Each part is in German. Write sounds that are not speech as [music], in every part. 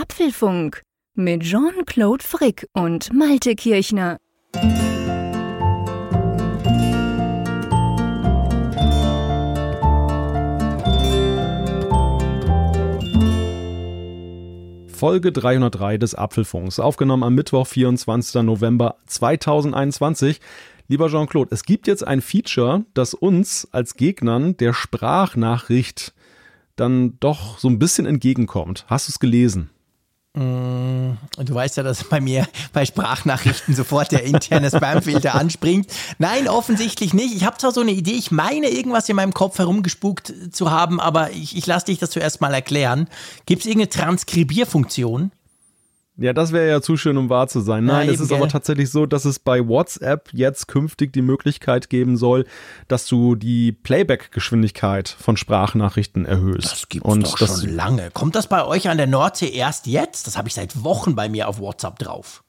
Apfelfunk mit Jean-Claude Frick und Malte Kirchner. Folge 303 des Apfelfunks, aufgenommen am Mittwoch, 24. November 2021. Lieber Jean-Claude, es gibt jetzt ein Feature, das uns als Gegnern der Sprachnachricht dann doch so ein bisschen entgegenkommt. Hast du es gelesen? Mm, du weißt ja, dass bei mir bei Sprachnachrichten sofort der interne Spamfilter anspringt. Nein, offensichtlich nicht. Ich habe zwar so eine Idee, ich meine irgendwas in meinem Kopf herumgespukt zu haben, aber ich, ich lasse dich das zuerst mal erklären. Gibt es irgendeine Transkribierfunktion? Ja, das wäre ja zu schön, um wahr zu sein. Nein, ja, es ist gell. aber tatsächlich so, dass es bei WhatsApp jetzt künftig die Möglichkeit geben soll, dass du die Playback-Geschwindigkeit von Sprachnachrichten erhöhst. Das gibt's Und doch das schon lange. Kommt das bei euch an der Nordsee erst jetzt? Das habe ich seit Wochen bei mir auf WhatsApp drauf.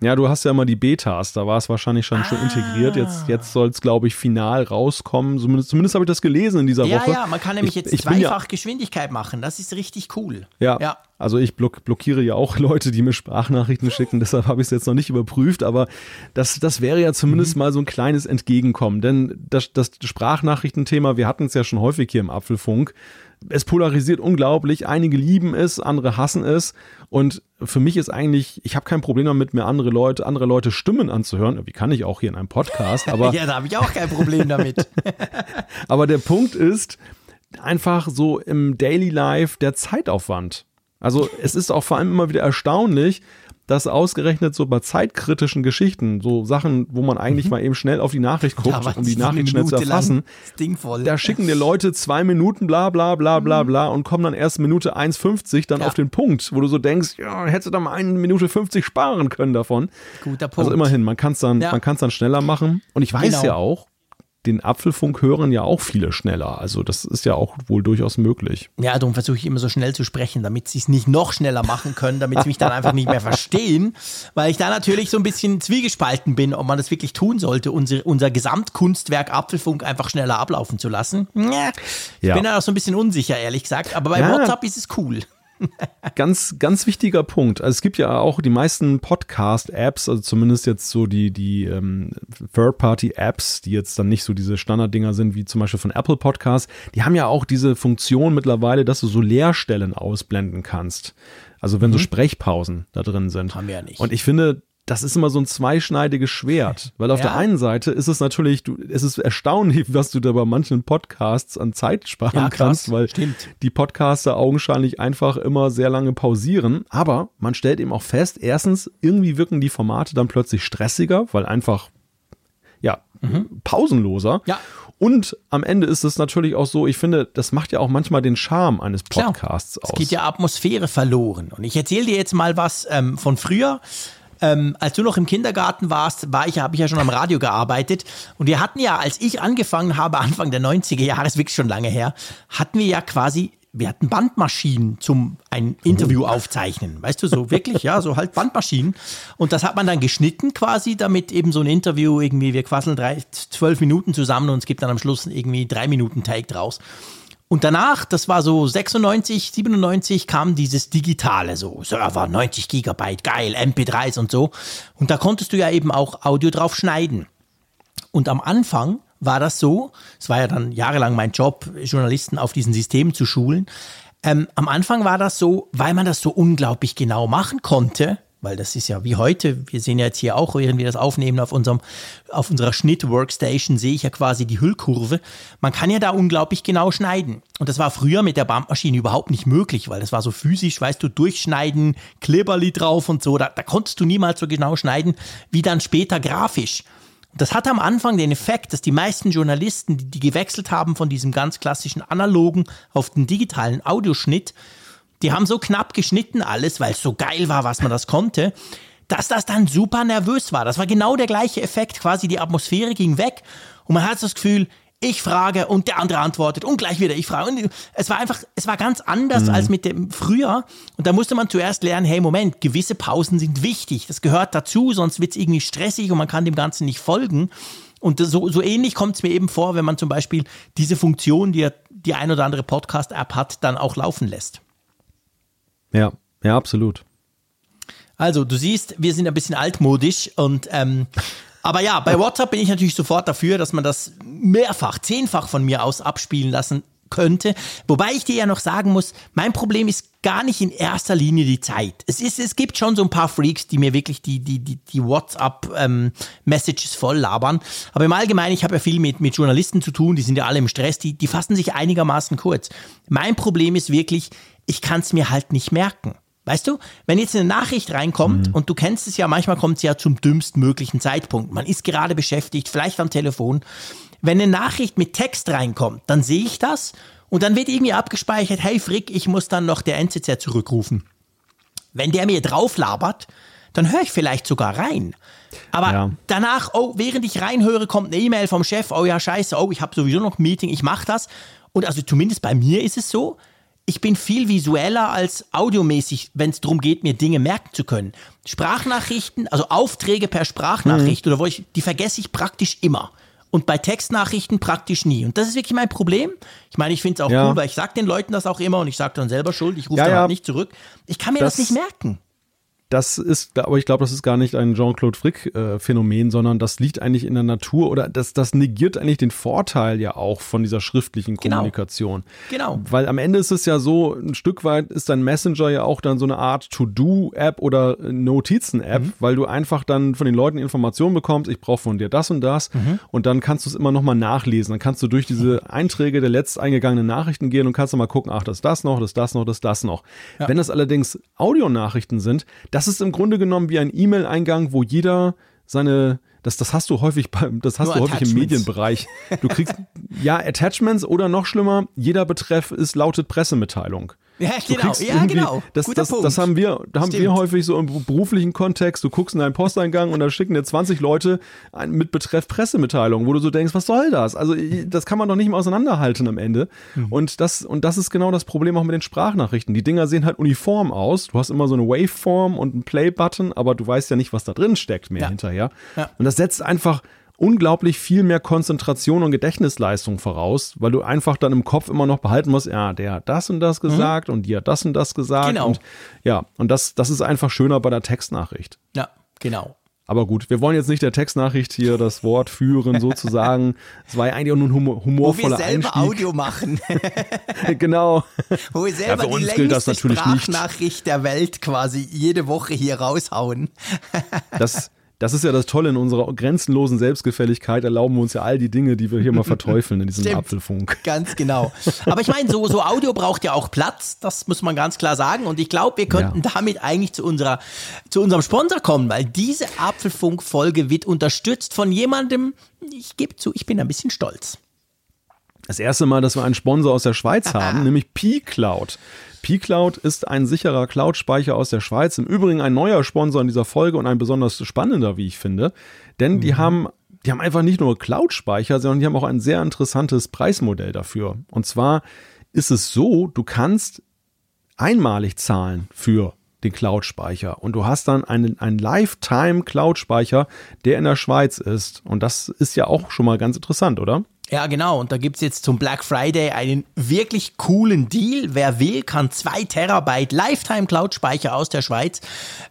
Ja, du hast ja immer die Betas, da war es wahrscheinlich schon, ah. schon integriert. Jetzt, jetzt soll es, glaube ich, final rauskommen. Zumindest, zumindest habe ich das gelesen in dieser ja, Woche. Ja, man kann nämlich ich, jetzt ich zweifach ja, Geschwindigkeit machen. Das ist richtig cool. Ja, ja. also ich block, blockiere ja auch [laughs] Leute, die mir Sprachnachrichten schicken. Deshalb habe ich es jetzt noch nicht überprüft. Aber das, das wäre ja zumindest mhm. mal so ein kleines Entgegenkommen. Denn das, das Sprachnachrichtenthema, wir hatten es ja schon häufig hier im Apfelfunk es polarisiert unglaublich. Einige lieben es, andere hassen es. Und für mich ist eigentlich, ich habe kein Problem damit, mir andere Leute, andere Leute Stimmen anzuhören. Wie kann ich auch hier in einem Podcast? [laughs] Aber ja, da habe ich auch kein Problem damit. [laughs] aber der Punkt ist einfach so im Daily Life der Zeitaufwand. Also es ist auch vor allem immer wieder erstaunlich, dass ausgerechnet so bei zeitkritischen Geschichten, so Sachen, wo man eigentlich mhm. mal eben schnell auf die Nachricht guckt, ja, um die Nachricht schnell zu erfassen, da schicken dir Leute zwei Minuten bla bla bla bla mhm. bla und kommen dann erst Minute 1,50 dann ja. auf den Punkt, wo du so denkst, ja, hättest du da mal eine Minute 50 sparen können davon. Guter also Punkt. Also immerhin, man kann es dann, ja. dann schneller machen. Und ich weiß genau. ja auch, den Apfelfunk hören ja auch viele schneller. Also das ist ja auch wohl durchaus möglich. Ja, darum versuche ich immer so schnell zu sprechen, damit sie es nicht noch schneller machen können, damit sie mich dann einfach nicht mehr verstehen, weil ich da natürlich so ein bisschen zwiegespalten bin, ob man das wirklich tun sollte, unser, unser Gesamtkunstwerk Apfelfunk einfach schneller ablaufen zu lassen. Ich ja. bin da auch so ein bisschen unsicher, ehrlich gesagt, aber bei ja. WhatsApp ist es cool [laughs] ganz, ganz wichtiger Punkt. Also es gibt ja auch die meisten Podcast-Apps, also zumindest jetzt so die, die ähm, Third-Party-Apps, die jetzt dann nicht so diese Standarddinger sind, wie zum Beispiel von Apple Podcasts, die haben ja auch diese Funktion mittlerweile, dass du so Leerstellen ausblenden kannst. Also wenn mhm. so Sprechpausen da drin sind. Haben wir ja nicht. Und ich finde, das ist immer so ein zweischneidiges Schwert. Weil auf ja. der einen Seite ist es natürlich, du, es ist erstaunlich, [laughs] was du da bei manchen Podcasts an Zeit sparen ja, kannst, weil Stimmt. die Podcaster augenscheinlich einfach immer sehr lange pausieren. Aber man stellt eben auch fest, erstens, irgendwie wirken die Formate dann plötzlich stressiger, weil einfach, ja, mhm. pausenloser. Ja. Und am Ende ist es natürlich auch so, ich finde, das macht ja auch manchmal den Charme eines Podcasts Klar, aus. Es geht ja Atmosphäre verloren. Und ich erzähle dir jetzt mal was ähm, von früher. Ähm, als du noch im Kindergarten warst, war ich, habe ich ja schon am Radio gearbeitet. Und wir hatten ja, als ich angefangen habe, Anfang der 90er Jahre, ist wirklich schon lange her, hatten wir ja quasi wir hatten Bandmaschinen zum ein Interview aufzeichnen. Weißt du, so wirklich, ja, so halt Bandmaschinen. Und das hat man dann geschnitten quasi, damit eben so ein Interview irgendwie, wir quasseln drei, zwölf Minuten zusammen und es gibt dann am Schluss irgendwie drei Minuten Take draus. Und danach, das war so 96, 97, kam dieses Digitale, so Server, 90 Gigabyte, geil, MP3s und so. Und da konntest du ja eben auch Audio drauf schneiden. Und am Anfang war das so, es war ja dann jahrelang mein Job, Journalisten auf diesen Systemen zu schulen. Ähm, am Anfang war das so, weil man das so unglaublich genau machen konnte, weil das ist ja wie heute, wir sehen ja jetzt hier auch, während wir das aufnehmen auf unserem, auf unserer Schnitt-Workstation, sehe ich ja quasi die Hüllkurve. Man kann ja da unglaublich genau schneiden. Und das war früher mit der Bandmaschine überhaupt nicht möglich, weil das war so physisch, weißt du, durchschneiden, Kleberli drauf und so. Da, da konntest du niemals so genau schneiden, wie dann später grafisch. Das hatte am Anfang den Effekt, dass die meisten Journalisten, die, die gewechselt haben von diesem ganz klassischen analogen auf den digitalen Audioschnitt, die haben so knapp geschnitten alles, weil es so geil war, was man das konnte, dass das dann super nervös war. Das war genau der gleiche Effekt, quasi die Atmosphäre ging weg und man hat das Gefühl, ich frage und der andere antwortet und gleich wieder ich frage. Und es war einfach, es war ganz anders mhm. als mit dem früher. Und da musste man zuerst lernen, hey Moment, gewisse Pausen sind wichtig. Das gehört dazu, sonst wird es irgendwie stressig und man kann dem Ganzen nicht folgen. Und so, so ähnlich kommt es mir eben vor, wenn man zum Beispiel diese Funktion, die die ein oder andere Podcast-App hat, dann auch laufen lässt. Ja, Ja, absolut. Also, du siehst, wir sind ein bisschen altmodisch und ähm, aber ja, bei WhatsApp bin ich natürlich sofort dafür, dass man das mehrfach, zehnfach von mir aus abspielen lassen könnte. Wobei ich dir ja noch sagen muss, mein Problem ist gar nicht in erster Linie die Zeit. Es, ist, es gibt schon so ein paar Freaks, die mir wirklich die, die, die, die WhatsApp-Messages ähm, voll labern. Aber im Allgemeinen, ich habe ja viel mit, mit Journalisten zu tun, die sind ja alle im Stress, die, die fassen sich einigermaßen kurz. Mein Problem ist wirklich, ich kann es mir halt nicht merken. Weißt du, wenn jetzt eine Nachricht reinkommt mhm. und du kennst es ja, manchmal kommt es ja zum dümmstmöglichen Zeitpunkt. Man ist gerade beschäftigt, vielleicht am Telefon. Wenn eine Nachricht mit Text reinkommt, dann sehe ich das und dann wird irgendwie abgespeichert, hey Frick, ich muss dann noch der NZZ zurückrufen. Wenn der mir drauf labert, dann höre ich vielleicht sogar rein. Aber ja. danach, oh, während ich reinhöre, kommt eine E-Mail vom Chef, oh ja, scheiße, oh, ich habe sowieso noch ein Meeting, ich mache das. Und also zumindest bei mir ist es so, ich bin viel visueller als audiomäßig, wenn es darum geht, mir Dinge merken zu können. Sprachnachrichten, also Aufträge per Sprachnachricht mhm. oder wo ich, die vergesse ich praktisch immer. Und bei Textnachrichten praktisch nie. Und das ist wirklich mein Problem. Ich meine, ich finde es auch ja. cool, weil ich sage den Leuten das auch immer und ich sage dann selber schuld, ich rufe ja, dann ja. Halt nicht zurück. Ich kann mir das, das nicht merken das ist, aber ich glaube, das ist gar nicht ein Jean-Claude Frick-Phänomen, äh, sondern das liegt eigentlich in der Natur oder das, das negiert eigentlich den Vorteil ja auch von dieser schriftlichen genau. Kommunikation. Genau. genau. Weil am Ende ist es ja so, ein Stück weit ist dein Messenger ja auch dann so eine Art To-Do-App oder Notizen-App, mhm. weil du einfach dann von den Leuten Informationen bekommst, ich brauche von dir das und das mhm. und dann kannst du es immer nochmal nachlesen. Dann kannst du durch diese Einträge der letzt eingegangenen Nachrichten gehen und kannst nochmal gucken, ach, das ist das noch, das ist das noch, das ist das noch. Ja. Wenn das allerdings Audionachrichten sind, das ist im Grunde genommen wie ein E-Mail-Eingang, wo jeder seine, das, das hast du häufig beim, das hast Nur du häufig im Medienbereich. Du kriegst ja Attachments oder noch schlimmer, jeder Betreff ist lautet Pressemitteilung. Ja, genau. Ja, genau. Das, das, das, haben wir, da haben wir häufig so im beruflichen Kontext. Du guckst in deinen Posteingang und da schicken dir 20 Leute mit Betreff Pressemitteilung, wo du so denkst, was soll das? Also, das kann man doch nicht mehr auseinanderhalten am Ende. Mhm. Und das, und das ist genau das Problem auch mit den Sprachnachrichten. Die Dinger sehen halt uniform aus. Du hast immer so eine Waveform und einen Play-Button, aber du weißt ja nicht, was da drin steckt mehr ja. hinterher. Ja. Und das setzt einfach unglaublich viel mehr Konzentration und Gedächtnisleistung voraus, weil du einfach dann im Kopf immer noch behalten musst, ja, der hat das und das mhm. gesagt mhm. und die hat das und das gesagt. Genau. Und, ja, und das, das ist einfach schöner bei der Textnachricht. Ja, genau. Aber gut, wir wollen jetzt nicht der Textnachricht hier das Wort führen, [laughs] sozusagen. Es war ja eigentlich auch nur ein humor humorvoller Wo wir selber Einstieg. Audio machen. [laughs] genau. Wo wir selber ja, die längste Sprachnachricht nicht. der Welt quasi jede Woche hier raushauen. das, das ist ja das Tolle in unserer grenzenlosen Selbstgefälligkeit, erlauben wir uns ja all die Dinge, die wir hier mal [laughs] verteufeln in diesem Stimmt, Apfelfunk. Ganz genau. Aber ich meine, so, so Audio braucht ja auch Platz, das muss man ganz klar sagen. Und ich glaube, wir könnten ja. damit eigentlich zu, unserer, zu unserem Sponsor kommen, weil diese Apfelfunk-Folge wird unterstützt von jemandem, ich gebe zu, ich bin ein bisschen stolz. Das erste Mal, dass wir einen Sponsor aus der Schweiz haben, nämlich P-Cloud. P-Cloud ist ein sicherer Cloud-Speicher aus der Schweiz. Im Übrigen ein neuer Sponsor in dieser Folge und ein besonders spannender, wie ich finde. Denn mhm. die haben die haben einfach nicht nur Cloud-Speicher, sondern die haben auch ein sehr interessantes Preismodell dafür. Und zwar ist es so, du kannst einmalig zahlen für den Cloud-Speicher und du hast dann einen, einen Lifetime-Cloud-Speicher, der in der Schweiz ist. Und das ist ja auch schon mal ganz interessant, oder? Ja, genau. Und da gibt's jetzt zum Black Friday einen wirklich coolen Deal. Wer will, kann zwei Terabyte Lifetime Cloud Speicher aus der Schweiz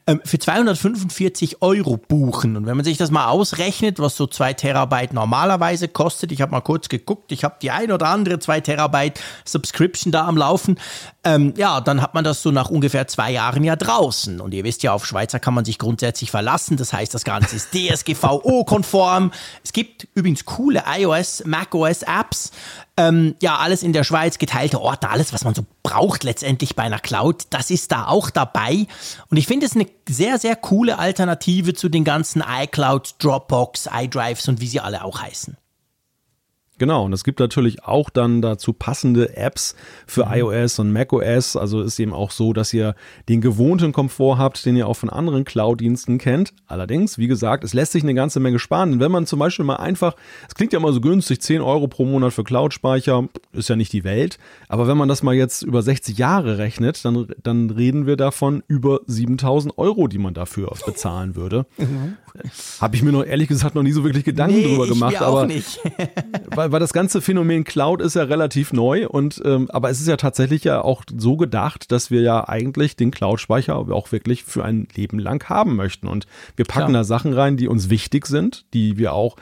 ähm, für 245 Euro buchen. Und wenn man sich das mal ausrechnet, was so zwei Terabyte normalerweise kostet, ich habe mal kurz geguckt, ich habe die ein oder andere zwei Terabyte Subscription da am Laufen, ähm, ja, dann hat man das so nach ungefähr zwei Jahren ja draußen. Und ihr wisst ja, auf Schweizer kann man sich grundsätzlich verlassen. Das heißt, das Ganze ist [laughs] DSGVO-konform. Es gibt übrigens coole iOS, macOS Apps. Ähm, ja, alles in der Schweiz, geteilte Orte, alles, was man so braucht letztendlich bei einer Cloud, das ist da auch dabei. Und ich finde es eine sehr, sehr coole Alternative zu den ganzen iCloud, Dropbox, iDrives und wie sie alle auch heißen. Genau, und es gibt natürlich auch dann dazu passende Apps für mhm. iOS und macOS. Also ist eben auch so, dass ihr den gewohnten Komfort habt, den ihr auch von anderen Cloud-Diensten kennt. Allerdings, wie gesagt, es lässt sich eine ganze Menge sparen. Denn wenn man zum Beispiel mal einfach, es klingt ja immer so günstig, 10 Euro pro Monat für Cloud-Speicher, ist ja nicht die Welt. Aber wenn man das mal jetzt über 60 Jahre rechnet, dann, dann reden wir davon über 7000 Euro, die man dafür bezahlen würde. Mhm. Habe ich mir noch ehrlich gesagt noch nie so wirklich Gedanken nee, drüber gemacht. aber nicht. Weil weil, das ganze Phänomen Cloud ist ja relativ neu und ähm, aber es ist ja tatsächlich ja auch so gedacht, dass wir ja eigentlich den Cloud-Speicher auch wirklich für ein Leben lang haben möchten. Und wir packen Klar. da Sachen rein, die uns wichtig sind, die wir auch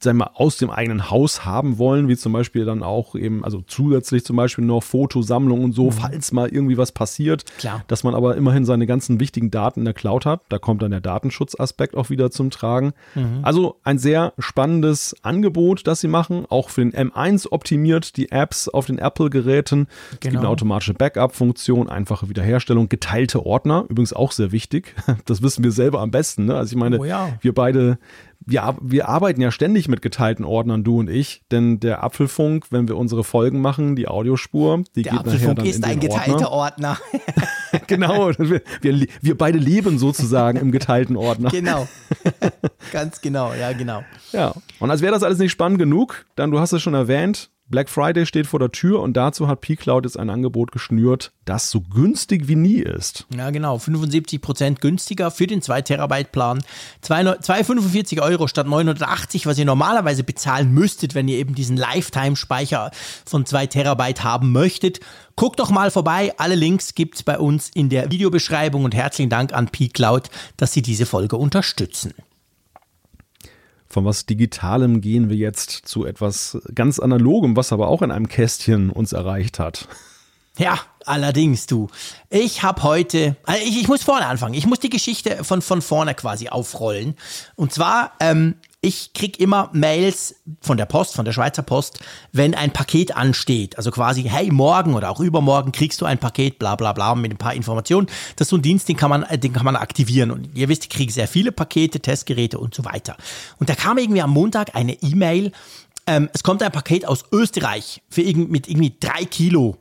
sagen wir, aus dem eigenen Haus haben wollen, wie zum Beispiel dann auch eben, also zusätzlich zum Beispiel noch Fotosammlung und so, mhm. falls mal irgendwie was passiert, Klar. dass man aber immerhin seine ganzen wichtigen Daten in der Cloud hat. Da kommt dann der Datenschutzaspekt auch wieder zum Tragen. Mhm. Also ein sehr spannendes Angebot, das sie machen, auch für den M1 optimiert, die Apps auf den Apple-Geräten. Es genau. gibt eine automatische Backup-Funktion, einfache Wiederherstellung, geteilte Ordner, übrigens auch sehr wichtig. [laughs] Das wissen wir selber am besten. Ne? Also ich meine, oh ja. wir beide wir, wir arbeiten ja ständig mit geteilten Ordnern, du und ich, denn der Apfelfunk, wenn wir unsere Folgen machen, die Audiospur, die der geht Apfelfunk nachher dann ist in ein geteilter Ordner. Ordner. [laughs] genau, wir, wir, wir, beide leben sozusagen im geteilten Ordner. Genau, [laughs] ganz genau, ja genau. Ja, und als wäre das alles nicht spannend genug, dann, du hast es schon erwähnt, Black Friday steht vor der Tür und dazu hat P-Cloud jetzt ein Angebot geschnürt, das so günstig wie nie ist. Ja, genau. 75 Prozent günstiger für den 2 Terabyte Plan. 245 Euro statt 980, was ihr normalerweise bezahlen müsstet, wenn ihr eben diesen Lifetime-Speicher von 2 Terabyte haben möchtet. Guckt doch mal vorbei. Alle Links gibt es bei uns in der Videobeschreibung und herzlichen Dank an P-Cloud, dass sie diese Folge unterstützen. Von was Digitalem gehen wir jetzt zu etwas ganz Analogem, was aber auch in einem Kästchen uns erreicht hat. Ja, allerdings du. Ich habe heute, also ich, ich, muss vorne anfangen. Ich muss die Geschichte von, von vorne quasi aufrollen. Und zwar ähm, ich krieg immer Mails von der Post, von der Schweizer Post, wenn ein Paket ansteht. Also quasi, hey, morgen oder auch übermorgen kriegst du ein Paket, bla bla bla, mit ein paar Informationen. Das ist so ein Dienst, den kann man, äh, den kann man aktivieren. Und ihr wisst, ich kriege sehr viele Pakete, Testgeräte und so weiter. Und da kam irgendwie am Montag eine E-Mail, ähm, es kommt ein Paket aus Österreich für irgend, mit irgendwie drei Kilo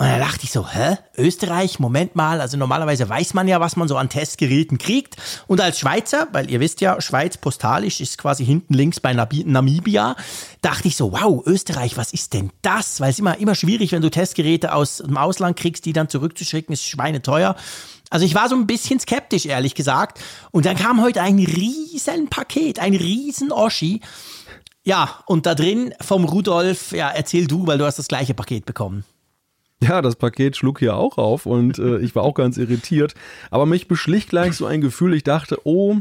und da dachte ich so, hä? Österreich? Moment mal. Also normalerweise weiß man ja, was man so an Testgeräten kriegt. Und als Schweizer, weil ihr wisst ja, Schweiz postalisch ist quasi hinten links bei Namibia, dachte ich so, wow, Österreich, was ist denn das? Weil es immer, immer schwierig, wenn du Testgeräte aus dem Ausland kriegst, die dann zurückzuschicken, ist schweineteuer. Also ich war so ein bisschen skeptisch, ehrlich gesagt. Und dann kam heute ein riesen Paket, ein riesen Oschi. Ja, und da drin vom Rudolf, ja, erzähl du, weil du hast das gleiche Paket bekommen. Ja, das Paket schlug hier auch auf und äh, ich war auch ganz irritiert. Aber mich beschlich gleich so ein Gefühl, ich dachte, oh,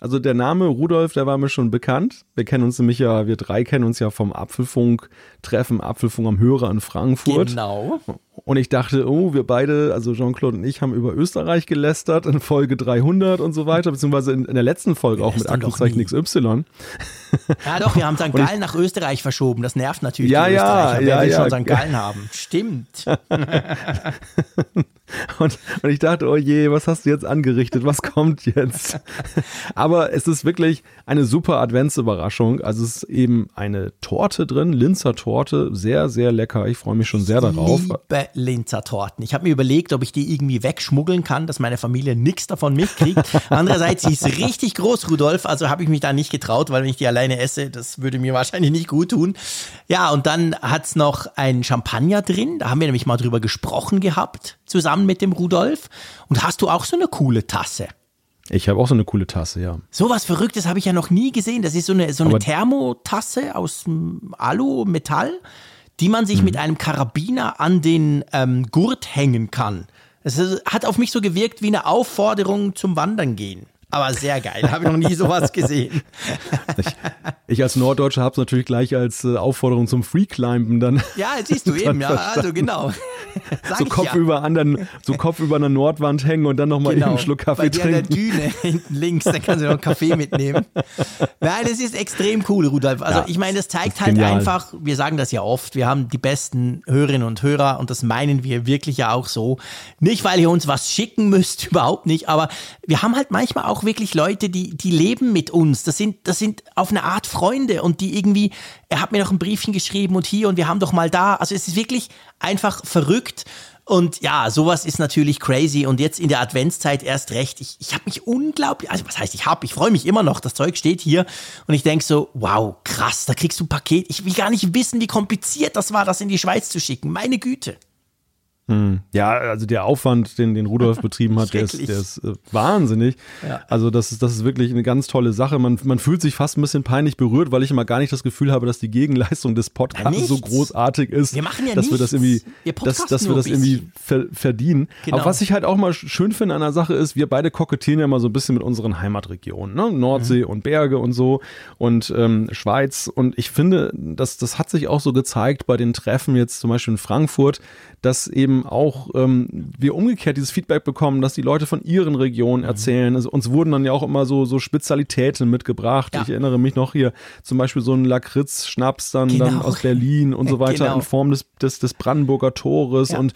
also der Name Rudolf, der war mir schon bekannt. Wir kennen uns nämlich ja, wir drei kennen uns ja vom Apfelfunk-Treffen, Apfelfunk am Hörer in Frankfurt. Genau. Und ich dachte, oh, wir beide, also Jean-Claude und ich, haben über Österreich gelästert in Folge 300 und so weiter, beziehungsweise in, in der letzten Folge auch mit Aktenzeichen XY. Ja, doch, wir haben St. [laughs] Gallen nach Österreich verschoben. Das nervt natürlich ja, ja, ja, will ja. schon St. Gallen haben. Stimmt. [laughs] und, und ich dachte, oh je, was hast du jetzt angerichtet? Was kommt jetzt? [laughs] Aber es ist wirklich eine super Adventsüberraschung. Also es ist eben eine Torte drin, Linzer Torte, sehr, sehr lecker. Ich freue mich schon sehr darauf. Ich liebe Linzer Torten. Ich habe mir überlegt, ob ich die irgendwie wegschmuggeln kann, dass meine Familie nichts davon mitkriegt. Andererseits, sie ist richtig groß, Rudolf, also habe ich mich da nicht getraut, weil wenn ich die alleine esse, das würde mir wahrscheinlich nicht gut tun. Ja, und dann hat's noch ein Champagner drin. Da haben wir nämlich mal drüber gesprochen gehabt, zusammen mit dem Rudolf. Und hast du auch so eine coole Tasse? Ich habe auch so eine coole Tasse, ja. So was Verrücktes habe ich ja noch nie gesehen. Das ist so eine, so eine Thermotasse aus Alu, Metall, die man sich mhm. mit einem Karabiner an den ähm, Gurt hängen kann. Es hat auf mich so gewirkt wie eine Aufforderung zum Wandern gehen. Aber sehr geil, [laughs] habe ich noch nie sowas gesehen. Ich, ich als Norddeutscher habe es natürlich gleich als äh, Aufforderung zum Freeclimben dann. [laughs] Ja, siehst du eben, ja, also genau. [laughs] Sag so Kopf ja. über anderen, so Kopf über einer Nordwand hängen und dann nochmal genau. eben einen Schluck Kaffee Bei dir trinken. An der Düne hinten links, da kannst du noch einen Kaffee mitnehmen. Nein, das ist extrem cool, Rudolf. Also ja, ich meine, das zeigt halt genial. einfach, wir sagen das ja oft, wir haben die besten Hörerinnen und Hörer und das meinen wir wirklich ja auch so. Nicht, weil ihr uns was schicken müsst, überhaupt nicht, aber wir haben halt manchmal auch wirklich Leute, die, die leben mit uns. Das sind, das sind auf eine Art Freunde und die irgendwie, er hat mir noch ein Briefchen geschrieben und hier und wir haben doch mal da. Also es ist wirklich einfach verrückt. Und ja, sowas ist natürlich crazy und jetzt in der Adventszeit erst recht. Ich, ich habe mich unglaublich, also was heißt ich habe, ich freue mich immer noch, das Zeug steht hier und ich denke so, wow, krass, da kriegst du ein Paket. Ich will gar nicht wissen, wie kompliziert das war, das in die Schweiz zu schicken. Meine Güte. Hm. Ja, also der Aufwand, den, den Rudolf [laughs] betrieben hat, der ist, der ist äh, wahnsinnig. Ja. Also das ist, das ist wirklich eine ganz tolle Sache. Man, man fühlt sich fast ein bisschen peinlich berührt, weil ich immer gar nicht das Gefühl habe, dass die Gegenleistung des Podcasts ja, so großartig ist, wir machen ja dass nichts. wir das irgendwie, dass, dass wir das irgendwie ver verdienen. Genau. Aber was ich halt auch mal schön finde an der Sache ist, wir beide kokettieren ja mal so ein bisschen mit unseren Heimatregionen, ne? Nordsee mhm. und Berge und so und ähm, Schweiz. Und ich finde, das, das hat sich auch so gezeigt bei den Treffen jetzt zum Beispiel in Frankfurt, dass eben auch ähm, wir umgekehrt dieses Feedback bekommen, dass die Leute von ihren Regionen mhm. erzählen. Also uns wurden dann ja auch immer so, so Spezialitäten mitgebracht. Ja. Ich erinnere mich noch hier zum Beispiel so ein Lakritz-Schnaps dann, genau. dann aus Berlin und so weiter genau. in Form des, des, des Brandenburger Tores ja. und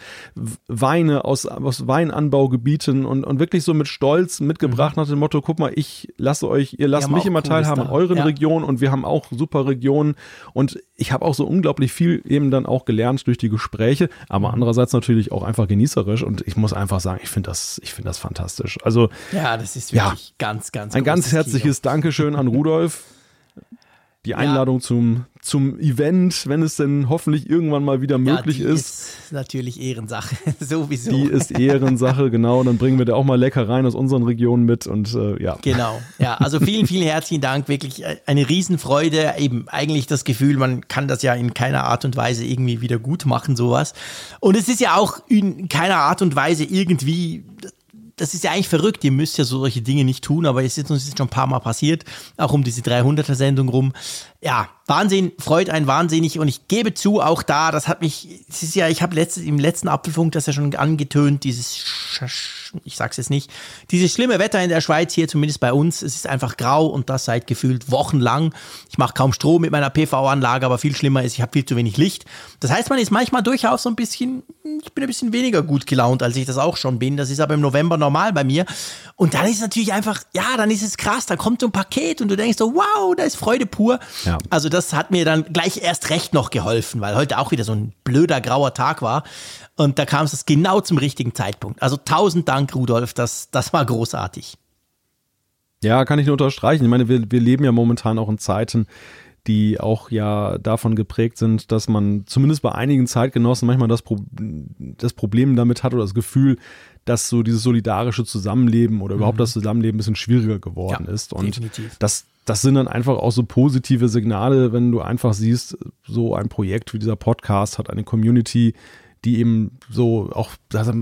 Weine aus, aus Weinanbaugebieten und, und wirklich so mit Stolz mitgebracht mhm. nach dem Motto, guck mal, ich lasse euch, ihr lasst mich immer teilhaben an euren ja. Regionen und wir haben auch super Regionen und ich habe auch so unglaublich viel eben dann auch gelernt durch die Gespräche, aber andererseits natürlich auch einfach genießerisch und ich muss einfach sagen, ich finde das, ich finde das fantastisch. Also ja, das ist wirklich ja, ganz, ganz ein ganz herzliches Kino. Dankeschön an Rudolf. Die Einladung ja. zum zum Event, wenn es denn hoffentlich irgendwann mal wieder möglich ja, die ist. ist natürlich Ehrensache, [laughs] sowieso. Die ist Ehrensache, [laughs] genau. Dann bringen wir da auch mal Leckereien aus unseren Regionen mit und äh, ja. Genau, ja. Also vielen, vielen herzlichen Dank. Wirklich eine Riesenfreude. Eben eigentlich das Gefühl, man kann das ja in keiner Art und Weise irgendwie wieder gut machen, sowas. Und es ist ja auch in keiner Art und Weise irgendwie das ist ja eigentlich verrückt. Ihr müsst ja solche Dinge nicht tun, aber es ist uns jetzt schon ein paar Mal passiert, auch um diese 300er-Sendung rum. Ja, Wahnsinn, freut einen wahnsinnig und ich gebe zu, auch da, das hat mich, es ist ja, ich habe letztes, im letzten Apfelfunk das ja schon angetönt, dieses, ich sag's jetzt nicht, dieses schlimme Wetter in der Schweiz hier, zumindest bei uns, es ist einfach grau und das seit gefühlt wochenlang. Ich mache kaum Strom mit meiner PV-Anlage, aber viel schlimmer ist, ich habe viel zu wenig Licht. Das heißt, man ist manchmal durchaus so ein bisschen, ich bin ein bisschen weniger gut gelaunt, als ich das auch schon bin. Das ist aber im November normal bei mir. Und dann ist es natürlich einfach, ja, dann ist es krass, da kommt so ein Paket und du denkst so, wow, da ist Freude pur. Ja. Also das hat mir dann gleich erst recht noch geholfen, weil heute auch wieder so ein blöder grauer Tag war. Und da kam es genau zum richtigen Zeitpunkt. Also tausend Dank, Rudolf, das, das war großartig. Ja, kann ich nur unterstreichen. Ich meine, wir, wir leben ja momentan auch in Zeiten, die auch ja davon geprägt sind, dass man zumindest bei einigen Zeitgenossen manchmal das, Pro das Problem damit hat oder das Gefühl, dass so dieses solidarische Zusammenleben oder überhaupt mhm. das Zusammenleben ein bisschen schwieriger geworden ja, ist. Und definitiv. das das sind dann einfach auch so positive Signale, wenn du einfach siehst, so ein Projekt wie dieser Podcast hat eine Community, die eben so auch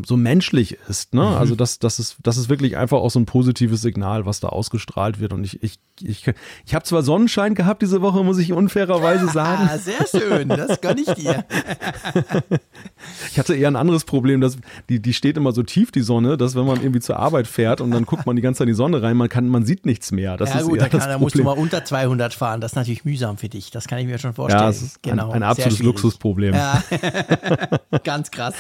so menschlich ist. Ne? Mhm. Also das, das, ist, das ist wirklich einfach auch so ein positives Signal, was da ausgestrahlt wird. Und ich, ich, ich, ich habe zwar Sonnenschein gehabt diese Woche, muss ich unfairerweise sagen. Ah, sehr schön, das gönne ich dir. [laughs] ich hatte eher ein anderes Problem, dass die, die steht immer so tief, die Sonne, dass wenn man irgendwie zur Arbeit fährt und dann guckt man die ganze Zeit in die Sonne rein, man, kann, man sieht nichts mehr. Das ja ist gut, da, kann, da musst du mal unter 200 fahren. Das ist natürlich mühsam für dich. Das kann ich mir schon vorstellen. Ja, das ist genau, ein, ein absolutes Luxusproblem. Ja. [laughs] [laughs] Ganz krass.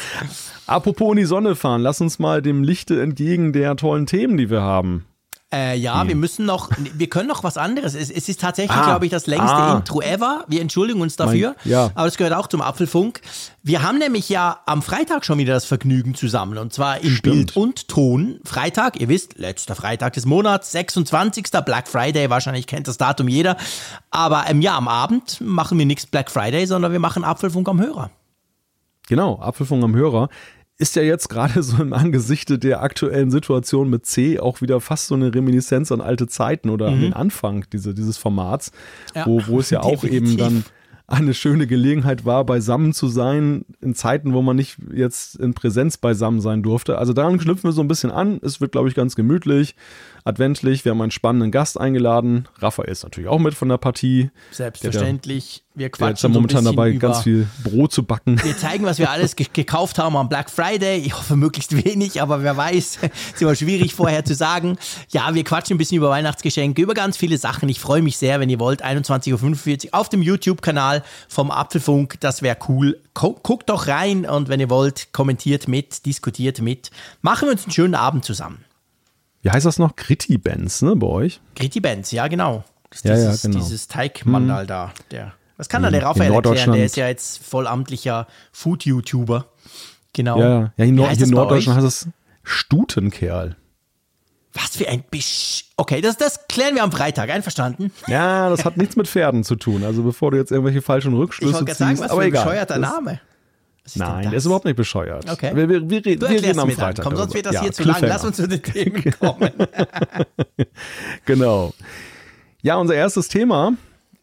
Apropos in die Sonne fahren, lass uns mal dem Lichte entgegen der tollen Themen, die wir haben. Äh, ja, hm. wir müssen noch, wir können noch was anderes. Es, es ist tatsächlich, ah, glaube ich, das längste ah. Intro ever. Wir entschuldigen uns dafür. Mein, ja. Aber es gehört auch zum Apfelfunk. Wir haben nämlich ja am Freitag schon wieder das Vergnügen zusammen. Und zwar in Stimmt. Bild und Ton. Freitag, ihr wisst, letzter Freitag des Monats, 26. Black Friday. Wahrscheinlich kennt das Datum jeder. Aber ähm, ja, am Abend machen wir nichts Black Friday, sondern wir machen Apfelfunk am Hörer. Genau, Apfelfunk am Hörer ist ja jetzt gerade [laughs] so im Angesichte der aktuellen Situation mit C auch wieder fast so eine Reminiszenz an alte Zeiten oder mhm. an den Anfang diese, dieses Formats, ja, wo, wo es ja auch eben dann eine schöne Gelegenheit war, beisammen zu sein, in Zeiten, wo man nicht jetzt in Präsenz beisammen sein durfte. Also daran knüpfen wir so ein bisschen an. Es wird, glaube ich, ganz gemütlich adventlich. Wir haben einen spannenden Gast eingeladen. Raphael ist natürlich auch mit von der Partie. Selbstverständlich. wir quatschen der ist ja momentan so dabei, ganz viel Brot zu backen. Wir zeigen, was wir alles gekauft haben am Black Friday. Ich hoffe möglichst wenig, aber wer weiß, [laughs] ist immer schwierig vorher zu sagen. Ja, wir quatschen ein bisschen über Weihnachtsgeschenke, über ganz viele Sachen. Ich freue mich sehr, wenn ihr wollt. 21.45 Uhr auf dem YouTube-Kanal vom Apfelfunk. Das wäre cool. Guckt doch rein und wenn ihr wollt, kommentiert mit, diskutiert mit. Machen wir uns einen schönen Abend zusammen wie heißt das noch? Gritty Bands, ne, bei euch? Gritty Bands, ja, genau. Das ja, dieses, ja, genau. dieses Teigmandal hm. da. Der, was kann da der Raphael erklären? Der ist ja jetzt vollamtlicher Food-YouTuber. Genau. Ja, ja in, hier in Norddeutschland heißt es Stutenkerl. Was für ein Bisch. Okay, das, das klären wir am Freitag, einverstanden? Ja, das hat nichts mit Pferden zu tun. Also bevor du jetzt irgendwelche falschen Rückschlüsse ich ziehst. Sagen, was aber für ein egal. bescheuerter Name. Nein, der ist überhaupt nicht bescheuert. Okay. Wir, wir, wir, wir reden am Freitag. Komm, sonst wird das ja, hier zu lang. Lass uns zu den Themen [laughs] kommen. [laughs] Genau. Ja, unser erstes Thema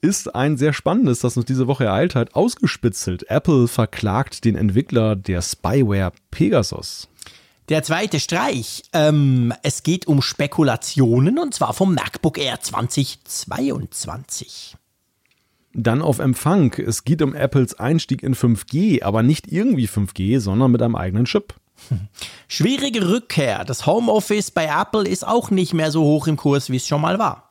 ist ein sehr spannendes, das uns diese Woche ereilt hat. Ausgespitzelt. Apple verklagt den Entwickler der Spyware Pegasus. Der zweite Streich. Ähm, es geht um Spekulationen und zwar vom MacBook Air 2022. Dann auf Empfang. Es geht um Apples Einstieg in 5G, aber nicht irgendwie 5G, sondern mit einem eigenen Chip. [laughs] Schwierige Rückkehr. Das Homeoffice bei Apple ist auch nicht mehr so hoch im Kurs, wie es schon mal war.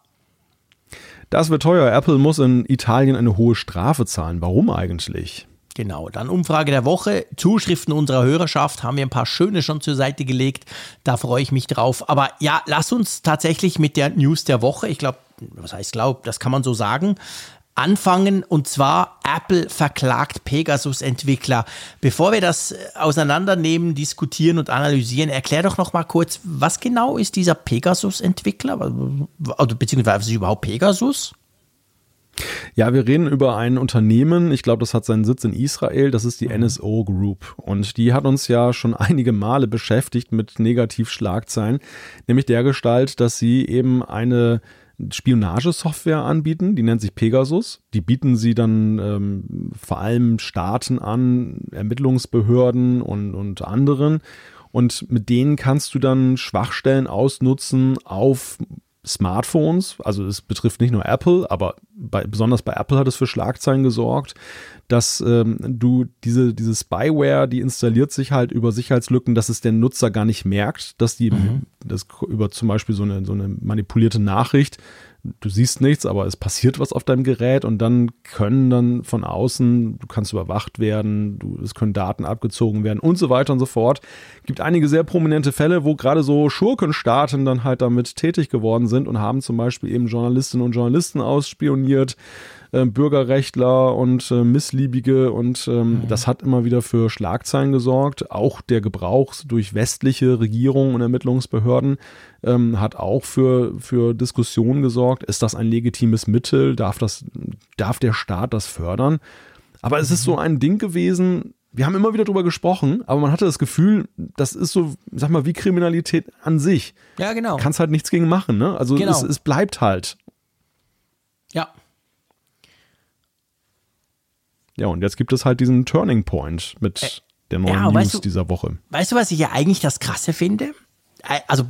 Das wird teuer. Apple muss in Italien eine hohe Strafe zahlen. Warum eigentlich? Genau, dann Umfrage der Woche. Zuschriften unserer Hörerschaft haben wir ein paar schöne schon zur Seite gelegt. Da freue ich mich drauf. Aber ja, lass uns tatsächlich mit der News der Woche, ich glaube, was heißt glaub, das kann man so sagen, anfangen. Und zwar Apple verklagt Pegasus-Entwickler. Bevor wir das äh, auseinandernehmen, diskutieren und analysieren, erklär doch noch mal kurz, was genau ist dieser Pegasus-Entwickler? Oder beziehungsweise was ist überhaupt Pegasus? Ja, wir reden über ein Unternehmen, ich glaube, das hat seinen Sitz in Israel, das ist die Mhm. NSO Group. Und die hat uns ja schon [laughs] einige Male beschäftigt mit Negativschlagzeilen, nämlich der Gestalt, dass sie eben eine Spionagesoftware anbieten, die nennt sich Pegasus. Die bieten sie dann ähm, vor allem Staaten an, Ermittlungsbehörden und, und anderen. Und mit denen kannst du dann Schwachstellen ausnutzen auf Smartphones, also es betrifft nicht nur Apple, aber bei, besonders bei Apple hat es für Schlagzeilen gesorgt, dass ähm, du diese, diese Spyware, die installiert sich halt über Sicherheitslücken, dass es der Nutzer gar nicht merkt, dass die das über zum Beispiel so eine, so eine manipulierte Nachricht, du siehst nichts, aber es passiert was auf deinem Gerät und dann können dann von außen, du kannst überwacht werden, du, es können Daten abgezogen werden und so weiter und so fort. Gibt einige sehr prominente Fälle, wo gerade so Schurkenstaaten dann halt damit tätig geworden sind und haben zum Beispiel eben Journalistinnen und Journalisten ausspioniert, äh, Bürgerrechtler und äh, Missliebige und ähm, das hat immer wieder für Schlagzeilen gesorgt. Auch der Gebrauch durch westliche Regierungen und Ermittlungsbehörden ähm, hat auch für, für Diskussionen gesorgt. Ist das ein legitimes Mittel? Darf, das, darf der Staat das fördern? Aber es ist so ein Ding gewesen, wir haben immer wieder drüber gesprochen, aber man hatte das Gefühl, das ist so, sag mal, wie Kriminalität an sich. Ja, genau. Kannst halt nichts gegen machen, ne? Also Genau. es, es bleibt halt. ja. Ja, und jetzt gibt es halt diesen Turning Point mit der neuen ja, News weißt du- dieser Woche. Weißt du, was ich ja eigentlich das Krasse finde? Also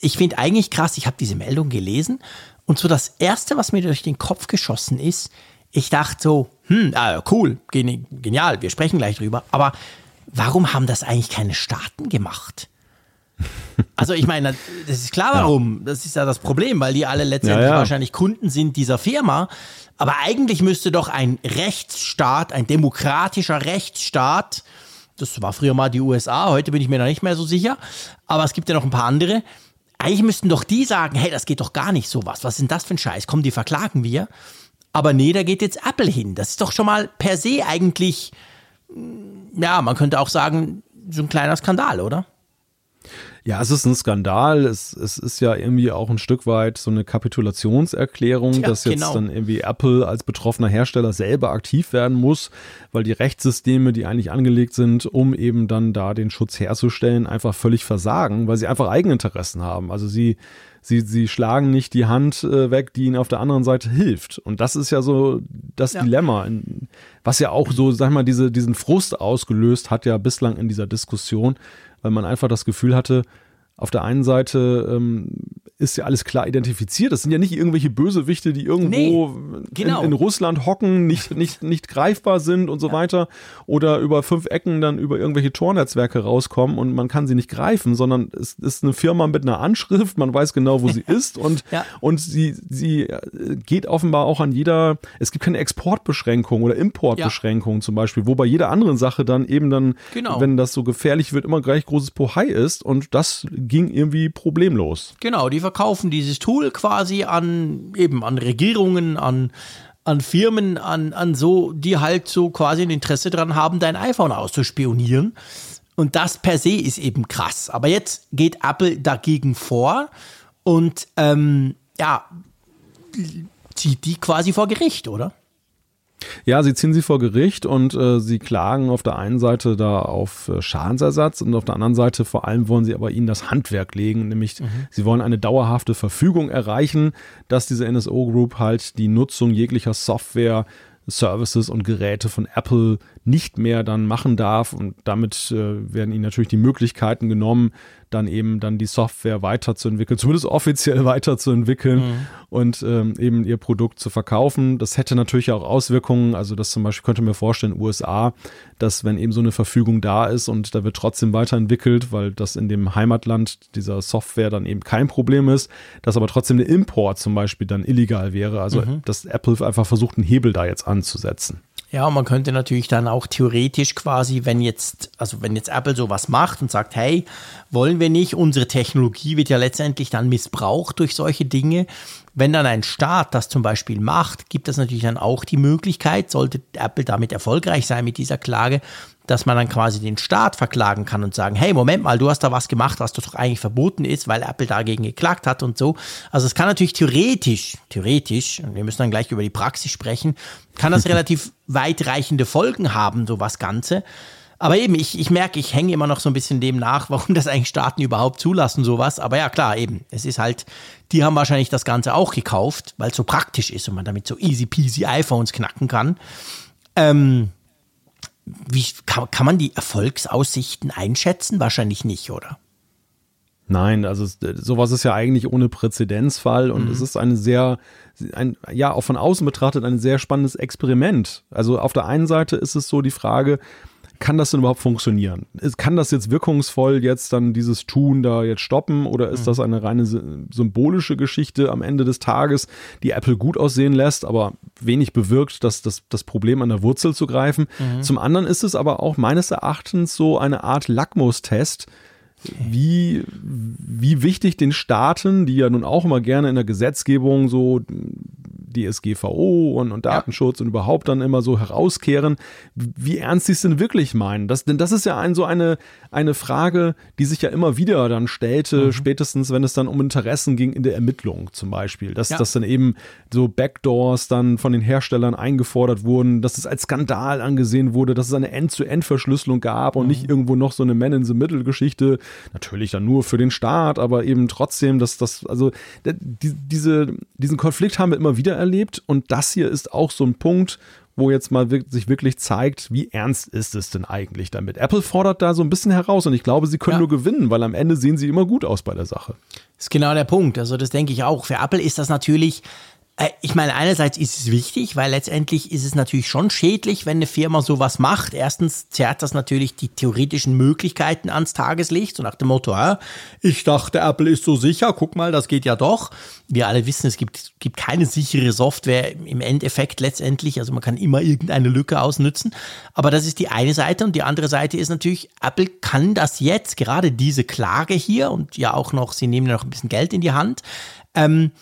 ich finde eigentlich krass, ich habe diese Meldung gelesen und so das Erste, was mir durch den Kopf geschossen ist, ich dachte so, hm, ah, cool, geni- genial, wir sprechen gleich drüber, aber warum haben das eigentlich keine Staaten gemacht? Also ich meine, das ist klar warum, das ist ja das Problem, weil die alle letztendlich Ja, ja. wahrscheinlich Kunden sind dieser Firma, aber eigentlich müsste doch ein Rechtsstaat, ein demokratischer Rechtsstaat, das war früher mal die USA, heute bin ich mir noch nicht mehr so sicher. Aber es gibt ja noch ein paar andere. Eigentlich müssten doch die sagen, hey, das geht doch gar nicht sowas. Was ist denn das für ein Scheiß? Komm, die verklagen wir. Aber nee, da geht jetzt Apple hin. Das ist doch schon mal per se eigentlich, mm, ja, man könnte auch sagen, so ein kleiner Skandal, oder? Ja, es ist ein Skandal. Es, es ist ja irgendwie auch ein Stück weit so eine Kapitulationserklärung, Ja, dass jetzt genau. dann irgendwie Apple als betroffener Hersteller selber aktiv werden muss, weil die Rechtssysteme, die eigentlich angelegt sind, um eben dann da den Schutz herzustellen, einfach völlig versagen, weil sie einfach Eigeninteressen haben. Also sie, sie, sie schlagen nicht die Hand äh, weg, die ihnen auf der anderen Seite hilft. Und das ist ja so das Ja. Dilemma, was ja auch so, sag mal, diese, diesen Frust ausgelöst hat ja bislang in dieser Diskussion, weil man einfach das Gefühl hatte, auf der einen Seite ähm, ist ja alles klar identifiziert. Das sind ja nicht irgendwelche Bösewichte, die irgendwo genau. in, in Russland hocken, nicht, nicht, nicht greifbar sind und so weiter oder über fünf Ecken dann über irgendwelche Tornetzwerke rauskommen und man kann sie nicht greifen, sondern es ist eine Firma mit einer Anschrift, man weiß genau, wo sie ist und, Ja. und sie, sie äh, geht offenbar auch an jeder, es gibt keine Exportbeschränkung oder Importbeschränkung zum Beispiel, wo bei jeder anderen Sache dann eben dann, Genau. wenn das so gefährlich wird, immer gleich großes Pohai ist und das ging irgendwie problemlos. Genau, die verkaufen dieses Tool quasi an eben an Regierungen, an, an Firmen, an, an so, die halt so quasi ein Interesse daran haben, dein iPhone auszuspionieren. Und das per se ist eben krass. Aber jetzt geht Apple dagegen vor und ähm, ja, zieht die quasi vor Gericht, oder? Ja, sie ziehen sie vor Gericht und äh, sie klagen auf der einen Seite da auf äh, Schadensersatz und auf der anderen Seite vor allem wollen sie aber ihnen das Handwerk legen, nämlich mhm. sie wollen eine dauerhafte Verfügung erreichen, dass diese NSO Group halt die Nutzung jeglicher Software Services und Geräte von Apple nicht mehr dann machen darf und damit äh, werden ihnen natürlich die Möglichkeiten genommen, dann eben dann die Software weiterzuentwickeln, zumindest offiziell [laughs] weiterzuentwickeln mhm. und ähm, eben ihr Produkt zu verkaufen. Das hätte natürlich auch Auswirkungen, also das zum Beispiel könnte mir vorstellen, USA, dass wenn eben so eine Verfügung da ist und da wird trotzdem weiterentwickelt, weil das in dem Heimatland dieser Software dann eben kein Problem ist, dass aber trotzdem der Import zum Beispiel dann illegal wäre. Also mhm. dass Apple einfach versucht, einen Hebel da jetzt anzusetzen. Ja, man könnte natürlich dann auch theoretisch quasi, wenn jetzt, also wenn jetzt Apple sowas macht und sagt, hey, wollen wir nicht, unsere Technologie wird ja letztendlich dann missbraucht durch solche Dinge. Wenn dann ein Staat das zum Beispiel macht, gibt es natürlich dann auch die Möglichkeit, sollte Apple damit erfolgreich sein mit dieser Klage, dass man dann quasi den Staat verklagen kann und sagen, hey, Moment mal, du hast da was gemacht, was doch eigentlich verboten ist, weil Apple dagegen geklagt hat und so. Also es kann natürlich theoretisch, theoretisch, und wir müssen dann gleich über die Praxis sprechen, kann das [laughs] relativ weitreichende Folgen haben, so was Ganze. Aber eben, ich, ich merke, ich hänge immer noch so ein bisschen dem nach, [laughs] warum das eigentlich Staaten überhaupt zulassen, sowas. Aber ja, klar, eben, es ist halt, die haben wahrscheinlich das Ganze auch gekauft, weil es so praktisch ist und man damit so easy peasy iPhones knacken kann. Ähm, wie kann, kann man die Erfolgsaussichten einschätzen? Wahrscheinlich nicht, oder? Nein, also sowas ist ja eigentlich ohne Präzedenzfall und mhm. es ist eine sehr, ein, ja, auch von außen betrachtet ein sehr spannendes Experiment. Also auf der einen Seite ist es so die Frage, kann das denn überhaupt funktionieren? Kann das jetzt wirkungsvoll jetzt dann dieses Tun da jetzt stoppen oder ist mhm. das eine reine symbolische Geschichte am Ende des Tages, die Apple gut aussehen lässt, aber wenig bewirkt, dass das, das Problem an der Wurzel zu greifen? Mhm. Zum anderen ist es aber auch meines Erachtens so eine Art Lackmustest, wie, wie wichtig den Staaten, die ja nun auch immer gerne in der Gesetzgebung so DSGVO und, und Datenschutz ja. und überhaupt dann immer so herauskehren, wie ernst sie es denn wirklich meinen. Das, denn das ist ja ein, so eine, eine Frage, die sich ja immer wieder dann stellte, mhm. spätestens wenn es dann um Interessen ging in der Ermittlung zum Beispiel. Dass, ja. dass dann eben so Backdoors dann von den Herstellern eingefordert wurden, dass es als Skandal angesehen wurde, dass es eine End-zu-End-Verschlüsselung gab und mhm. nicht irgendwo noch so eine Man-in-the-Middle-Geschichte. Natürlich dann nur für den Staat, aber eben trotzdem, dass das, also die, diese, diesen Konflikt haben wir immer wieder erlebt. Und das hier ist auch so ein Punkt, wo jetzt mal sich wirklich zeigt, wie ernst ist es denn eigentlich damit. Apple fordert da so ein bisschen heraus und ich glaube, sie können ja. nur gewinnen, weil am Ende sehen sie immer gut aus bei der Sache. Das ist genau der Punkt. Also das denke ich auch. Für Apple ist das natürlich ich meine, einerseits ist es wichtig, weil letztendlich ist es natürlich schon schädlich, wenn eine Firma sowas macht. Erstens zerrt das natürlich die theoretischen Möglichkeiten ans Tageslicht, so nach dem Motto, ah, ich dachte, Apple ist so sicher, guck mal, das geht ja doch. Wir alle wissen, es gibt, gibt keine sichere Software im Endeffekt letztendlich, also man kann immer irgendeine Lücke ausnützen. Aber das ist die eine Seite und die andere Seite ist natürlich, Apple kann das jetzt, gerade diese Klage hier und ja auch noch, sie nehmen ja noch ein bisschen Geld in die Hand, ähm,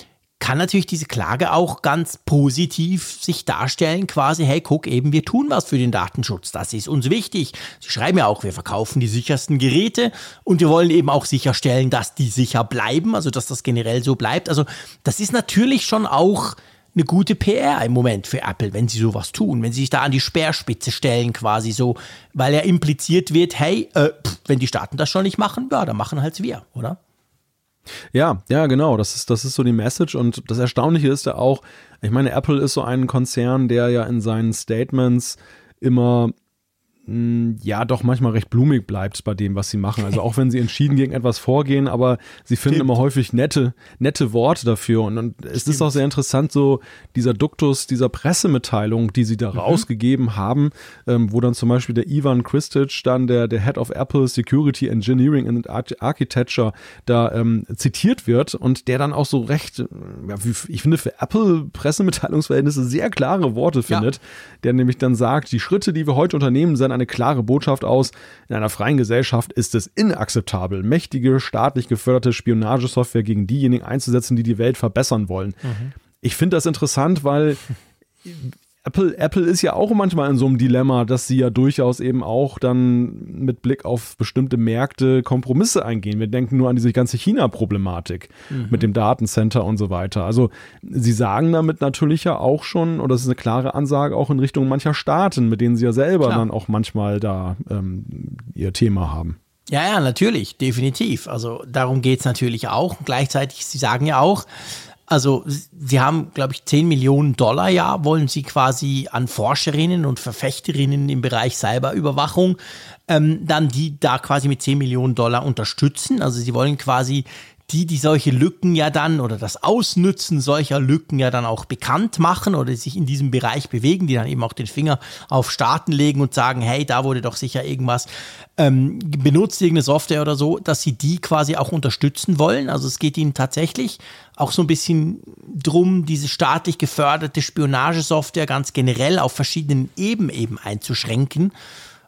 kann natürlich diese Klage auch ganz positiv sich darstellen, quasi, hey, guck eben, wir tun was für den Datenschutz, das ist uns wichtig. Sie schreiben ja auch, wir verkaufen die sichersten Geräte und wir wollen eben auch sicherstellen, dass die sicher bleiben, also dass das generell so bleibt. Also das ist natürlich schon auch eine gute PR im Moment für Apple, wenn sie sowas tun, wenn sie sich da an die Speerspitze stellen quasi so, weil ja impliziert wird, hey, äh, pff, wenn die Staaten das schon nicht machen, ja, dann machen halt wir, oder? Ja, ja, genau. Das ist, das ist so die Message. Und das Erstaunliche ist ja auch, ich meine, Apple ist so ein Konzern, der ja in seinen Statements immer ja doch manchmal recht blumig bleibt bei dem, was sie machen. Also auch wenn sie entschieden gegen etwas vorgehen, aber sie finden Stimmt. immer häufig nette, nette Worte dafür. Und, und es ist auch sehr interessant, so dieser Duktus dieser Pressemitteilung, die sie da mhm. rausgegeben haben, ähm, wo dann zum Beispiel der Ivan Kristic, dann der, der Head of Apple Security Engineering and Architecture, da ähm, zitiert wird und der dann auch so recht, ja, ich finde für Apple Pressemitteilungsverhältnisse sehr klare Worte findet, ja. der nämlich dann sagt, die Schritte, die wir heute unternehmen, sind eine klare Botschaft aus. In einer freien Gesellschaft ist es inakzeptabel, mächtige, staatlich geförderte Spionagesoftware gegen diejenigen einzusetzen, die die Welt verbessern wollen. Mhm. Ich finde das interessant, weil Apple, Apple ist ja auch manchmal in so einem Dilemma, dass sie ja durchaus eben auch dann mit Blick auf bestimmte Märkte Kompromisse eingehen. Wir denken nur an diese ganze China-Problematik mhm. mit dem Datencenter und so weiter. Also sie sagen damit natürlich ja auch schon, oder das ist eine klare Ansage auch in Richtung mancher Staaten, mit denen sie ja selber Klar. dann auch manchmal da ähm, ihr Thema haben. Ja, ja, natürlich, definitiv. Also darum geht es natürlich auch. gleichzeitig, Sie sagen ja auch, also sie haben, glaube ich, 10 Millionen Dollar ja, wollen sie quasi an Forscherinnen und Verfechterinnen im Bereich Cyberüberwachung ähm, dann die da quasi mit 10 Millionen Dollar unterstützen. Also sie wollen quasi die, die solche Lücken ja dann oder das Ausnützen solcher Lücken ja dann auch bekannt machen oder sich in diesem Bereich bewegen, die dann eben auch den Finger auf Staaten legen und sagen, hey, da wurde doch sicher irgendwas ähm, benutzt, irgendeine Software oder so, dass sie die quasi auch unterstützen wollen. Also es geht ihnen tatsächlich auch so ein bisschen drum, diese staatlich geförderte Spionagesoftware ganz generell auf verschiedenen Ebenen eben einzuschränken.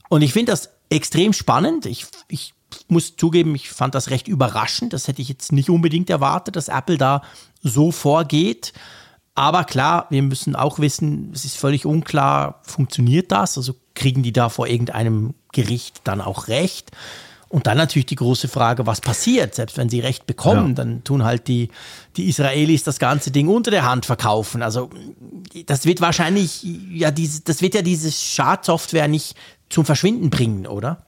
Und ich finde das extrem spannend. Ich, ich muss zugeben, ich fand das recht überraschend. Das hätte ich jetzt nicht unbedingt erwartet, dass Apple da so vorgeht. Aber klar, wir müssen auch wissen, es ist völlig unklar, funktioniert das? Also kriegen die da vor irgendeinem Gericht dann auch Recht? Und dann natürlich die große Frage, was passiert? Selbst wenn sie Recht bekommen, ja. dann tun halt die, die Israelis das ganze Ding unter der Hand verkaufen. Also das wird wahrscheinlich, ja, diese, das wird ja diese Schadsoftware nicht zum Verschwinden bringen, oder?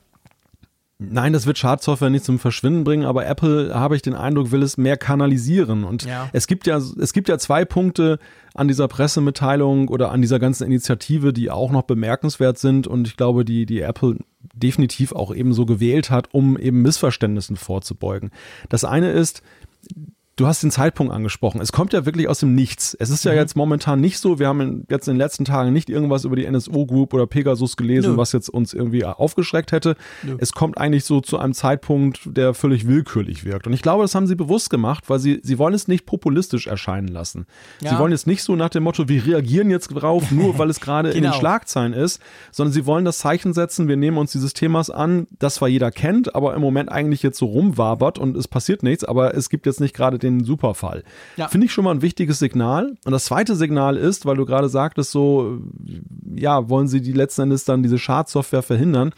Nein, das wird Schadsoftware nicht zum Verschwinden bringen, aber Apple, habe ich den Eindruck, will es mehr kanalisieren. Und ja. es gibt ja, es gibt ja zwei Punkte an dieser Pressemitteilung oder an dieser ganzen Initiative, die auch noch bemerkenswert sind und ich glaube, die, die Apple definitiv auch eben so gewählt hat, um eben Missverständnissen vorzubeugen. Das eine ist, Du hast den Zeitpunkt angesprochen. Es kommt ja wirklich aus dem Nichts. Es ist ja mhm. jetzt momentan nicht so, wir haben jetzt in den letzten Tagen nicht irgendwas über die NSO Group oder Pegasus gelesen, Nö. was jetzt uns irgendwie aufgeschreckt hätte. Nö. Es kommt eigentlich so zu einem Zeitpunkt, der völlig willkürlich wirkt. Und ich glaube, das haben sie bewusst gemacht, weil sie, sie wollen es nicht populistisch erscheinen lassen. Ja. Sie wollen jetzt nicht so nach dem Motto, wir reagieren jetzt drauf, nur [laughs] weil es gerade genau. in den genau. Schlagzeilen ist, sondern sie wollen das Zeichen setzen, wir nehmen uns dieses Themas an, das zwar jeder kennt, aber im Moment eigentlich jetzt so rumwabert und es passiert nichts, aber es gibt jetzt nicht gerade den den Superfall. Ja. Finde ich schon mal ein wichtiges Signal. Und das zweite Signal ist, weil du gerade sagtest, so, ja, wollen sie die letzten Endes dann diese Schadsoftware verhindern.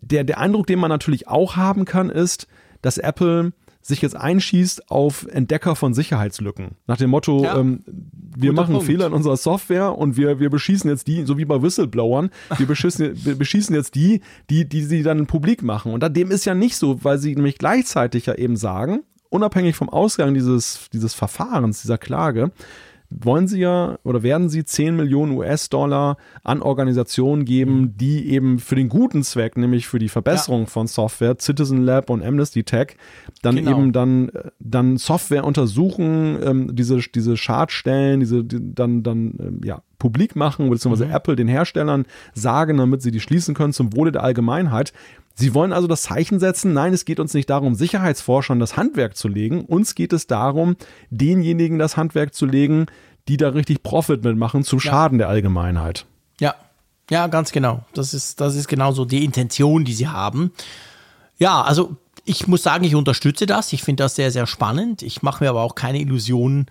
Der, der Eindruck, den man natürlich auch haben kann, ist, dass Apple sich jetzt einschießt auf Entdecker von Sicherheitslücken. Nach dem Motto, ja. ähm, wir machen Punkt. Fehler in unserer Software und wir, wir beschießen jetzt die, so wie bei Whistleblowern, wir beschießen, [laughs] wir beschießen jetzt die, die, die sie dann publik machen. Und dem ist ja nicht so, weil sie nämlich gleichzeitig ja eben sagen, unabhängig vom Ausgang dieses, dieses Verfahrens, dieser Klage, wollen sie ja oder werden sie 10 Millionen US-Dollar an Organisationen geben, mhm. die eben für den guten Zweck, nämlich für die Verbesserung ja. von Software, Citizen Lab und Amnesty Tech, dann genau. eben dann, dann Software untersuchen, ähm, diese, diese Schadstellen, diese, die, dann, dann, ähm, ja, publik machen, beziehungsweise mhm. Apple den Herstellern sagen, damit sie die schließen können zum Wohle der Allgemeinheit. Sie wollen also das Zeichen setzen, nein, es geht uns nicht darum, Sicherheitsforschern das Handwerk zu legen, uns geht es darum, denjenigen das Handwerk zu legen, die da richtig Profit mitmachen, zum Schaden ja. der Allgemeinheit. Ja, ja, ganz genau. Das ist, das ist genauso die Intention, die sie haben. Ja, also ich muss sagen, ich unterstütze das. Ich finde das sehr, sehr spannend. Ich mache mir aber auch keine Illusionen,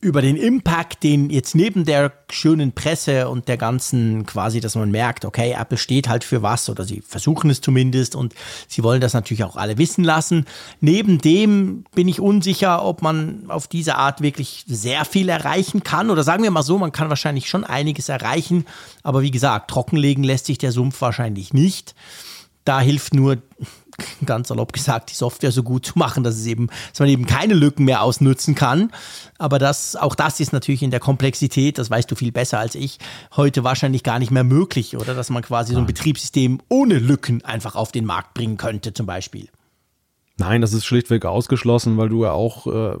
über den Impact, den jetzt neben der schönen Presse und der ganzen quasi, dass man merkt, okay, Apple steht halt für was oder sie versuchen es zumindest und sie wollen das natürlich auch alle wissen lassen. Neben dem bin ich unsicher, ob man auf diese Art wirklich sehr viel erreichen kann oder sagen wir mal so, man kann wahrscheinlich schon einiges erreichen, aber wie gesagt, trockenlegen lässt sich der Sumpf wahrscheinlich nicht. Da hilft nur ganz salopp gesagt, die Software so gut zu machen, dass es eben, dass man eben keine Lücken mehr ausnutzen kann. Aber das, auch das ist natürlich in der Komplexität, das weißt du viel besser als ich, heute wahrscheinlich gar nicht mehr möglich, oder? Dass man quasi so ein Betriebssystem ohne Lücken einfach auf den Markt bringen könnte, zum Beispiel. Nein, das ist schlichtweg ausgeschlossen, weil du ja auch äh,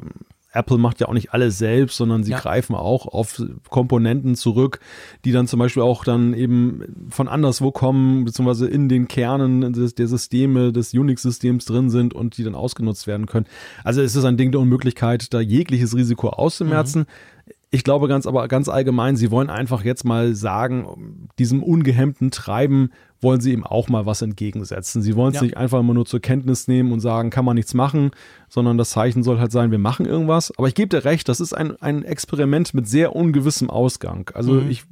Apple macht ja auch nicht alles selbst, sondern sie ja. greifen auch auf Komponenten zurück, die dann zum Beispiel auch dann eben von anderswo kommen, beziehungsweise in den Kernen des, der Systeme, des Unix-Systems drin sind und die dann ausgenutzt werden können. Also es ist ein Ding der Unmöglichkeit, da jegliches Risiko auszumerzen. Mhm. Ich glaube ganz, aber ganz allgemein, sie wollen einfach jetzt mal sagen, diesem ungehemmten Treiben wollen sie ihm auch mal was entgegensetzen. Sie wollen es ja. nicht einfach immer nur zur Kenntnis nehmen und sagen, kann man nichts machen, sondern das Zeichen soll halt sein, wir machen irgendwas. Aber ich gebe dir recht, das ist ein, ein Experiment mit sehr ungewissem Ausgang. Also mhm. ich,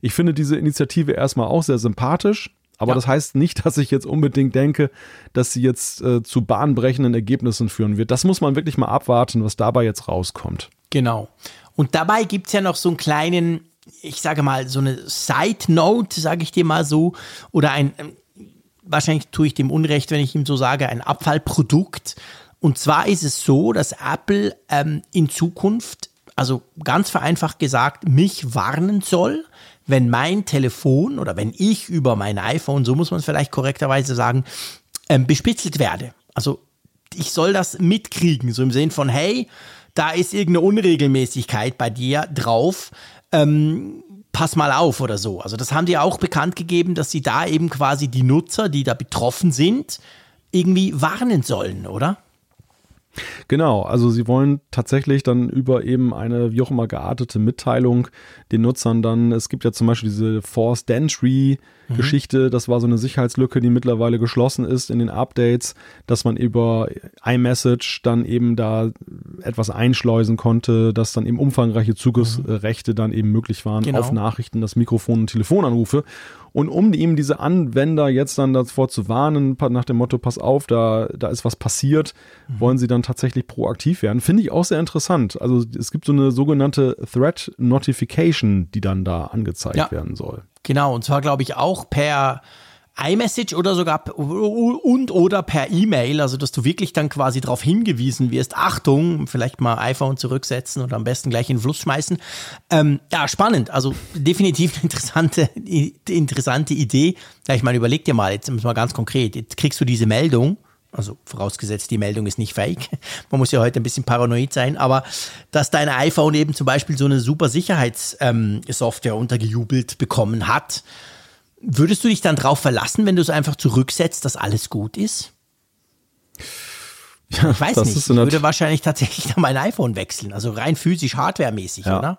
ich finde diese Initiative erstmal auch sehr sympathisch. Aber ja. das heißt nicht, dass ich jetzt unbedingt denke, dass sie jetzt äh, zu bahnbrechenden Ergebnissen führen wird. Das muss man wirklich mal abwarten, was dabei jetzt rauskommt. Genau. Und dabei gibt es ja noch so einen kleinen, ich sage mal, so eine Side Note, sage ich dir mal so, oder ein, ähm, wahrscheinlich tue ich dem Unrecht, wenn ich ihm so sage, ein Abfallprodukt. Und zwar ist es so, dass Apple ähm, in Zukunft, also ganz vereinfacht gesagt, mich warnen soll, wenn mein Telefon oder wenn ich über mein iPhone, so muss man es vielleicht korrekterweise sagen, ähm, bespitzelt werde. Also ich soll das mitkriegen, so im Sinn von, hey, da ist irgendeine Unregelmäßigkeit bei dir drauf. Ähm, pass mal auf oder so. Also das haben die auch bekannt gegeben, dass sie da eben quasi die Nutzer, die da betroffen sind, irgendwie warnen sollen, oder? Genau, also sie wollen tatsächlich dann über eben eine wie auch immer geartete Mitteilung den Nutzern dann, es gibt ja zum Beispiel diese Forced Entry mhm. Geschichte, das war so eine Sicherheitslücke, die mittlerweile geschlossen ist in den Updates, dass man über iMessage dann eben da etwas einschleusen konnte, dass dann eben umfangreiche Zugriffsrechte dann eben möglich waren genau. auf Nachrichten, das Mikrofon und Telefonanrufe und um ihm diese Anwender jetzt dann davor zu warnen, nach dem Motto, pass auf, da, da ist was passiert, mhm. wollen sie dann tatsächlich proaktiv werden. Finde ich auch sehr interessant. Also es gibt so eine sogenannte Threat Notification, die dann da angezeigt ja. werden soll. Genau, und zwar glaube ich auch per iMessage oder sogar und oder per E-Mail, also dass du wirklich dann quasi darauf hingewiesen wirst, Achtung, vielleicht mal iPhone zurücksetzen oder am besten gleich in den Fluss schmeißen. Ähm, ja, spannend, also definitiv eine interessante, interessante Idee. Ja, ich meine, überleg dir mal, jetzt mal ganz konkret, jetzt kriegst du diese Meldung, also vorausgesetzt, die Meldung ist nicht fake. [laughs] Man muss ja heute ein bisschen paranoid sein, aber dass dein iPhone eben zum Beispiel so eine super Sicherheitssoftware ähm, untergejubelt bekommen hat, Würdest du dich dann darauf verlassen, wenn du es einfach zurücksetzt, dass alles gut ist? Ja, ich weiß nicht. Ich würde wahrscheinlich tatsächlich dann mein iPhone wechseln. Also rein physisch, hardwaremäßig, ja. oder?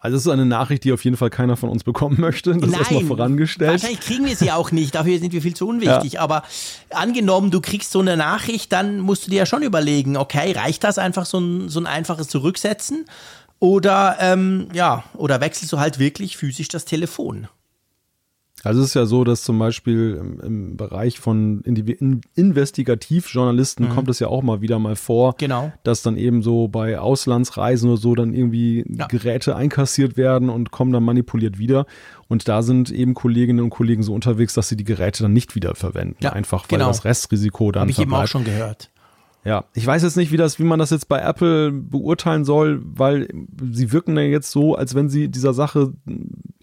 Also es ist eine Nachricht, die auf jeden Fall keiner von uns bekommen möchte. Das Nein, ist erstmal vorangestellt. Wahrscheinlich kriegen wir sie auch nicht, dafür sind wir viel zu unwichtig. Ja. Aber angenommen, du kriegst so eine Nachricht, dann musst du dir ja schon überlegen, okay, reicht das einfach so ein, so ein einfaches Zurücksetzen? Oder ähm, ja, oder wechselst du halt wirklich physisch das Telefon? Also es ist ja so, dass zum Beispiel im, im Bereich von in Investigativjournalisten mhm. kommt es ja auch mal wieder mal vor, genau. dass dann eben so bei Auslandsreisen oder so dann irgendwie ja. Geräte einkassiert werden und kommen dann manipuliert wieder. Und da sind eben Kolleginnen und Kollegen so unterwegs, dass sie die Geräte dann nicht wieder verwenden. Ja, einfach weil genau. das Restrisiko dann. Habe ich eben auch schon gehört. Ja, ich weiß jetzt nicht, wie das, wie man das jetzt bei Apple beurteilen soll, weil sie wirken ja jetzt so, als wenn sie dieser Sache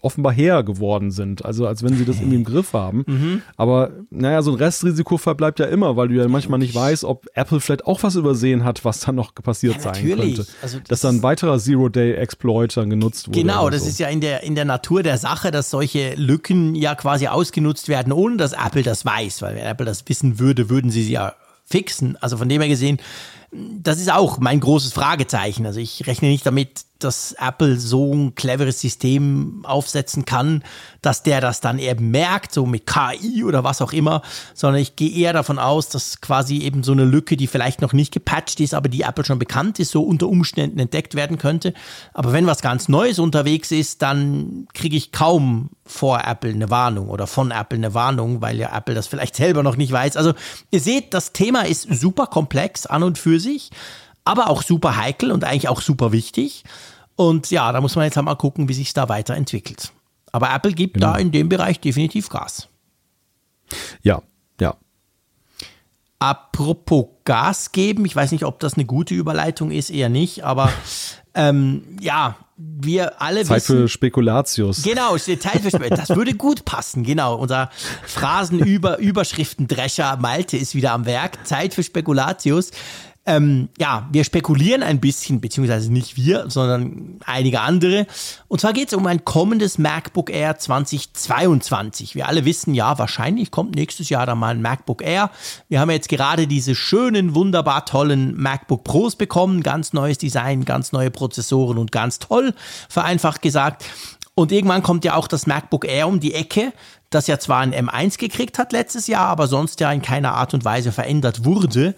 offenbar her geworden sind. Also als wenn sie das irgendwie im Griff haben. Mhm. Aber naja, so ein Restrisiko verbleibt ja immer, weil du ja manchmal nicht weißt, ob Apple vielleicht auch was übersehen hat, was dann noch passiert ja, sein könnte. Also das dass dann ein weiterer Zero-Day-Exploit dann genutzt wurde. Genau, das so. ist ja in der, in der Natur der Sache, dass solche Lücken ja quasi ausgenutzt werden, ohne dass Apple das weiß. Weil wenn Apple das wissen würde, würden sie sie ja fixen. Also von dem her gesehen, das ist auch mein großes Fragezeichen. Also ich rechne nicht damit, dass Apple so ein cleveres System aufsetzen kann, dass der das dann eben merkt, so mit KI oder was auch immer, sondern ich gehe eher davon aus, dass quasi eben so eine Lücke, die vielleicht noch nicht gepatcht ist, aber die Apple schon bekannt ist, so unter Umständen entdeckt werden könnte. Aber wenn was ganz Neues unterwegs ist, dann kriege ich kaum vor Apple eine Warnung oder von Apple eine Warnung, weil ja Apple das vielleicht selber noch nicht weiß. Also ihr seht, das Thema ist super komplex an und für sich aber auch super heikel und eigentlich auch super wichtig. Und ja, da muss man jetzt mal gucken, wie sich da weiterentwickelt. Aber Apple gibt genau. da in dem Bereich definitiv Gas. Ja, ja. Apropos Gas geben, ich weiß nicht, ob das eine gute Überleitung ist, eher nicht, aber [laughs] ähm, ja, wir alle Zeit wissen. für Spekulatius. Genau, Zeit für Spekulatius. Das würde [laughs] gut passen, genau. Unser Phrasenüber Überschriftendrescher Malte ist wieder am Werk. Zeit für Spekulatius. Ähm, ja, wir spekulieren ein bisschen, beziehungsweise nicht wir, sondern einige andere. Und zwar geht es um ein kommendes MacBook Air 2022. Wir alle wissen, ja, wahrscheinlich kommt nächstes Jahr dann mal ein MacBook Air. Wir haben jetzt gerade diese schönen, wunderbar tollen MacBook Pros bekommen. Ganz neues Design, ganz neue Prozessoren und ganz toll, vereinfacht gesagt. Und irgendwann kommt ja auch das MacBook Air um die Ecke, das ja zwar ein M1 gekriegt hat letztes Jahr, aber sonst ja in keiner Art und Weise verändert wurde.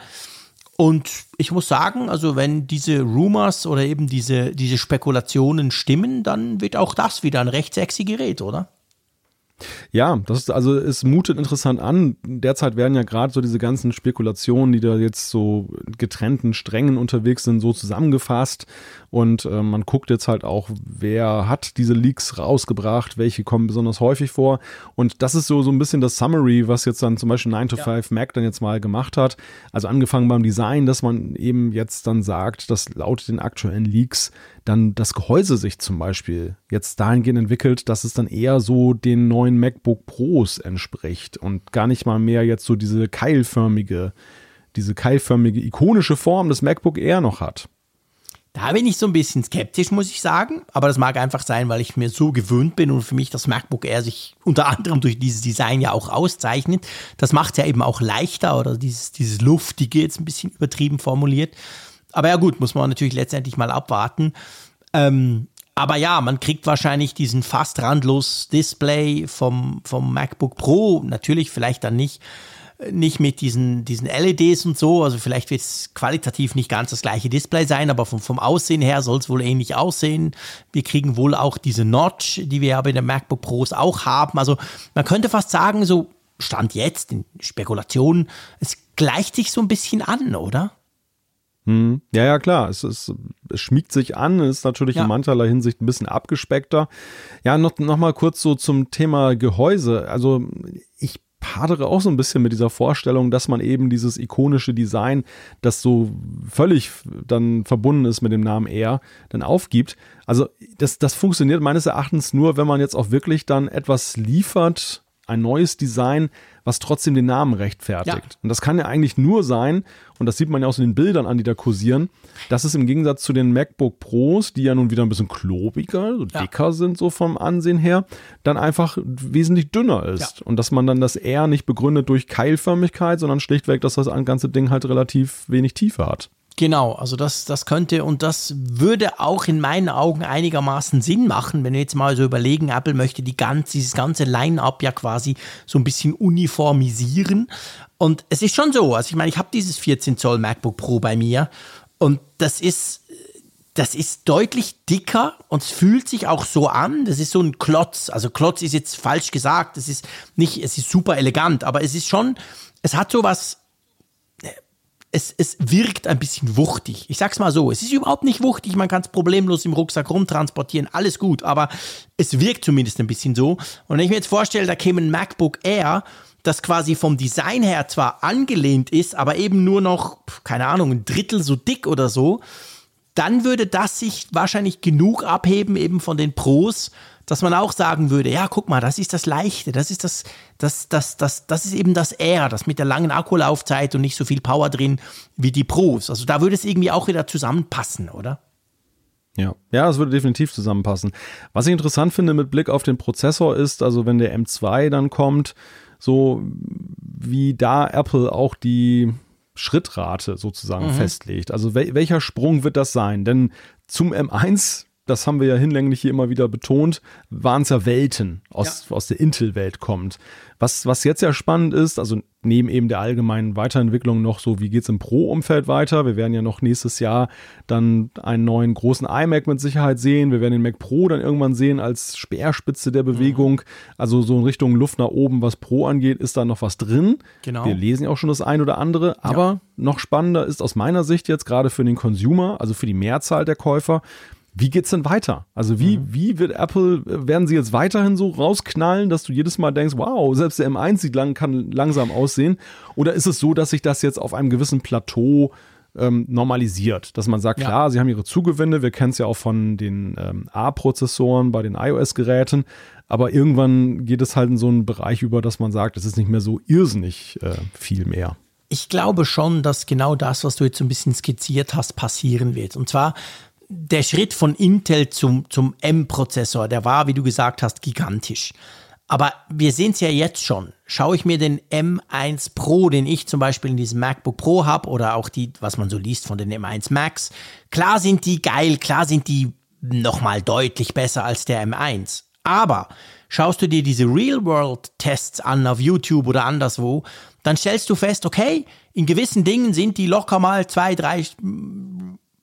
Und ich muss sagen, also wenn diese Rumors oder eben diese, diese Spekulationen stimmen, dann wird auch das wieder ein recht sexy Gerät, oder? Ja, das ist, also es mutet interessant an. Derzeit werden ja gerade so diese ganzen Spekulationen, die da jetzt so getrennten Strängen unterwegs sind, so zusammengefasst. Und äh, man guckt jetzt halt auch, wer hat diese Leaks rausgebracht, welche kommen besonders häufig vor. Und das ist so, so ein bisschen das Summary, was jetzt dann zum Beispiel 9 to 5 ja. Mac dann jetzt mal gemacht hat. Also angefangen beim Design, dass man eben jetzt dann sagt, dass laut den aktuellen Leaks dann das Gehäuse sich zum Beispiel jetzt dahingehend entwickelt, dass es dann eher so den neuen MacBook Pros entspricht und gar nicht mal mehr jetzt so diese keilförmige, diese keilförmige ikonische Form des MacBook Air noch hat. Da bin ich so ein bisschen skeptisch, muss ich sagen. Aber das mag einfach sein, weil ich mir so gewöhnt bin und für mich das MacBook Air sich unter anderem durch dieses Design ja auch auszeichnet. Das macht es ja eben auch leichter oder dieses, dieses Luftige jetzt ein bisschen übertrieben formuliert. Aber ja gut, muss man natürlich letztendlich mal abwarten. Ähm, aber ja, man kriegt wahrscheinlich diesen fast randlos Display vom, vom MacBook Pro. Natürlich vielleicht dann nicht, nicht mit diesen, diesen LEDs und so. Also vielleicht wird es qualitativ nicht ganz das gleiche Display sein, aber vom, vom Aussehen her soll es wohl ähnlich aussehen. Wir kriegen wohl auch diese Notch, die wir aber in den MacBook Pros auch haben. Also man könnte fast sagen, so Stand jetzt in Spekulationen, es gleicht sich so ein bisschen an, oder? Hm. Ja, ja, klar. Es, ist, es schmiegt sich an, ist natürlich ja. in mancherlei Hinsicht ein bisschen abgespeckter. Ja, noch, noch mal kurz so zum Thema Gehäuse. Also ich hadere auch so ein bisschen mit dieser Vorstellung, dass man eben dieses ikonische Design, das so völlig dann verbunden ist mit dem Namen Air, dann aufgibt. Also das, das funktioniert meines Erachtens nur, wenn man jetzt auch wirklich dann etwas liefert, ein neues Design, was trotzdem den Namen rechtfertigt. Ja. Und das kann ja eigentlich nur sein, und das sieht man ja aus den Bildern an, die da kursieren, dass es im Gegensatz zu den MacBook Pros, die ja nun wieder ein bisschen klobiger, so ja. dicker sind, so vom Ansehen her, dann einfach wesentlich dünner ist. Ja. Und dass man dann das R nicht begründet durch Keilförmigkeit, sondern schlichtweg, dass das ganze Ding halt relativ wenig Tiefe hat. Genau, also das, das könnte und das würde auch in meinen Augen einigermaßen Sinn machen, wenn wir jetzt mal so überlegen, Apple möchte die ganz, dieses ganze Line-up ja quasi so ein bisschen uniformisieren. Und es ist schon so, also ich meine, ich habe dieses 14 Zoll MacBook Pro bei mir und das ist, das ist deutlich dicker und es fühlt sich auch so an. Das ist so ein Klotz. Also Klotz ist jetzt falsch gesagt. Es ist nicht, es ist super elegant, aber es ist schon, es hat so was es, es wirkt ein bisschen wuchtig. Ich sag's mal so, es ist überhaupt nicht wuchtig, man kann es problemlos im Rucksack rumtransportieren, alles gut, aber es wirkt zumindest ein bisschen so. Und wenn ich mir jetzt vorstelle, da käme ein MacBook Air, das quasi vom Design her zwar angelehnt ist, aber eben nur noch, keine Ahnung, ein Drittel so dick oder so, dann würde das sich wahrscheinlich genug abheben eben von den Pros, dass man auch sagen würde, ja, guck mal, das ist das Leichte, das ist das, das, das, das, das ist eben das R, das mit der langen Akkulaufzeit und nicht so viel Power drin wie die Pros. Also da würde es irgendwie auch wieder zusammenpassen, oder? Ja, ja, es würde definitiv zusammenpassen. Was ich interessant finde mit Blick auf den Prozessor ist, also wenn der M2 dann kommt, so wie da Apple auch die Schrittrate sozusagen mhm. festlegt. Also wel welcher Sprung wird das sein? Denn zum M1 das haben wir ja hinlänglich hier immer wieder betont, waren es ja Welten aus, ja. aus der Intel-Welt kommt. Was, was jetzt ja spannend ist, also neben eben der allgemeinen Weiterentwicklung noch so, wie geht es im Pro-Umfeld weiter? Wir werden ja noch nächstes Jahr dann einen neuen großen iMac mit Sicherheit sehen. Wir werden den Mac Pro dann irgendwann sehen als Speerspitze der Bewegung. Mhm. Also so in Richtung Luft nach oben, was Pro angeht, ist da noch was drin. Genau. Wir lesen ja auch schon das ein oder andere. Aber ja. noch spannender ist aus meiner Sicht jetzt gerade für den Consumer, also für die Mehrzahl der Käufer, wie geht's denn weiter? Also wie, mhm. wie wird Apple, werden sie jetzt weiterhin so rausknallen, dass du jedes Mal denkst, wow, selbst der M1 sieht lang, kann langsam aussehen? Oder ist es so, dass sich das jetzt auf einem gewissen Plateau ähm, normalisiert, dass man sagt, ja. klar, sie haben ihre Zugewinne, wir kennen es ja auch von den ähm, A-Prozessoren bei den iOS-Geräten, aber irgendwann geht es halt in so einen Bereich über, dass man sagt, es ist nicht mehr so irrsinnig äh, viel mehr. Ich glaube schon, dass genau das, was du jetzt so ein bisschen skizziert hast, passieren wird. Und zwar der Schritt von Intel zum, zum M-Prozessor, der war, wie du gesagt hast, gigantisch. Aber wir sehen es ja jetzt schon. Schaue ich mir den M1 Pro, den ich zum Beispiel in diesem MacBook Pro habe, oder auch die, was man so liest von den M1 Max, klar sind die geil, klar sind die nochmal deutlich besser als der M1. Aber schaust du dir diese Real-World-Tests an auf YouTube oder anderswo, dann stellst du fest, okay, in gewissen Dingen sind die locker mal zwei,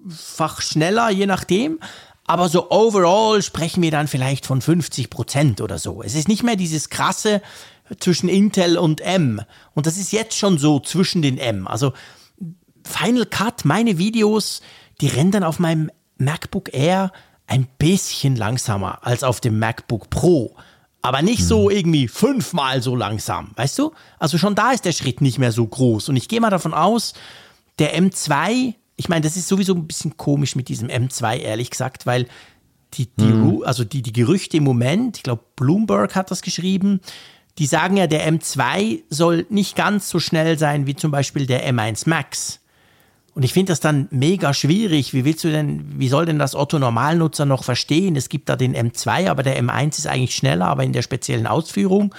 dreifach schneller, je nachdem. Aber so overall sprechen wir dann vielleicht von 50 Prozent oder so. Es ist nicht mehr dieses krasse zwischen Intel und M. Und das ist jetzt schon so zwischen den M. Also Final Cut, meine Videos, die rennen dann auf meinem MacBook Air ein bisschen langsamer als auf dem MacBook Pro. Aber nicht so mhm. irgendwie fünfmal so langsam, weißt du? Also schon da ist der Schritt nicht mehr so groß. Und ich gehe mal davon aus, der M2 ich meine, das ist sowieso ein bisschen komisch mit diesem M2, ehrlich gesagt, weil die, die, mhm. also die, die Gerüchte im Moment, ich glaube, Bloomberg hat das geschrieben, die sagen ja, der M2 soll nicht ganz so schnell sein wie zum Beispiel der M1 Max. Und ich finde das dann mega schwierig. Wie willst du denn, wie soll denn das Otto Normalnutzer noch verstehen? Es gibt da den M2, aber der M1 ist eigentlich schneller, aber in der speziellen Ausführung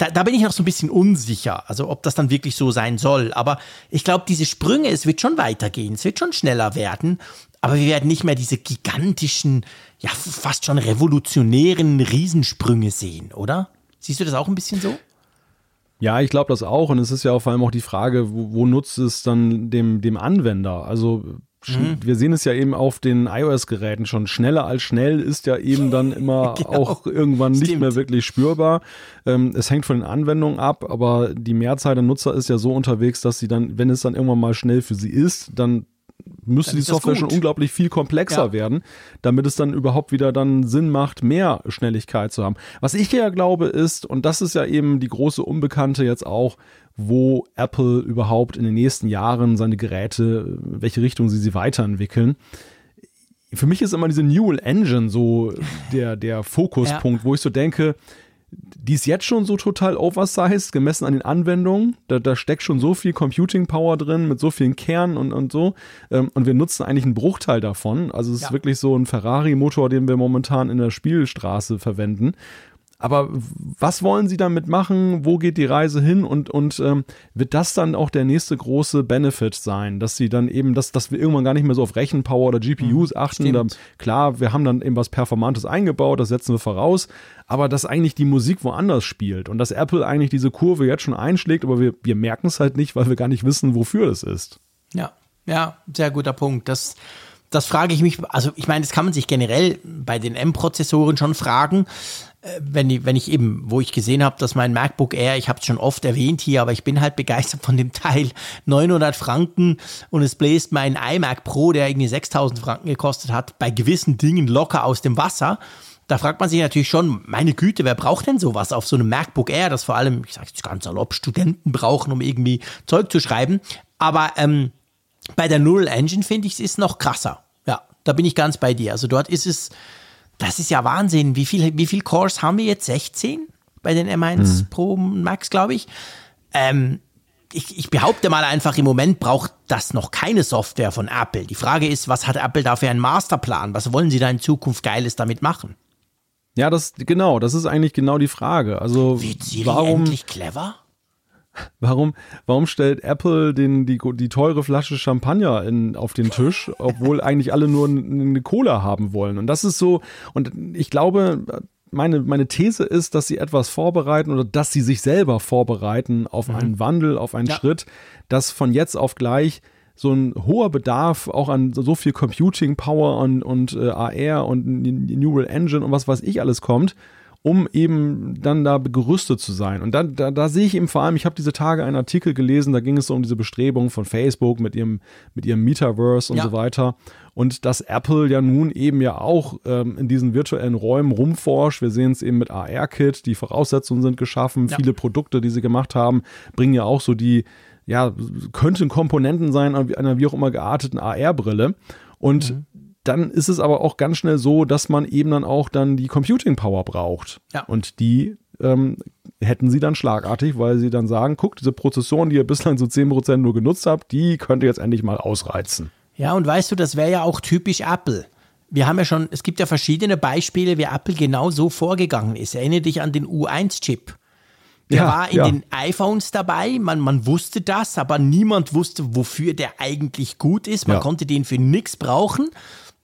da, da bin ich noch so ein bisschen unsicher, also ob das dann wirklich so sein soll. Aber ich glaube, diese Sprünge, es wird schon weitergehen, es wird schon schneller werden, aber wir werden nicht mehr diese gigantischen, ja fast schon revolutionären Riesensprünge sehen, oder? Siehst du das auch ein bisschen so? Ja, ich glaube das auch. Und es ist ja vor allem auch die Frage, wo, wo nutzt es dann dem, dem Anwender? Also Mhm. Wir sehen es ja eben auf den iOS-Geräten schon. Schneller als schnell ist ja eben dann [laughs] immer genau. auch irgendwann nicht Stimmt. mehr wirklich spürbar. Ähm, es hängt von den Anwendungen ab, aber die Mehrzahl der Nutzer ist ja so unterwegs, dass sie dann, wenn es dann irgendwann mal schnell für sie ist, dann müsste die Software schon unglaublich viel komplexer ja. werden, damit es dann überhaupt wieder dann Sinn macht, mehr Schnelligkeit zu haben. Was ich ja glaube ist, und das ist ja eben die große Unbekannte jetzt auch, wo Apple überhaupt in den nächsten Jahren seine Geräte, welche Richtung sie sie weiterentwickeln. Für mich ist immer diese Neural Engine so der, der Fokuspunkt, ja. wo ich so denke, die ist jetzt schon so total oversized, gemessen an den Anwendungen. Da, da steckt schon so viel Computing Power drin, mit so vielen Kernen und, und so. Ähm, und wir nutzen eigentlich einen Bruchteil davon. Also es ja. ist wirklich so ein Ferrari-Motor, den wir momentan in der Spielstraße verwenden. Aber was wollen sie damit machen? Wo geht die Reise hin? Und, und ähm, wird das dann auch der nächste große Benefit sein, dass sie dann eben, dass, dass wir irgendwann gar nicht mehr so auf Rechenpower oder GPUs mhm, achten? Da, klar, wir haben dann eben was Performantes eingebaut, das setzen wir voraus, aber dass eigentlich die Musik woanders spielt und dass Apple eigentlich diese Kurve jetzt schon einschlägt, aber wir, wir merken es halt nicht, weil wir gar nicht wissen, wofür es ist. Ja, ja, sehr guter Punkt. Das das frage ich mich, also ich meine, das kann man sich generell bei den M-Prozessoren schon fragen. Wenn ich, wenn ich eben, wo ich gesehen habe, dass mein MacBook Air, ich habe es schon oft erwähnt hier, aber ich bin halt begeistert von dem Teil, 900 Franken und es bläst mein iMac Pro, der irgendwie 6000 Franken gekostet hat, bei gewissen Dingen locker aus dem Wasser. Da fragt man sich natürlich schon, meine Güte, wer braucht denn sowas auf so einem MacBook Air, das vor allem, ich sage jetzt ganz salopp, Studenten brauchen, um irgendwie Zeug zu schreiben. Aber ähm, bei der Neural Engine finde ich, es ist noch krasser. Ja, da bin ich ganz bei dir. Also dort ist es das ist ja Wahnsinn. Wie viel, wie viel Cores haben wir jetzt? 16 bei den M1 mhm. Pro Max, glaube ich. Ähm, ich, ich behaupte mal einfach, im Moment braucht das noch keine Software von Apple. Die Frage ist, was hat Apple da für einen Masterplan? Was wollen sie da in Zukunft Geiles damit machen? Ja, das genau, das ist eigentlich genau die Frage. Also Wird Siri warum endlich clever? Warum, warum stellt Apple den, die, die teure Flasche Champagner in, auf den Tisch, obwohl eigentlich alle nur eine Cola haben wollen? Und das ist so, und ich glaube, meine, meine These ist, dass sie etwas vorbereiten oder dass sie sich selber vorbereiten auf mhm. einen Wandel, auf einen ja. Schritt, dass von jetzt auf gleich so ein hoher Bedarf auch an so viel Computing Power und, und äh, AR und Neural Engine und was weiß ich alles kommt um eben dann da gerüstet zu sein. Und dann, da, da sehe ich eben vor allem, ich habe diese Tage einen Artikel gelesen, da ging es so um diese Bestrebungen von Facebook mit ihrem, mit ihrem Metaverse und ja. so weiter. Und dass Apple ja nun eben ja auch ähm, in diesen virtuellen Räumen rumforscht. Wir sehen es eben mit AR-Kit, die Voraussetzungen sind geschaffen. Ja. Viele Produkte, die sie gemacht haben, bringen ja auch so die, ja, könnten Komponenten sein einer wie auch immer gearteten AR-Brille. Und mhm dann ist es aber auch ganz schnell so, dass man eben dann auch dann die Computing Power braucht. Ja. Und die ähm, hätten sie dann schlagartig, weil sie dann sagen, guckt, diese Prozessoren, die ihr bislang so 10% nur genutzt habt, die könnt ihr jetzt endlich mal ausreizen. Ja, und weißt du, das wäre ja auch typisch Apple. Wir haben ja schon, es gibt ja verschiedene Beispiele, wie Apple genau so vorgegangen ist. Erinnere dich an den U1-Chip. Der Ja, war in ja. den iPhones dabei, man, man wusste das, aber niemand wusste, wofür der eigentlich gut ist. Man Ja. konnte den für nichts brauchen.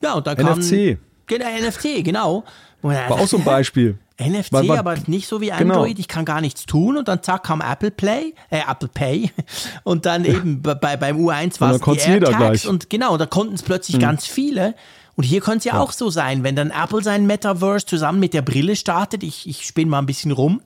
Ja, und dann kam. NFC. Genau, NFC, genau. Und dann- War auch so ein Beispiel. NFC, Weil- weil- aber nicht so wie Genau. Android, ich kann gar nichts tun und dann zack kam Apple Play, äh, Apple Pay [laughs] und dann eben bei, bei- beim U1 war es die AirTags. Mhm. und genau, da konnten es plötzlich ganz viele und hier könnte es ja, auch so sein, wenn dann Apple sein Metaverse zusammen mit der Brille startet, ich, ich spinne mal ein bisschen rum,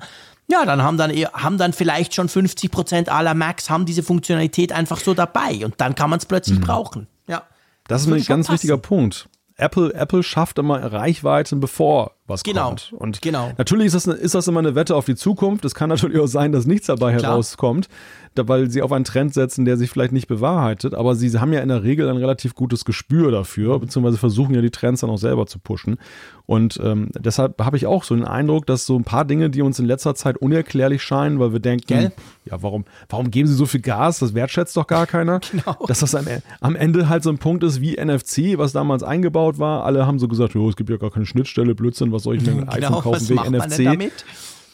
ja, dann haben dann, eher- haben dann vielleicht schon 50% aller Macs haben diese Funktionalität einfach so dabei und dann kann man es plötzlich brauchen. Ja. Mhm. Das ist ein ganz passen. wichtiger Punkt. Apple, Apple schafft immer Reichweiten, bevor was Genau, kommt. Und genau. natürlich ist das, ist das immer eine Wette auf die Zukunft. Es kann natürlich auch sein, dass nichts dabei Klar. herauskommt, da, weil sie auf einen Trend setzen, der sich vielleicht nicht bewahrheitet. Aber sie haben ja in der Regel ein relativ gutes Gespür dafür, beziehungsweise versuchen ja die Trends dann auch selber zu pushen. Und ähm, deshalb habe ich auch so den Eindruck, dass so ein paar Dinge, die uns in letzter Zeit unerklärlich scheinen, weil wir denken, Gell? ja, warum, warum geben sie so viel Gas? Das wertschätzt doch gar keiner. [laughs] Genau. Dass das am, am Ende halt so ein Punkt ist wie NFC, was damals eingebaut war. Alle haben so gesagt, jo, es gibt ja gar keine Schnittstelle, Blödsinn, was soll ich mir ein iPhone Genau, kaufen was wegen NFC?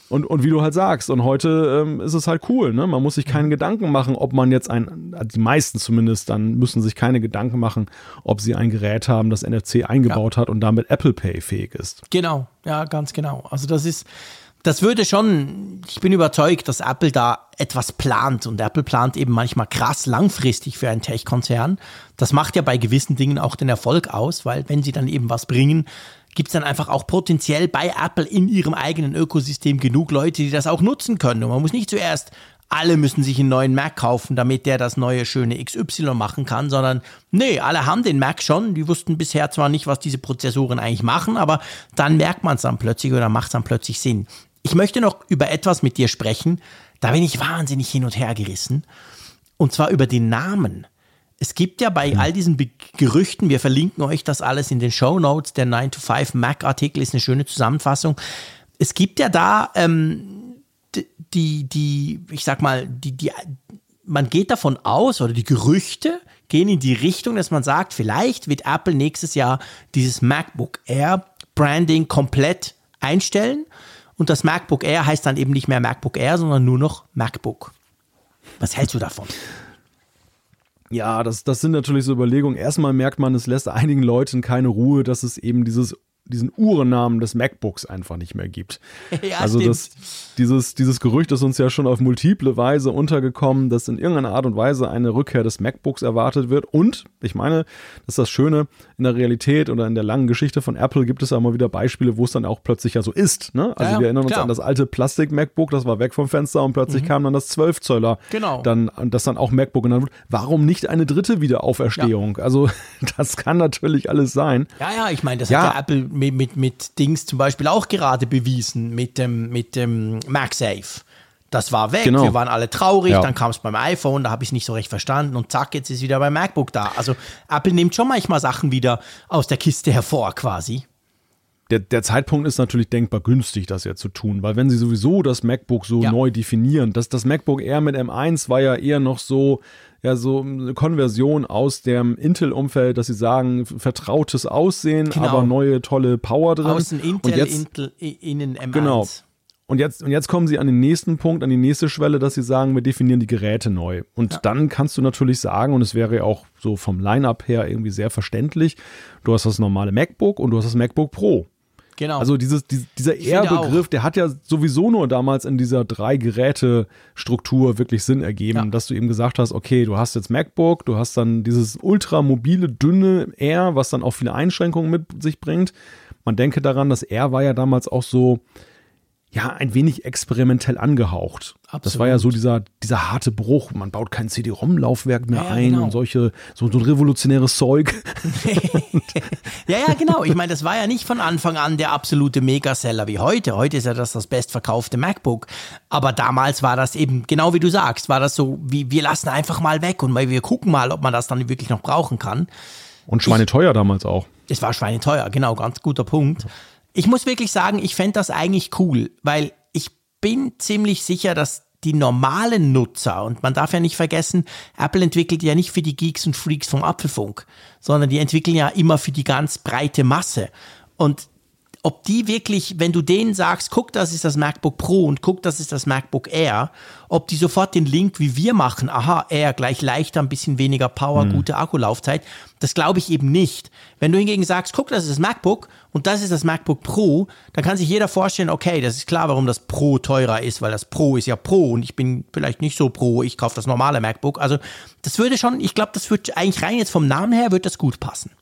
Und, und wie du halt sagst, und heute ähm, ist es halt cool, ne? Man muss sich keinen Gedanken machen, ob man jetzt ein, also die meisten zumindest, dann müssen sich keine Gedanken machen, ob sie ein Gerät haben, das NFC eingebaut hat und damit Apple Pay fähig ist. Genau, ja, ganz genau. Also das ist, das würde schon, ich bin überzeugt, dass Apple da etwas plant und Apple plant eben manchmal krass langfristig für einen Tech-Konzern. Das macht ja bei gewissen Dingen auch den Erfolg aus, weil wenn sie dann eben was bringen, gibt es dann einfach auch potenziell bei Apple in ihrem eigenen Ökosystem genug Leute, die das auch nutzen können. Und man muss nicht zuerst alle müssen sich einen neuen Mac kaufen, damit der das neue schöne XY machen kann, sondern nee, alle haben den Mac schon. Die wussten bisher zwar nicht, was diese Prozessoren eigentlich machen, aber dann merkt man es dann plötzlich oder macht es dann plötzlich Sinn. Ich möchte noch über etwas mit dir sprechen, da bin ich wahnsinnig hin und her gerissen. Und zwar über den Namen. Es gibt ja bei all diesen Be Gerüchten, wir verlinken euch das alles in den Show Notes, der 9 to 5 Mac-Artikel ist eine schöne Zusammenfassung. Es gibt ja da ähm, die, die, ich sag mal, die, die, man geht davon aus, oder die Gerüchte gehen in die Richtung, dass man sagt, vielleicht wird Apple nächstes Jahr dieses MacBook Air Branding komplett einstellen. Und das MacBook Air heißt dann eben nicht mehr MacBook Air, sondern nur noch MacBook. Was hältst du davon? Ja, das, das sind natürlich so Überlegungen. Erstmal merkt man, es lässt einigen Leuten keine Ruhe, dass es eben dieses, diesen Uhrennamen des MacBooks einfach nicht mehr gibt. [laughs] Ja, also stimmt. das, dieses, dieses Gerücht ist uns ja schon auf multiple Weise untergekommen, dass in irgendeiner Art und Weise eine Rückkehr des MacBooks erwartet wird. Und ich meine, das ist das Schöne, in der Realität oder in der langen Geschichte von Apple gibt es ja immer wieder Beispiele, wo es dann auch plötzlich ja so ist. Ne? Also Ja, wir erinnern uns klar. Mhm. an das alte Plastik-MacBook, das war weg vom Fenster und plötzlich kam dann das 12 Zöller. Genau. Dann, das dann auch MacBook genannt wird. Warum nicht eine dritte Wiederauferstehung? Also [laughs] das kann natürlich alles sein. Ja, ja, ich meine, das Ja. hat ja Apple mit, mit, mit Dings zum Beispiel auch gerade bewiesen, mit dem, mit dem MagSafe. Das war weg, Genau. wir waren alle traurig, Ja. dann kam es beim iPhone, da habe ich es nicht so recht verstanden und zack, jetzt ist wieder beim MacBook da. Also Apple nimmt schon manchmal Sachen wieder aus der Kiste hervor quasi. der, der Zeitpunkt ist natürlich denkbar günstig, das jetzt zu tun, weil wenn sie sowieso das MacBook so Ja. neu definieren, das, das MacBook Air mit M1 war ja eher noch so, ja, so eine Konversion aus dem Intel-Umfeld, dass sie sagen, vertrautes Aussehen, Genau. aber neue tolle Power drin. Außen Intel, und jetzt, Intel, innen M1. Genau. Und jetzt, und jetzt kommen sie an den nächsten Punkt, an die nächste Schwelle, dass sie sagen, wir definieren die Geräte neu. Und dann kannst du natürlich sagen, und es wäre ja auch so vom Line-Up her irgendwie sehr verständlich, du hast das normale MacBook und du hast das MacBook Pro. Genau. Also dieses, dies- dieser finde Air-Begriff, der hat ja sowieso nur damals in dieser Drei-Geräte-Struktur wirklich Sinn ergeben, Ja. dass du eben gesagt hast, okay, du hast jetzt MacBook, du hast dann dieses ultramobile, dünne Air, was dann auch viele Einschränkungen mit sich bringt. Man denke daran, das Air war ja damals auch so, ja, ein wenig experimentell angehaucht. Das war ja so dieser, dieser harte Bruch. Man baut kein CD-ROM-Laufwerk mehr Ja, ja, ein genau. und solche, so, so ein revolutionäres Zeug. [laughs] Ja, ja, genau. Ich meine, das war ja nicht von Anfang an der absolute Megaseller wie heute. Heute ist ja das das bestverkaufte MacBook. Aber damals war das eben, genau wie du sagst, war das so, wie wir lassen einfach mal weg und wir gucken mal, ob man das dann wirklich noch brauchen kann. Und schweineteuer damals auch. Es war schweineteuer, genau, ganz guter Punkt. Ich muss wirklich sagen, ich fände das eigentlich cool, weil ich bin ziemlich sicher, dass die normalen Nutzer, und man darf ja nicht vergessen, Apple entwickelt ja nicht für die Geeks und Freaks vom Apfelfunk, sondern die entwickeln ja immer für die ganz breite Masse. Und ob die wirklich, wenn du denen sagst, guck, das ist das MacBook Pro und guck, das ist das MacBook Air, ob die sofort den Link wie wir machen, aha, Air gleich leichter, ein bisschen weniger Power, mhm. gute Akkulaufzeit, das glaube ich eben nicht. Wenn du hingegen sagst, guck, das ist das MacBook und das ist das MacBook Pro, dann kann sich jeder vorstellen, okay, das ist klar, warum das Pro teurer ist, weil das Pro ist ja Pro und ich bin vielleicht nicht so Pro, ich kaufe das normale MacBook. Also das würde schon, ich glaube, das wird eigentlich rein jetzt vom Namen her, wird das gut passen.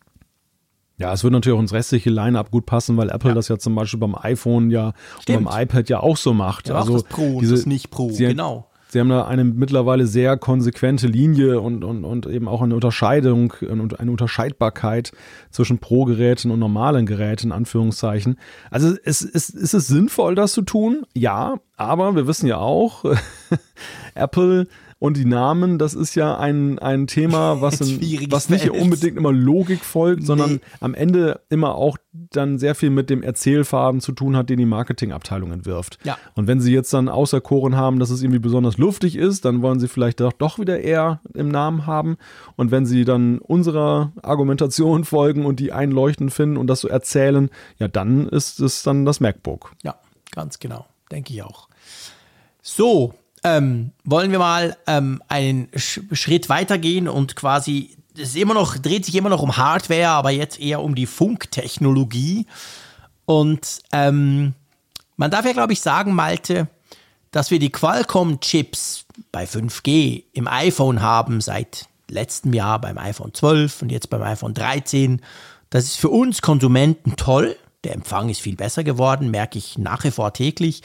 Ja, es würde natürlich auch ins restliche Line-Up gut passen, weil Apple ja. das ja zum Beispiel beim iPhone ja Stimmt. und beim iPad ja auch so macht. Ja, also das Pro diese, das nicht Pro, sie, genau. Sie haben da eine mittlerweile sehr konsequente Linie und, und, und eben auch eine Unterscheidung und eine Unterscheidbarkeit zwischen Pro-Geräten und normalen Geräten, in Anführungszeichen. Also es, es, ist es sinnvoll, das zu tun? Ja, aber wir wissen ja auch, [laughs] Apple und die Namen, das ist ja ein, ein Thema, [laughs] was, in, was nicht unbedingt immer Logik folgt, nee. sondern am Ende immer auch dann sehr viel mit dem Erzählfaden zu tun hat, den die Marketingabteilung entwirft. Ja. Und wenn sie jetzt dann auserkoren haben, dass es irgendwie besonders luftig ist, dann wollen sie vielleicht doch, doch wieder eher im Namen haben. Und wenn sie dann unserer Argumentation [laughs] folgen und die einleuchtend finden und das so erzählen, ja, dann ist es dann das MacBook. Ja, ganz genau. Denke ich auch. So, ähm, wollen wir mal ähm, einen Sch Schritt weitergehen und quasi, es ist immer noch, dreht sich immer noch um Hardware, aber jetzt eher um die Funktechnologie. Und ähm, man darf ja, glaube ich, sagen, Malte, dass wir die Qualcomm-Chips bei 5G im iPhone haben seit letztem Jahr beim iPhone 12 und jetzt beim iPhone 13. Das ist für uns Konsumenten toll. Der Empfang ist viel besser geworden, merke ich nach wie vor täglich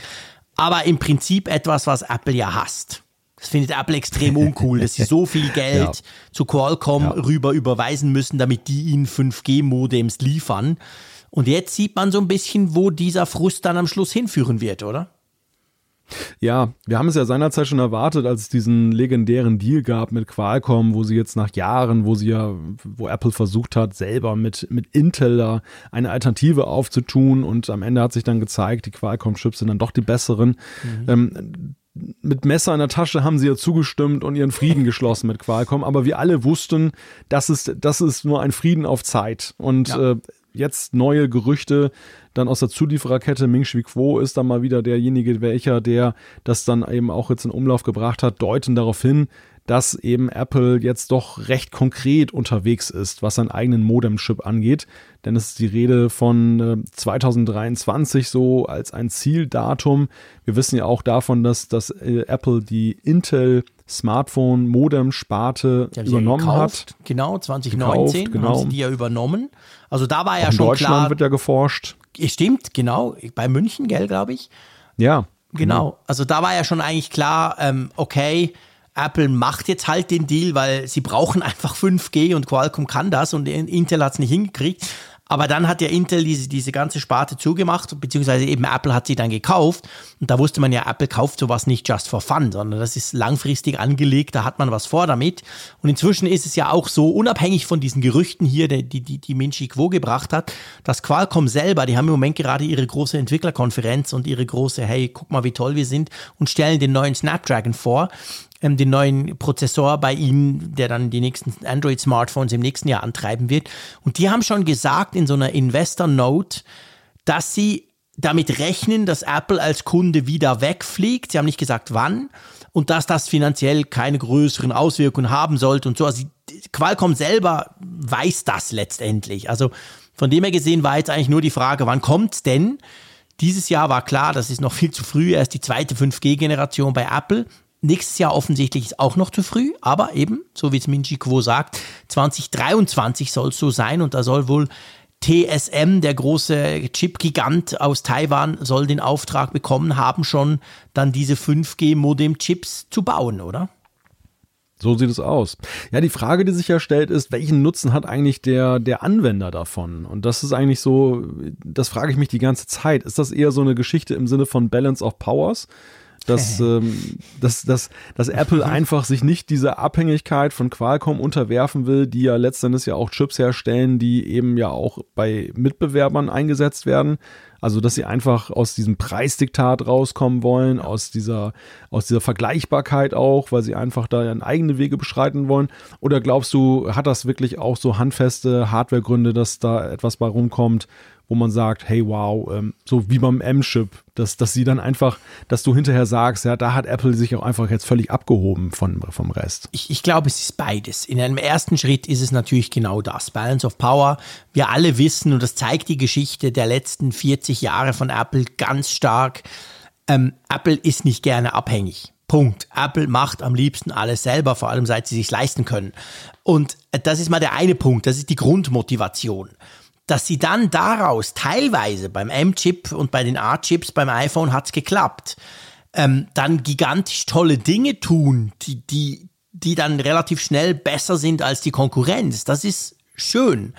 aber im Prinzip etwas, was Apple ja hasst. Das findet Apple extrem uncool, dass sie so viel [laughs] Geld ja. zu Qualcomm ja. rüber überweisen müssen, damit die ihnen 5G-Modems liefern. Und jetzt sieht man so ein bisschen, wo dieser Frust dann am Schluss hinführen wird, oder? Ja, wir haben es ja seinerzeit schon erwartet, als es diesen legendären Deal gab mit Qualcomm, wo sie jetzt nach Jahren, wo sie ja, wo Apple versucht hat, selber mit, mit Intel da eine Alternative aufzutun und am Ende hat sich dann gezeigt, die Qualcomm-Chips sind dann doch die besseren. Mhm. Ähm, mit Messer in der Tasche haben sie ja zugestimmt und ihren Frieden geschlossen mit Qualcomm, aber wir alle wussten, das ist, das ist nur ein Frieden auf Zeit. Und ja. äh, jetzt neue Gerüchte dann aus der Zuliefererkette. Ming Chi Kuo ist dann mal wieder derjenige, welcher, der das dann eben auch jetzt in Umlauf gebracht hat, deuten darauf hin, dass eben Apple jetzt doch recht konkret unterwegs ist, was seinen eigenen Modem-Chip angeht. Denn es ist die Rede von äh, 2023 so als ein Zieldatum. Wir wissen ja auch davon, dass, dass äh, Apple die Intel Smartphone Modem Sparte übernommen hat. Genau, 2019 gekauft, genau. haben sie die ja übernommen. Also da war ja schon in Deutschland klar. wird ja geforscht. Stimmt, genau. Bei München, gell, glaube ich. Ja. Genau. genau. Also da war ja schon eigentlich klar, ähm, okay, Apple macht jetzt halt den Deal, weil sie brauchen einfach 5G und Qualcomm kann das und Intel hat es nicht hingekriegt. Aber dann hat ja Intel diese, diese ganze Sparte zugemacht, beziehungsweise eben Apple hat sie dann gekauft. Und da wusste man ja, Apple kauft sowas nicht just for fun, sondern das ist langfristig angelegt, da hat man was vor damit. Und inzwischen ist es ja auch so, unabhängig von diesen Gerüchten hier, die, die, die Minchi Quo gebracht hat, dass Qualcomm selber, die haben im Moment gerade ihre große Entwicklerkonferenz und ihre große, hey, guck mal, wie toll wir sind und stellen den neuen Snapdragon vor ähm, den neuen Prozessor bei ihnen, der dann die nächsten Android-Smartphones im nächsten Jahr antreiben wird. Und die haben schon gesagt in so einer Investor-Note, dass sie damit rechnen, dass Apple als Kunde wieder wegfliegt. Sie haben nicht gesagt, wann. Und dass das finanziell keine größeren Auswirkungen haben sollte und so. Also Qualcomm selber weiß das letztendlich. Also von dem her gesehen war jetzt eigentlich nur die Frage, wann kommt's denn? Dieses Jahr war klar, das ist noch viel zu früh, erst die zweite 5G-Generation bei Apple. Nächstes Jahr offensichtlich ist auch noch zu früh, aber eben, so wie es Minji Quo sagt, 2023 soll es so sein und da soll wohl TSM, der große Chip-Gigant aus Taiwan, soll den Auftrag bekommen haben, schon dann diese 5G-Modem-Chips zu bauen, oder? So sieht es aus. Ja, die Frage, die sich ja stellt, ist, welchen Nutzen hat eigentlich der, der Anwender davon? Und das ist eigentlich so, das frage ich mich die ganze Zeit. Ist das eher so eine Geschichte im Sinne von Balance of Powers? Dass, [laughs] ähm, dass, dass, dass Apple [laughs] einfach sich nicht dieser Abhängigkeit von Qualcomm unterwerfen will, die ja letztendlich ja auch Chips herstellen, die eben ja auch bei Mitbewerbern eingesetzt werden. Also, dass sie einfach aus diesem Preisdiktat rauskommen wollen, aus dieser, aus dieser Vergleichbarkeit auch, weil sie einfach da ihren eigene Wege beschreiten wollen. Oder glaubst du, hat das wirklich auch so handfeste Hardwaregründe, dass da etwas bei rumkommt, wo man sagt, hey wow, ähm, so wie beim M-Chip, dass, dass sie dann einfach, dass du hinterher sagst, ja, da hat Apple sich auch einfach jetzt völlig abgehoben von, vom Rest. Ich, ich glaube, es ist beides. In einem ersten Schritt ist es natürlich genau das, Balance of Power. Wir alle wissen, und das zeigt die Geschichte der letzten 40 Jahre von Apple ganz stark, ähm, Apple ist nicht gerne abhängig. Punkt. Apple macht am liebsten alles selber, vor allem seit sie sich leisten können. Und äh, das ist mal der eine Punkt, das ist die Grundmotivation dass sie dann daraus teilweise beim M-Chip und bei den A-Chips beim iPhone hat es geklappt, ähm, dann gigantisch tolle Dinge tun, die, die, die dann relativ schnell besser sind als die Konkurrenz. Das ist schön.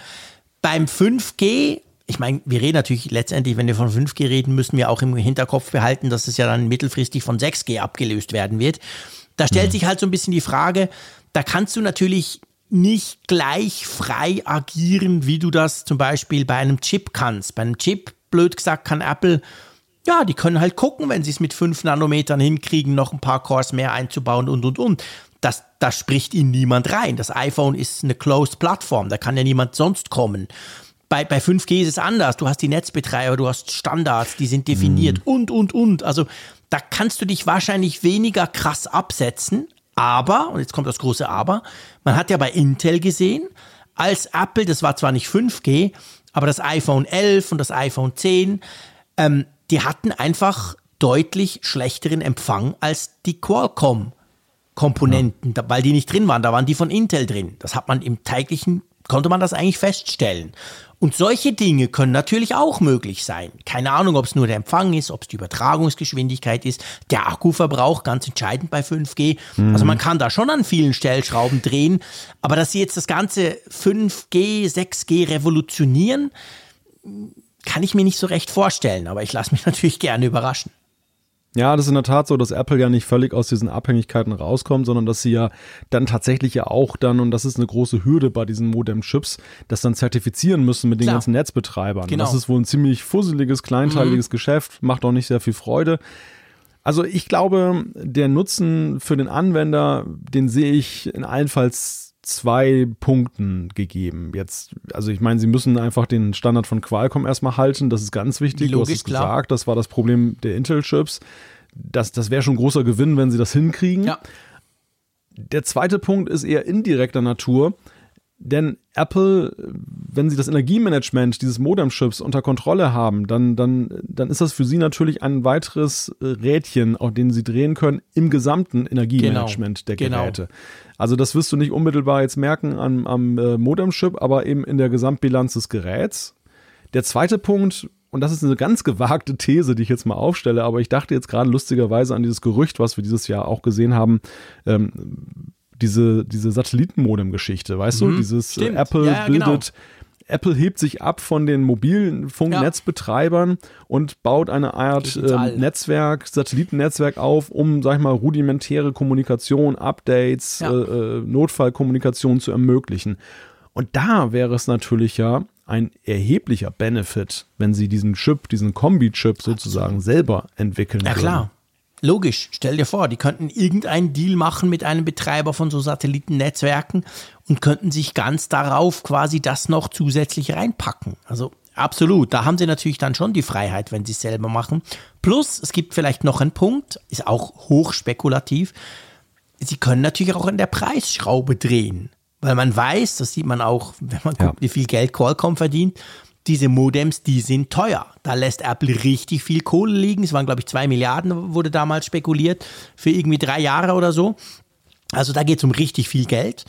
Beim 5G ich meine, wir reden natürlich letztendlich, wenn wir von 5G reden, müssen wir auch im Hinterkopf behalten, dass es ja dann mittelfristig von 6G abgelöst werden wird. Da stellt mhm. sich halt so ein bisschen die Frage, da kannst du natürlich nicht gleich frei agieren, wie du das zum Beispiel bei einem Chip kannst. Bei einem Chip, blöd gesagt, kann Apple, ja, die können halt gucken, wenn sie es mit 5 Nanometern hinkriegen, noch ein paar Cores mehr einzubauen und, und, und. Das, das spricht ihnen niemand rein. Das iPhone ist eine closed Plattform, da kann ja niemand sonst kommen. Bei, bei 5G ist es anders. Du hast die Netzbetreiber, du hast Standards, die sind definiert mhm. und, und, und. Also da kannst du dich wahrscheinlich weniger krass absetzen, aber, und jetzt kommt das große Aber, man hat ja bei Intel gesehen, als Apple, das war zwar nicht 5G, aber das iPhone 11 und das iPhone 10, ähm, die hatten einfach deutlich schlechteren Empfang als die Qualcomm. Komponenten, ja. weil die nicht drin waren, da waren die von Intel drin. Das hat man im täglichen, konnte man das eigentlich feststellen. Und solche Dinge können natürlich auch möglich sein. Keine Ahnung, ob es nur der Empfang ist, ob es die Übertragungsgeschwindigkeit ist, der Akkuverbrauch, ganz entscheidend bei 5G. Mhm. Also man kann da schon an vielen Stellschrauben drehen, aber dass sie jetzt das ganze 5G, 6G revolutionieren, kann ich mir nicht so recht vorstellen, aber ich lasse mich [laughs] natürlich gerne überraschen. Ja, das ist in der Tat so, dass Apple ja nicht völlig aus diesen Abhängigkeiten rauskommt, sondern dass sie ja dann tatsächlich ja auch dann, und das ist eine große Hürde bei diesen Modem-Chips, das dann zertifizieren müssen mit den Klar. ganzen Netzbetreibern. Genau. Das ist wohl ein ziemlich fusseliges, kleinteiliges mhm. Geschäft, macht auch nicht sehr viel Freude. Also ich glaube, der Nutzen für den Anwender, den sehe ich in allenfalls zwei Punkten gegeben. Jetzt, also ich meine, sie müssen einfach den Standard von Qualcomm erstmal halten, das ist ganz wichtig. Logisch, du hast es klar. gesagt, das war das Problem der Intel-Chips. Das, das wäre schon ein großer Gewinn, wenn sie das hinkriegen. Ja. Der zweite Punkt ist eher indirekter Natur. Denn Apple, wenn sie das Energiemanagement dieses Modem-Chips unter Kontrolle haben, dann, dann, dann ist das für sie natürlich ein weiteres Rädchen, auf dem sie drehen können im gesamten Energiemanagement genau. der Geräte. Genau. Also das wirst du nicht unmittelbar jetzt merken am, am äh, Modem-Chip, aber eben in der Gesamtbilanz des Geräts. Der zweite Punkt, und das ist eine ganz gewagte These, die ich jetzt mal aufstelle, aber ich dachte jetzt gerade lustigerweise an dieses Gerücht, was wir dieses Jahr auch gesehen haben, ähm, diese, diese Satellitenmodem-Geschichte, weißt mhm, du? Dieses äh, Apple ja, ja, genau. bildet. Genau. Apple hebt sich ab von den mobilen Funknetzbetreibern ja. und baut eine Art äh, Netzwerk, Satellitennetzwerk auf, um, sag ich mal, rudimentäre Kommunikation, Updates, ja. äh, äh Notfallkommunikation zu ermöglichen. Und da wäre es natürlich ja ein erheblicher Benefit, wenn sie diesen Chip, diesen Kombi-Chip sozusagen selber entwickeln ja, würden. Ja klar. Logisch, stell dir vor, die könnten irgendeinen Deal machen mit einem Betreiber von so Satellitennetzwerken und könnten sich ganz darauf quasi das noch zusätzlich reinpacken. Also absolut, da haben sie natürlich dann schon die Freiheit, wenn sie es selber machen. Plus, es gibt vielleicht noch einen Punkt, ist auch hochspekulativ. Sie können natürlich auch in der Preisschraube drehen, weil man weiß, das sieht man auch, wenn man ja. guckt, wie viel Geld Qualcomm verdient diese Modems, die sind teuer. Da lässt Apple richtig viel Kohle liegen. Es waren, glaube ich, zwei Milliarden, wurde damals spekuliert, für irgendwie drei Jahre oder so. Also da geht es um richtig viel Geld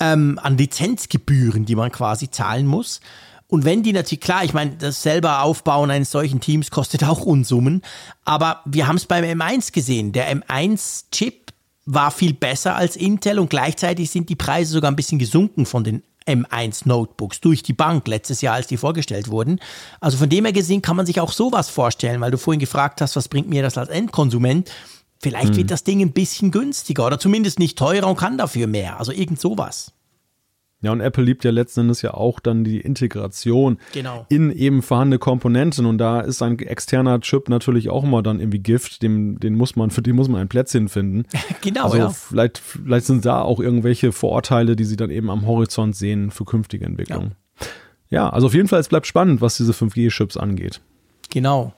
ähm, an Lizenzgebühren, die man quasi zahlen muss. Und wenn die natürlich, klar, ich meine, das selber Aufbauen eines solchen Teams kostet auch Unsummen, aber wir haben es beim M1 gesehen. Der M1-Chip war viel besser als Intel und gleichzeitig sind die Preise sogar ein bisschen gesunken von den M1 Notebooks durch die Bank letztes Jahr, als die vorgestellt wurden. Also von dem her gesehen kann man sich auch sowas vorstellen, weil du vorhin gefragt hast, was bringt mir das als Endkonsument? vielleicht Hm. wird das Ding ein bisschen günstiger oder zumindest nicht teurer und kann dafür mehr. Also irgend sowas. Ja, und Apple liebt ja letzten Endes ja auch dann die Integration Genau. in eben vorhandene Komponenten. Und da ist ein externer Chip natürlich auch immer dann irgendwie Gift. Dem, den muss man, [laughs] für den muss man ein Plätzchen finden. [laughs] Genau, also ja. vielleicht, vielleicht sind da auch irgendwelche Vorurteile, die sie dann eben am Horizont sehen für künftige Entwicklungen. Ja, also auf jeden Fall, es bleibt spannend, was diese 5G-Chips angeht. Genau.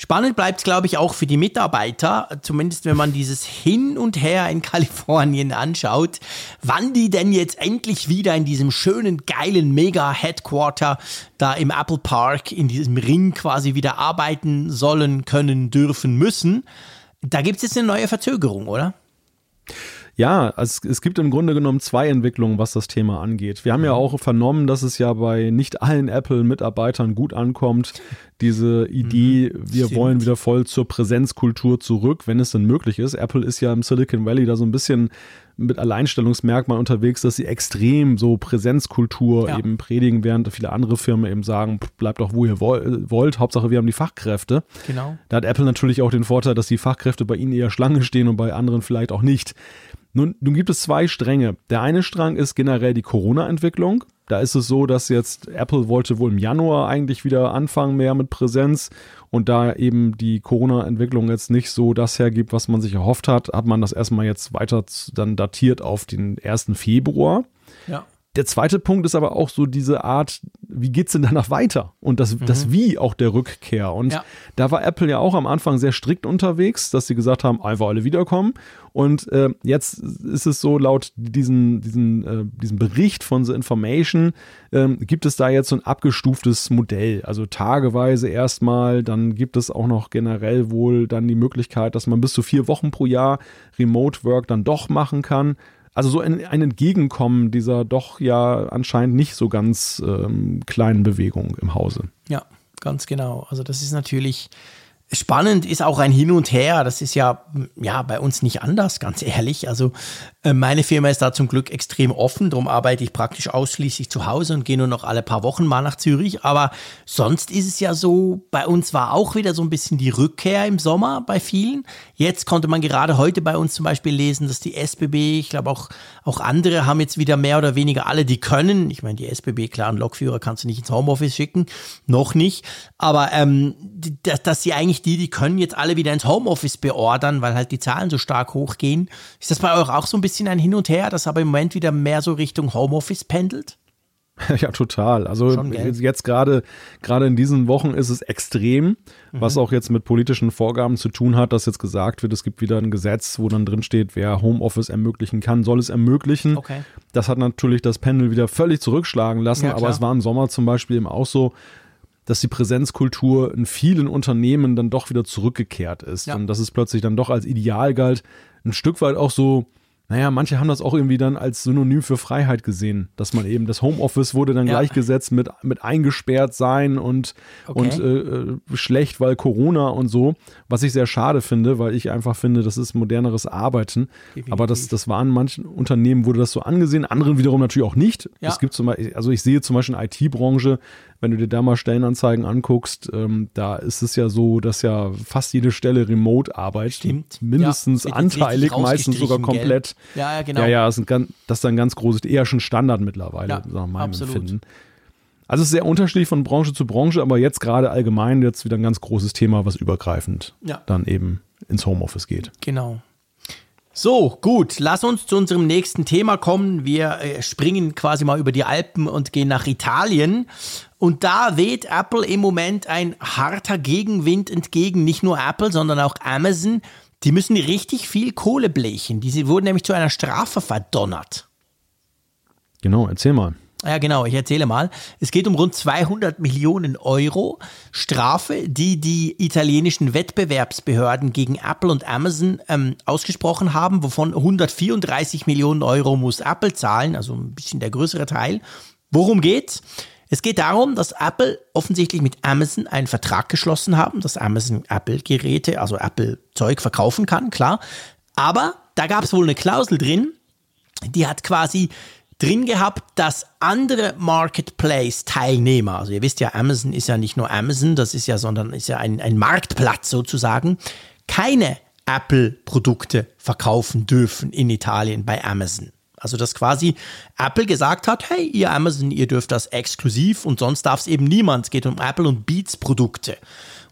Spannend bleibt es, glaube ich, auch für die Mitarbeiter, zumindest wenn man dieses Hin und Her in Kalifornien anschaut, wann die denn jetzt endlich wieder in diesem schönen, geilen Mega-Headquarter da im Apple Park, in diesem Ring quasi wieder arbeiten sollen, können, dürfen, müssen. Da gibt es jetzt eine neue Verzögerung, oder? Ja, es, es gibt im Grunde genommen zwei Entwicklungen, was das Thema angeht. Wir haben ja auch vernommen, dass es ja bei nicht allen Apple-Mitarbeitern gut ankommt, diese Idee, wir stimmt. wollen wieder voll zur Präsenzkultur zurück, wenn es denn möglich ist. Apple ist ja im Silicon Valley da so ein bisschen mit Alleinstellungsmerkmal unterwegs, dass sie extrem so Präsenzkultur Ja. eben predigen, während viele andere Firmen eben sagen, bleibt doch wo ihr woll- wollt, Hauptsache wir haben die Fachkräfte. Genau. Da hat Apple natürlich auch den Vorteil, dass die Fachkräfte bei ihnen eher Schlange stehen und bei anderen vielleicht auch nicht. Nun, nun gibt es zwei Stränge. Der eine Strang ist generell die Corona-Entwicklung. Da ist es so, dass jetzt Apple wollte wohl im Januar eigentlich wieder anfangen mehr mit Präsenz und da eben die Corona-Entwicklung jetzt nicht so das hergibt, was man sich erhofft hat, hat man das erstmal jetzt weiter dann datiert auf den 1. Februar. Ja. Der zweite Punkt ist aber auch so diese Art, wie geht's denn danach weiter? Und das, das Wie auch der Rückkehr. Und Ja. da war Apple ja auch am Anfang sehr strikt unterwegs, dass sie gesagt haben, einfach alle wiederkommen. Und äh, jetzt ist es so, laut diesen, diesen, äh, diesem Bericht von The Information ähm, gibt es da jetzt so ein abgestuftes Modell. Also tageweise erstmal, dann gibt es auch noch generell wohl dann die Möglichkeit, dass man bis zu vier Wochen pro Jahr Remote Work dann doch machen kann. Also so ein, ein Entgegenkommen dieser doch ja anscheinend nicht so ganz ähm, kleinen Bewegung im Hause. Ja, ganz genau. Also das ist natürlich spannend, ist auch ein Hin und Her. Das ist ja, ja bei uns nicht anders, ganz ehrlich. Also äh, meine Firma ist da zum Glück extrem offen. Darum arbeite ich praktisch ausschließlich zu Hause und gehe nur noch alle paar Wochen mal nach Zürich. Aber sonst ist es ja so, bei uns war auch wieder so ein bisschen die Rückkehr im Sommer bei vielen. Jetzt konnte man gerade heute bei uns zum Beispiel lesen, dass die SBB, ich glaube auch, auch andere haben jetzt wieder mehr oder weniger alle, die können. Ich meine, die SBB, klar, einen Lokführer kannst du nicht ins Homeoffice schicken, noch nicht. Aber ähm, dass, dass sie eigentlich die, die können, jetzt alle wieder ins Homeoffice beordern, weil halt die Zahlen so stark hochgehen. Ist das bei euch auch so ein bisschen ein Hin und Her, das aber im Moment wieder mehr so Richtung Homeoffice pendelt? [laughs] Ja, total. Also Schon, jetzt- gerade gerade in diesen Wochen ist es extrem, was Mhm. auch jetzt mit politischen Vorgaben zu tun hat, dass jetzt gesagt wird, es gibt wieder ein Gesetz, wo dann drin steht, wer Homeoffice ermöglichen kann, soll es ermöglichen. Okay. Das hat natürlich das Pendel wieder völlig zurückschlagen lassen, Ja, aber es war im Sommer zum Beispiel eben auch so, dass die Präsenzkultur in vielen Unternehmen dann doch wieder zurückgekehrt ist Ja. und dass es plötzlich dann doch als Ideal galt, ein Stück weit auch so, naja, manche haben das auch irgendwie dann als Synonym für Freiheit gesehen, dass man eben, das Homeoffice wurde dann Ja. gleichgesetzt mit, mit eingesperrt sein und, Okay. und äh, äh, schlecht, weil Corona und so, was ich sehr schade finde, weil ich einfach finde, das ist moderneres Arbeiten. Definitiv. Aber das, das war in manchen Unternehmen wurde das so angesehen, anderen wiederum natürlich auch nicht. Ja. Es gibt zum Beispiel, also ich sehe zum Beispiel in der IT-Branche, wenn du dir da mal Stellenanzeigen anguckst, ähm, da ist es ja so, dass ja fast jede Stelle remote arbeitet. Stimmt. Mindestens Ja, anteilig, meistens sogar komplett. gell? Ja, ja, genau. Ja, ja, das ist, ein, ganz- das ist ein ganz großes, eher schon Standard mittlerweile, Ja, nach meinem absolut. Empfinden. Also es ist sehr unterschiedlich von Branche zu Branche, aber jetzt gerade allgemein jetzt wieder ein ganz großes Thema, was übergreifend Ja. dann eben ins Homeoffice geht. Genau. So, gut, lass uns zu unserem nächsten Thema kommen. Wir äh, springen quasi mal über die Alpen und gehen nach Italien. Und da weht Apple im Moment ein harter Gegenwind entgegen. Nicht nur Apple, sondern auch Amazon. Die müssen richtig viel Kohle blechen. Die wurden nämlich zu einer Strafe verdonnert. Genau, erzähl mal. Ja, genau, ich erzähle mal. Es geht um rund 200 Millionen Euro Strafe, die die italienischen Wettbewerbsbehörden gegen Apple und Amazon ähm, ausgesprochen haben, wovon 134 Millionen Euro muss Apple zahlen, also ein bisschen der größere Teil. Worum geht's? Es geht darum, dass Apple offensichtlich mit Amazon einen Vertrag geschlossen haben, dass Amazon Apple-Geräte, also Apple-Zeug verkaufen kann, klar. Aber da gab es wohl eine Klausel drin, die hat quasi drin gehabt, dass andere Marketplace-Teilnehmer, also ihr wisst ja, Amazon ist ja nicht nur Amazon, das ist ja, sondern ist ja ein, ein Marktplatz sozusagen, keine Apple-Produkte verkaufen dürfen in Italien bei Amazon. Also dass quasi Apple gesagt hat, hey, ihr Amazon, ihr dürft das exklusiv und sonst darf es eben niemand. Es geht um Apple und Beats Produkte.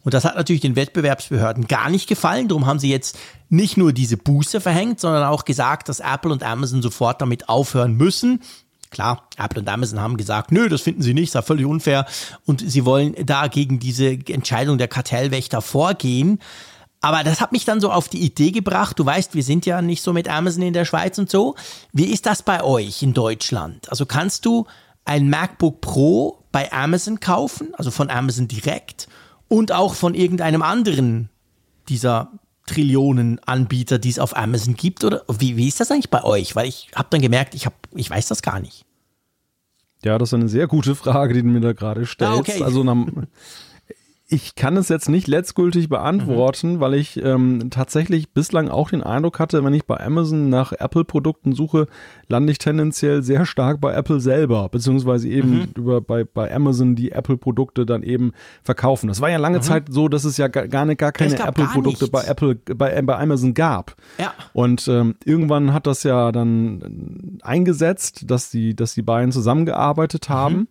Und das hat natürlich den Wettbewerbsbehörden gar nicht gefallen. Darum haben sie jetzt nicht nur diese Buße verhängt, sondern auch gesagt, dass Apple und Amazon sofort damit aufhören müssen. Klar, Apple und Amazon haben gesagt, nö, das finden sie nicht, das ist völlig unfair. Und sie wollen da gegen diese Entscheidung der Kartellwächter vorgehen. Aber das hat mich dann so auf die Idee gebracht. Du weißt, wir sind ja nicht so mit Amazon in der Schweiz und so. Wie ist das bei euch in Deutschland? Also kannst du ein MacBook Pro bei Amazon kaufen, also von Amazon direkt und auch von irgendeinem anderen dieser Trillionen Anbieter, die es auf Amazon gibt? Oder wie, wie ist das eigentlich bei euch? Weil ich habe dann gemerkt, ich, hab, ich weiß das gar nicht. Ja, das ist eine sehr gute Frage, die du mir da gerade stellst. Ah, okay. Also ich kann es jetzt nicht letztgültig beantworten, mhm. weil ich ähm, tatsächlich bislang auch den Eindruck hatte, wenn ich bei Amazon nach Apple-Produkten suche, lande ich tendenziell sehr stark bei Apple selber, beziehungsweise eben mhm. über bei, bei Amazon die Apple-Produkte dann eben verkaufen. Das war ja lange mhm. Zeit so, dass es ja gar, gar, gar keine Apple-Produkte bei Apple, bei, bei Amazon gab. Ja. Und ähm, irgendwann hat das ja dann eingesetzt, dass die, dass die beiden zusammengearbeitet haben. Mhm.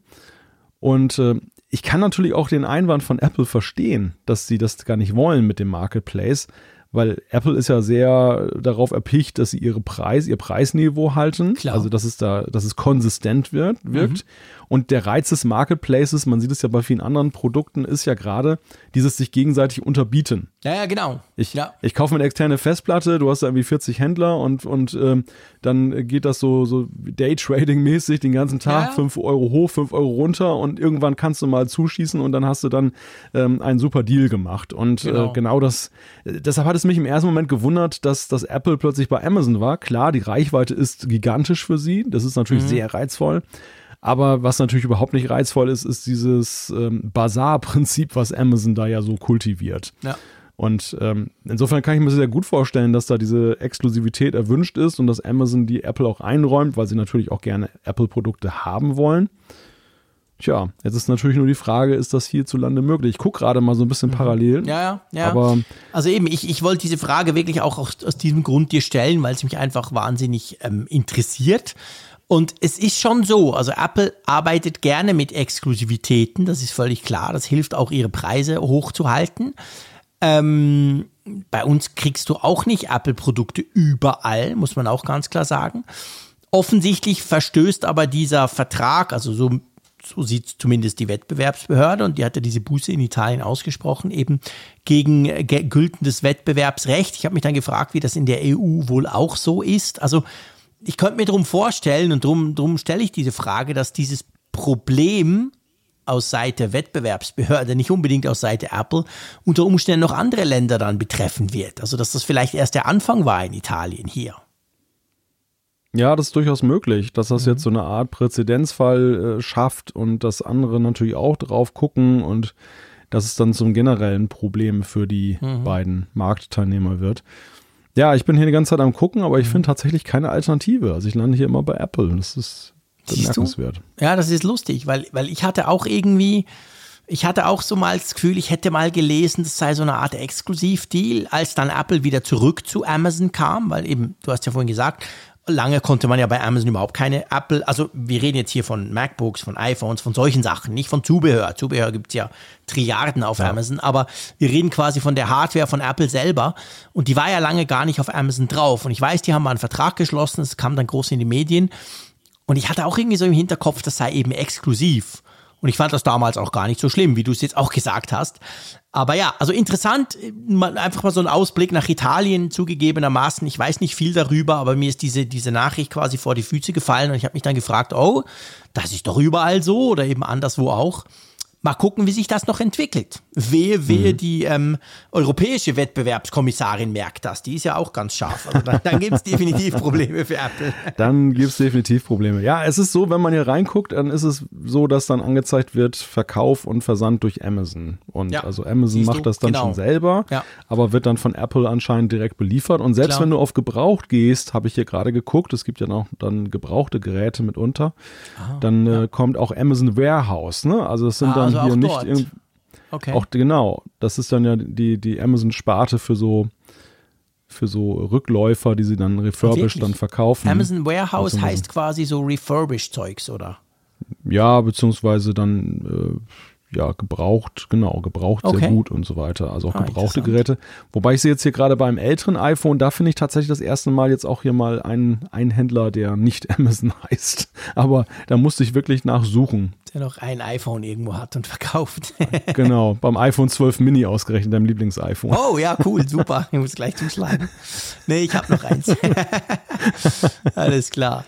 Und äh, ich kann natürlich auch den Einwand von Apple verstehen, dass sie das gar nicht wollen mit dem Marketplace, weil Apple ist ja sehr darauf erpicht, dass sie ihre Preis, ihr Preisniveau halten, Klar. also dass es da, dass es konsistent wird, wirkt. Mhm. Und der Reiz des Marketplaces, man sieht es ja bei vielen anderen Produkten, ist ja gerade dieses sich gegenseitig unterbieten. Ja, ja, genau. Ich, ja. ich kaufe mir eine externe Festplatte, du hast da irgendwie 40 Händler und, und ähm, dann geht das so, so Daytrading-mäßig den ganzen Tag, ja. 5 Euro hoch, 5 Euro runter und irgendwann kannst du mal zuschießen und dann hast du dann ähm, einen super Deal gemacht. Und äh, genau, äh, genau das, deshalb hat es mich im ersten Moment gewundert, dass, dass Apple plötzlich bei Amazon war. Klar, die Reichweite ist gigantisch für sie, das ist natürlich mhm. sehr reizvoll. Aber was natürlich überhaupt nicht reizvoll ist, ist dieses ähm, Bazar-Prinzip, was Amazon da ja so kultiviert. Ja. Und ähm, insofern kann ich mir sehr gut vorstellen, dass da diese Exklusivität erwünscht ist und dass Amazon die Apple auch einräumt, weil sie natürlich auch gerne Apple-Produkte haben wollen. Tja, jetzt ist natürlich nur die Frage, ist das hierzulande möglich? Ich gucke gerade mal so ein bisschen mhm. parallel. Ja, ja, ja. Aber also eben, ich, ich wollte diese Frage wirklich auch aus, aus diesem Grund dir stellen, weil es mich einfach wahnsinnig ähm, interessiert. Und es ist schon so, also Apple arbeitet gerne mit Exklusivitäten, das ist völlig klar. Das hilft auch, ihre Preise hochzuhalten. Ähm, bei uns kriegst du auch nicht Apple-Produkte überall, muss man auch ganz klar sagen. Offensichtlich verstößt aber dieser Vertrag, also so, so sieht zumindest die Wettbewerbsbehörde und die hat ja diese Buße in Italien ausgesprochen, eben gegen gültendes Wettbewerbsrecht. Ich habe mich dann gefragt, wie das in der EU wohl auch so ist. Also ich könnte mir darum vorstellen, und darum drum stelle ich diese Frage, dass dieses Problem aus Seite Wettbewerbsbehörde, nicht unbedingt aus Seite Apple, unter Umständen noch andere Länder dann betreffen wird. Also dass das vielleicht erst der Anfang war in Italien hier. Ja, das ist durchaus möglich, dass das mhm. jetzt so eine Art Präzedenzfall äh, schafft und dass andere natürlich auch drauf gucken und dass es dann zum generellen Problem für die mhm. beiden Marktteilnehmer wird. Ja, ich bin hier die ganze Zeit am gucken, aber ich mhm. finde tatsächlich keine Alternative. Also ich lande hier immer bei Apple. Das ist bemerkenswert. Ja, das ist lustig, weil, weil ich hatte auch irgendwie, ich hatte auch so mal das Gefühl, ich hätte mal gelesen, das sei so eine Art Exklusivdeal, als dann Apple wieder zurück zu Amazon kam, weil eben, du hast ja vorhin gesagt, Lange konnte man ja bei Amazon überhaupt keine Apple, also wir reden jetzt hier von MacBooks, von iPhones, von solchen Sachen, nicht von Zubehör. Zubehör gibt's ja Trilliarden auf ja. Amazon, aber wir reden quasi von der Hardware von Apple selber und die war ja lange gar nicht auf Amazon drauf. Und ich weiß, die haben mal einen Vertrag geschlossen, es kam dann groß in die Medien und ich hatte auch irgendwie so im Hinterkopf, das sei eben exklusiv. Und ich fand das damals auch gar nicht so schlimm, wie du es jetzt auch gesagt hast. Aber ja, also interessant, einfach mal so ein Ausblick nach Italien zugegebenermaßen. Ich weiß nicht viel darüber, aber mir ist diese, diese Nachricht quasi vor die Füße gefallen und ich habe mich dann gefragt, oh, das ist doch überall so oder eben anderswo auch. Mal gucken, wie sich das noch entwickelt. Wehe, wehe, mhm. die ähm, europäische Wettbewerbskommissarin merkt das. Die ist ja auch ganz scharf. Also dann, dann gibt es [laughs] definitiv Probleme für Apple. Dann gibt es definitiv Probleme. Ja, es ist so, wenn man hier reinguckt, dann ist es so, dass dann angezeigt wird Verkauf und Versand durch Amazon. Und ja, also Amazon macht das dann genau. schon selber, ja. aber wird dann von Apple anscheinend direkt beliefert. Und selbst Klar. wenn du auf Gebraucht gehst, habe ich hier gerade geguckt, es gibt ja noch dann gebrauchte Geräte mitunter, ah, dann ja. äh, kommt auch Amazon Warehouse. Ne? Also es sind ah, dann also hier nicht irgendwie. Okay. Auch genau, das ist dann ja die, die Amazon-Sparte für so für so Rückläufer, die sie dann refurbished dann verkaufen. Amazon Warehouse also, heißt quasi so refurbished Zeugs, oder? Ja, beziehungsweise dann äh, ja, gebraucht, genau, gebraucht okay. sehr gut und so weiter. Also auch ah, gebrauchte Geräte. Wobei ich sehe jetzt hier gerade beim älteren iPhone, da finde ich tatsächlich das erste Mal jetzt auch hier mal einen, einen Händler, der nicht [laughs] Amazon heißt. Aber da musste ich wirklich nachsuchen. Der noch ein iPhone irgendwo hat und verkauft. [laughs] genau, beim iPhone 12 Mini ausgerechnet, deinem Lieblings-iPhone. Oh ja, cool, super. Ich muss gleich zuschlagen. Nee, ich habe noch eins. [laughs] Alles klar.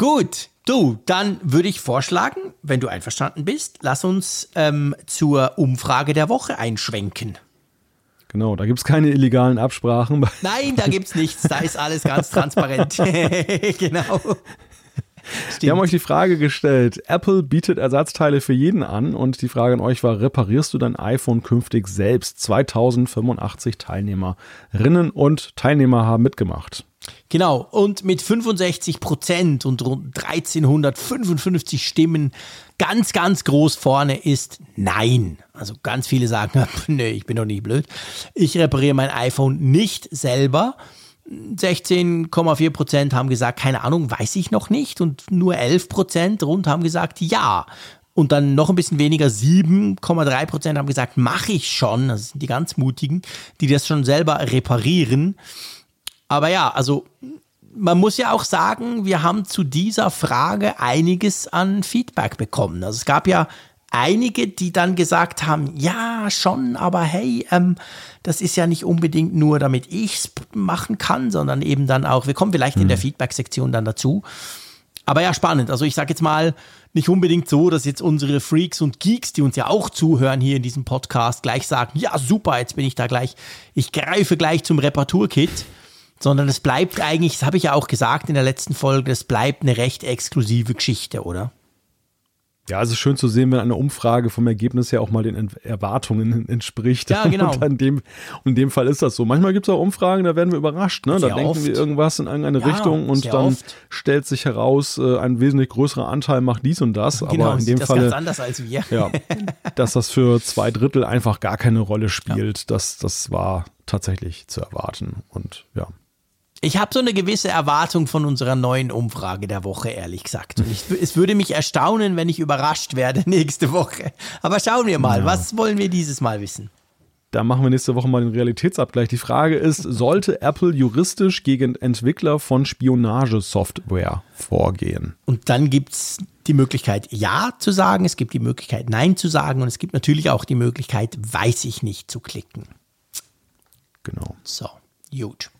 Gut, Du, dann würde ich vorschlagen, wenn du einverstanden bist, lass uns ähm, zur Umfrage der Woche einschwenken. Genau, da gibt es keine illegalen Absprachen. Nein, da gibt es nichts. Da ist alles ganz transparent. [laughs] [laughs] genau. Stimmt. Wir haben euch die Frage gestellt, Apple bietet Ersatzteile für jeden an und die Frage an euch war, reparierst du dein iPhone künftig selbst? 2085 Teilnehmerinnen und Teilnehmer haben mitgemacht. Genau, und mit 65 Prozent und rund 1355 Stimmen ganz, ganz groß vorne ist Nein. Also ganz viele sagen, [laughs] nee, ich bin doch nicht blöd. Ich repariere mein iPhone nicht selber. 16,4 Prozent haben gesagt, keine Ahnung, weiß ich noch nicht. Und nur 11 Prozent rund haben gesagt, ja. Und dann noch ein bisschen weniger, 7,3 Prozent haben gesagt, mache ich schon. Das sind die ganz Mutigen, die das schon selber reparieren. Aber ja, also man muss ja auch sagen, wir haben zu dieser Frage einiges an Feedback bekommen. Also es gab ja einige, die dann gesagt haben, ja, schon, aber hey, ähm, das ist ja nicht unbedingt nur, damit ich es machen kann, sondern eben dann auch, wir kommen vielleicht mhm. in der mhm. Feedback-Sektion dann dazu. Aber ja, spannend. Also ich sage jetzt mal, nicht unbedingt so, dass jetzt unsere Freaks und Geeks, die uns ja auch zuhören hier in diesem Podcast, gleich sagen, ja, super, jetzt bin ich da gleich, ich greife gleich zum Reparaturkit sondern es bleibt eigentlich, das habe ich ja auch gesagt in der letzten Folge, es bleibt eine recht exklusive Geschichte, oder? Ja, es ist schön zu sehen, wenn eine Umfrage vom Ergebnis her auch mal den Erwartungen [laughs] entspricht. Ja, genau. Und in dem, in dem Fall ist das so. Manchmal gibt es auch Umfragen, da werden wir überrascht. Ne? Da denken oft. wir irgendwas in irgendeine ja, Richtung und dann oft. stellt sich heraus, äh, ein wesentlich größerer Anteil macht dies und das. Genau, aber in dem Fall. ganz anders als wir. Ja, [laughs] dass das für zwei Drittel einfach gar keine Rolle spielt, ja. das, das war tatsächlich zu erwarten. Und ja. Ich habe so eine gewisse Erwartung von unserer neuen Umfrage der Woche, ehrlich gesagt. Und ich, es würde mich erstaunen, wenn ich überrascht werde [laughs] nächste Woche. Aber schauen wir mal, ja. was wollen wir dieses Mal wissen? Da machen wir nächste Woche mal den Realitätsabgleich. Die Frage ist, sollte Apple juristisch gegen Entwickler von Spionagesoftware vorgehen? Und dann gibt es die Möglichkeit Ja zu sagen, es gibt die Möglichkeit Nein zu sagen und es gibt natürlich auch die Möglichkeit Weiß ich nicht zu klicken. Genau. So, gut.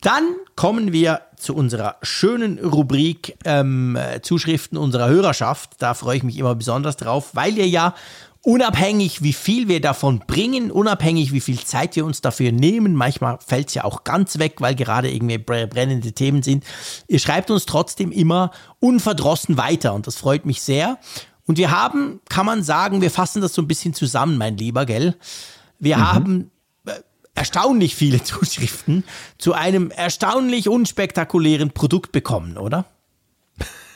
Dann kommen wir zu unserer schönen Rubrik ähm, Zuschriften unserer Hörerschaft. Da freue ich mich immer besonders drauf, weil ihr ja unabhängig, wie viel wir davon bringen, unabhängig, wie viel Zeit wir uns dafür nehmen, manchmal fällt es ja auch ganz weg, weil gerade irgendwie brennende Themen sind. Ihr schreibt uns trotzdem immer unverdrossen weiter und das freut mich sehr. Und wir haben, kann man sagen, wir fassen das so ein bisschen zusammen, mein Lieber, gell? Wir mhm. haben erstaunlich viele [laughs] Zuschriften zu einem erstaunlich unspektakulären Produkt bekommen, oder?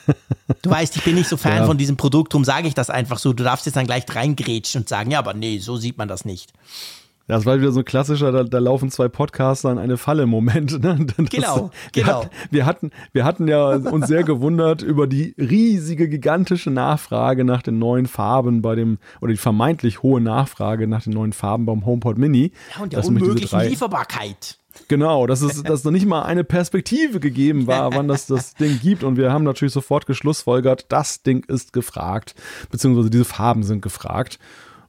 [laughs] Du weißt, ich bin nicht so Fan ja. von diesem Produkt, darum sage ich das einfach so. Du darfst jetzt dann gleich reingrätschen und sagen, ja, aber nee, so sieht man das nicht. Das war wieder so ein klassischer, da, da laufen zwei Podcaster in eine Falle Moment. Ne? Das, genau, [laughs] wir genau. Hat, wir, hatten, wir hatten ja uns sehr gewundert über die riesige, gigantische Nachfrage nach den neuen Farben bei dem, oder die vermeintlich hohe Nachfrage nach den neuen Farben beim HomePod Mini. Ja, und der unmöglichen drei, Lieferbarkeit. Genau, dass es [laughs] dass noch nicht mal eine Perspektive gegeben war, wann das das Ding gibt. Und wir haben natürlich sofort geschlussfolgert, das Ding ist gefragt, beziehungsweise diese Farben sind gefragt.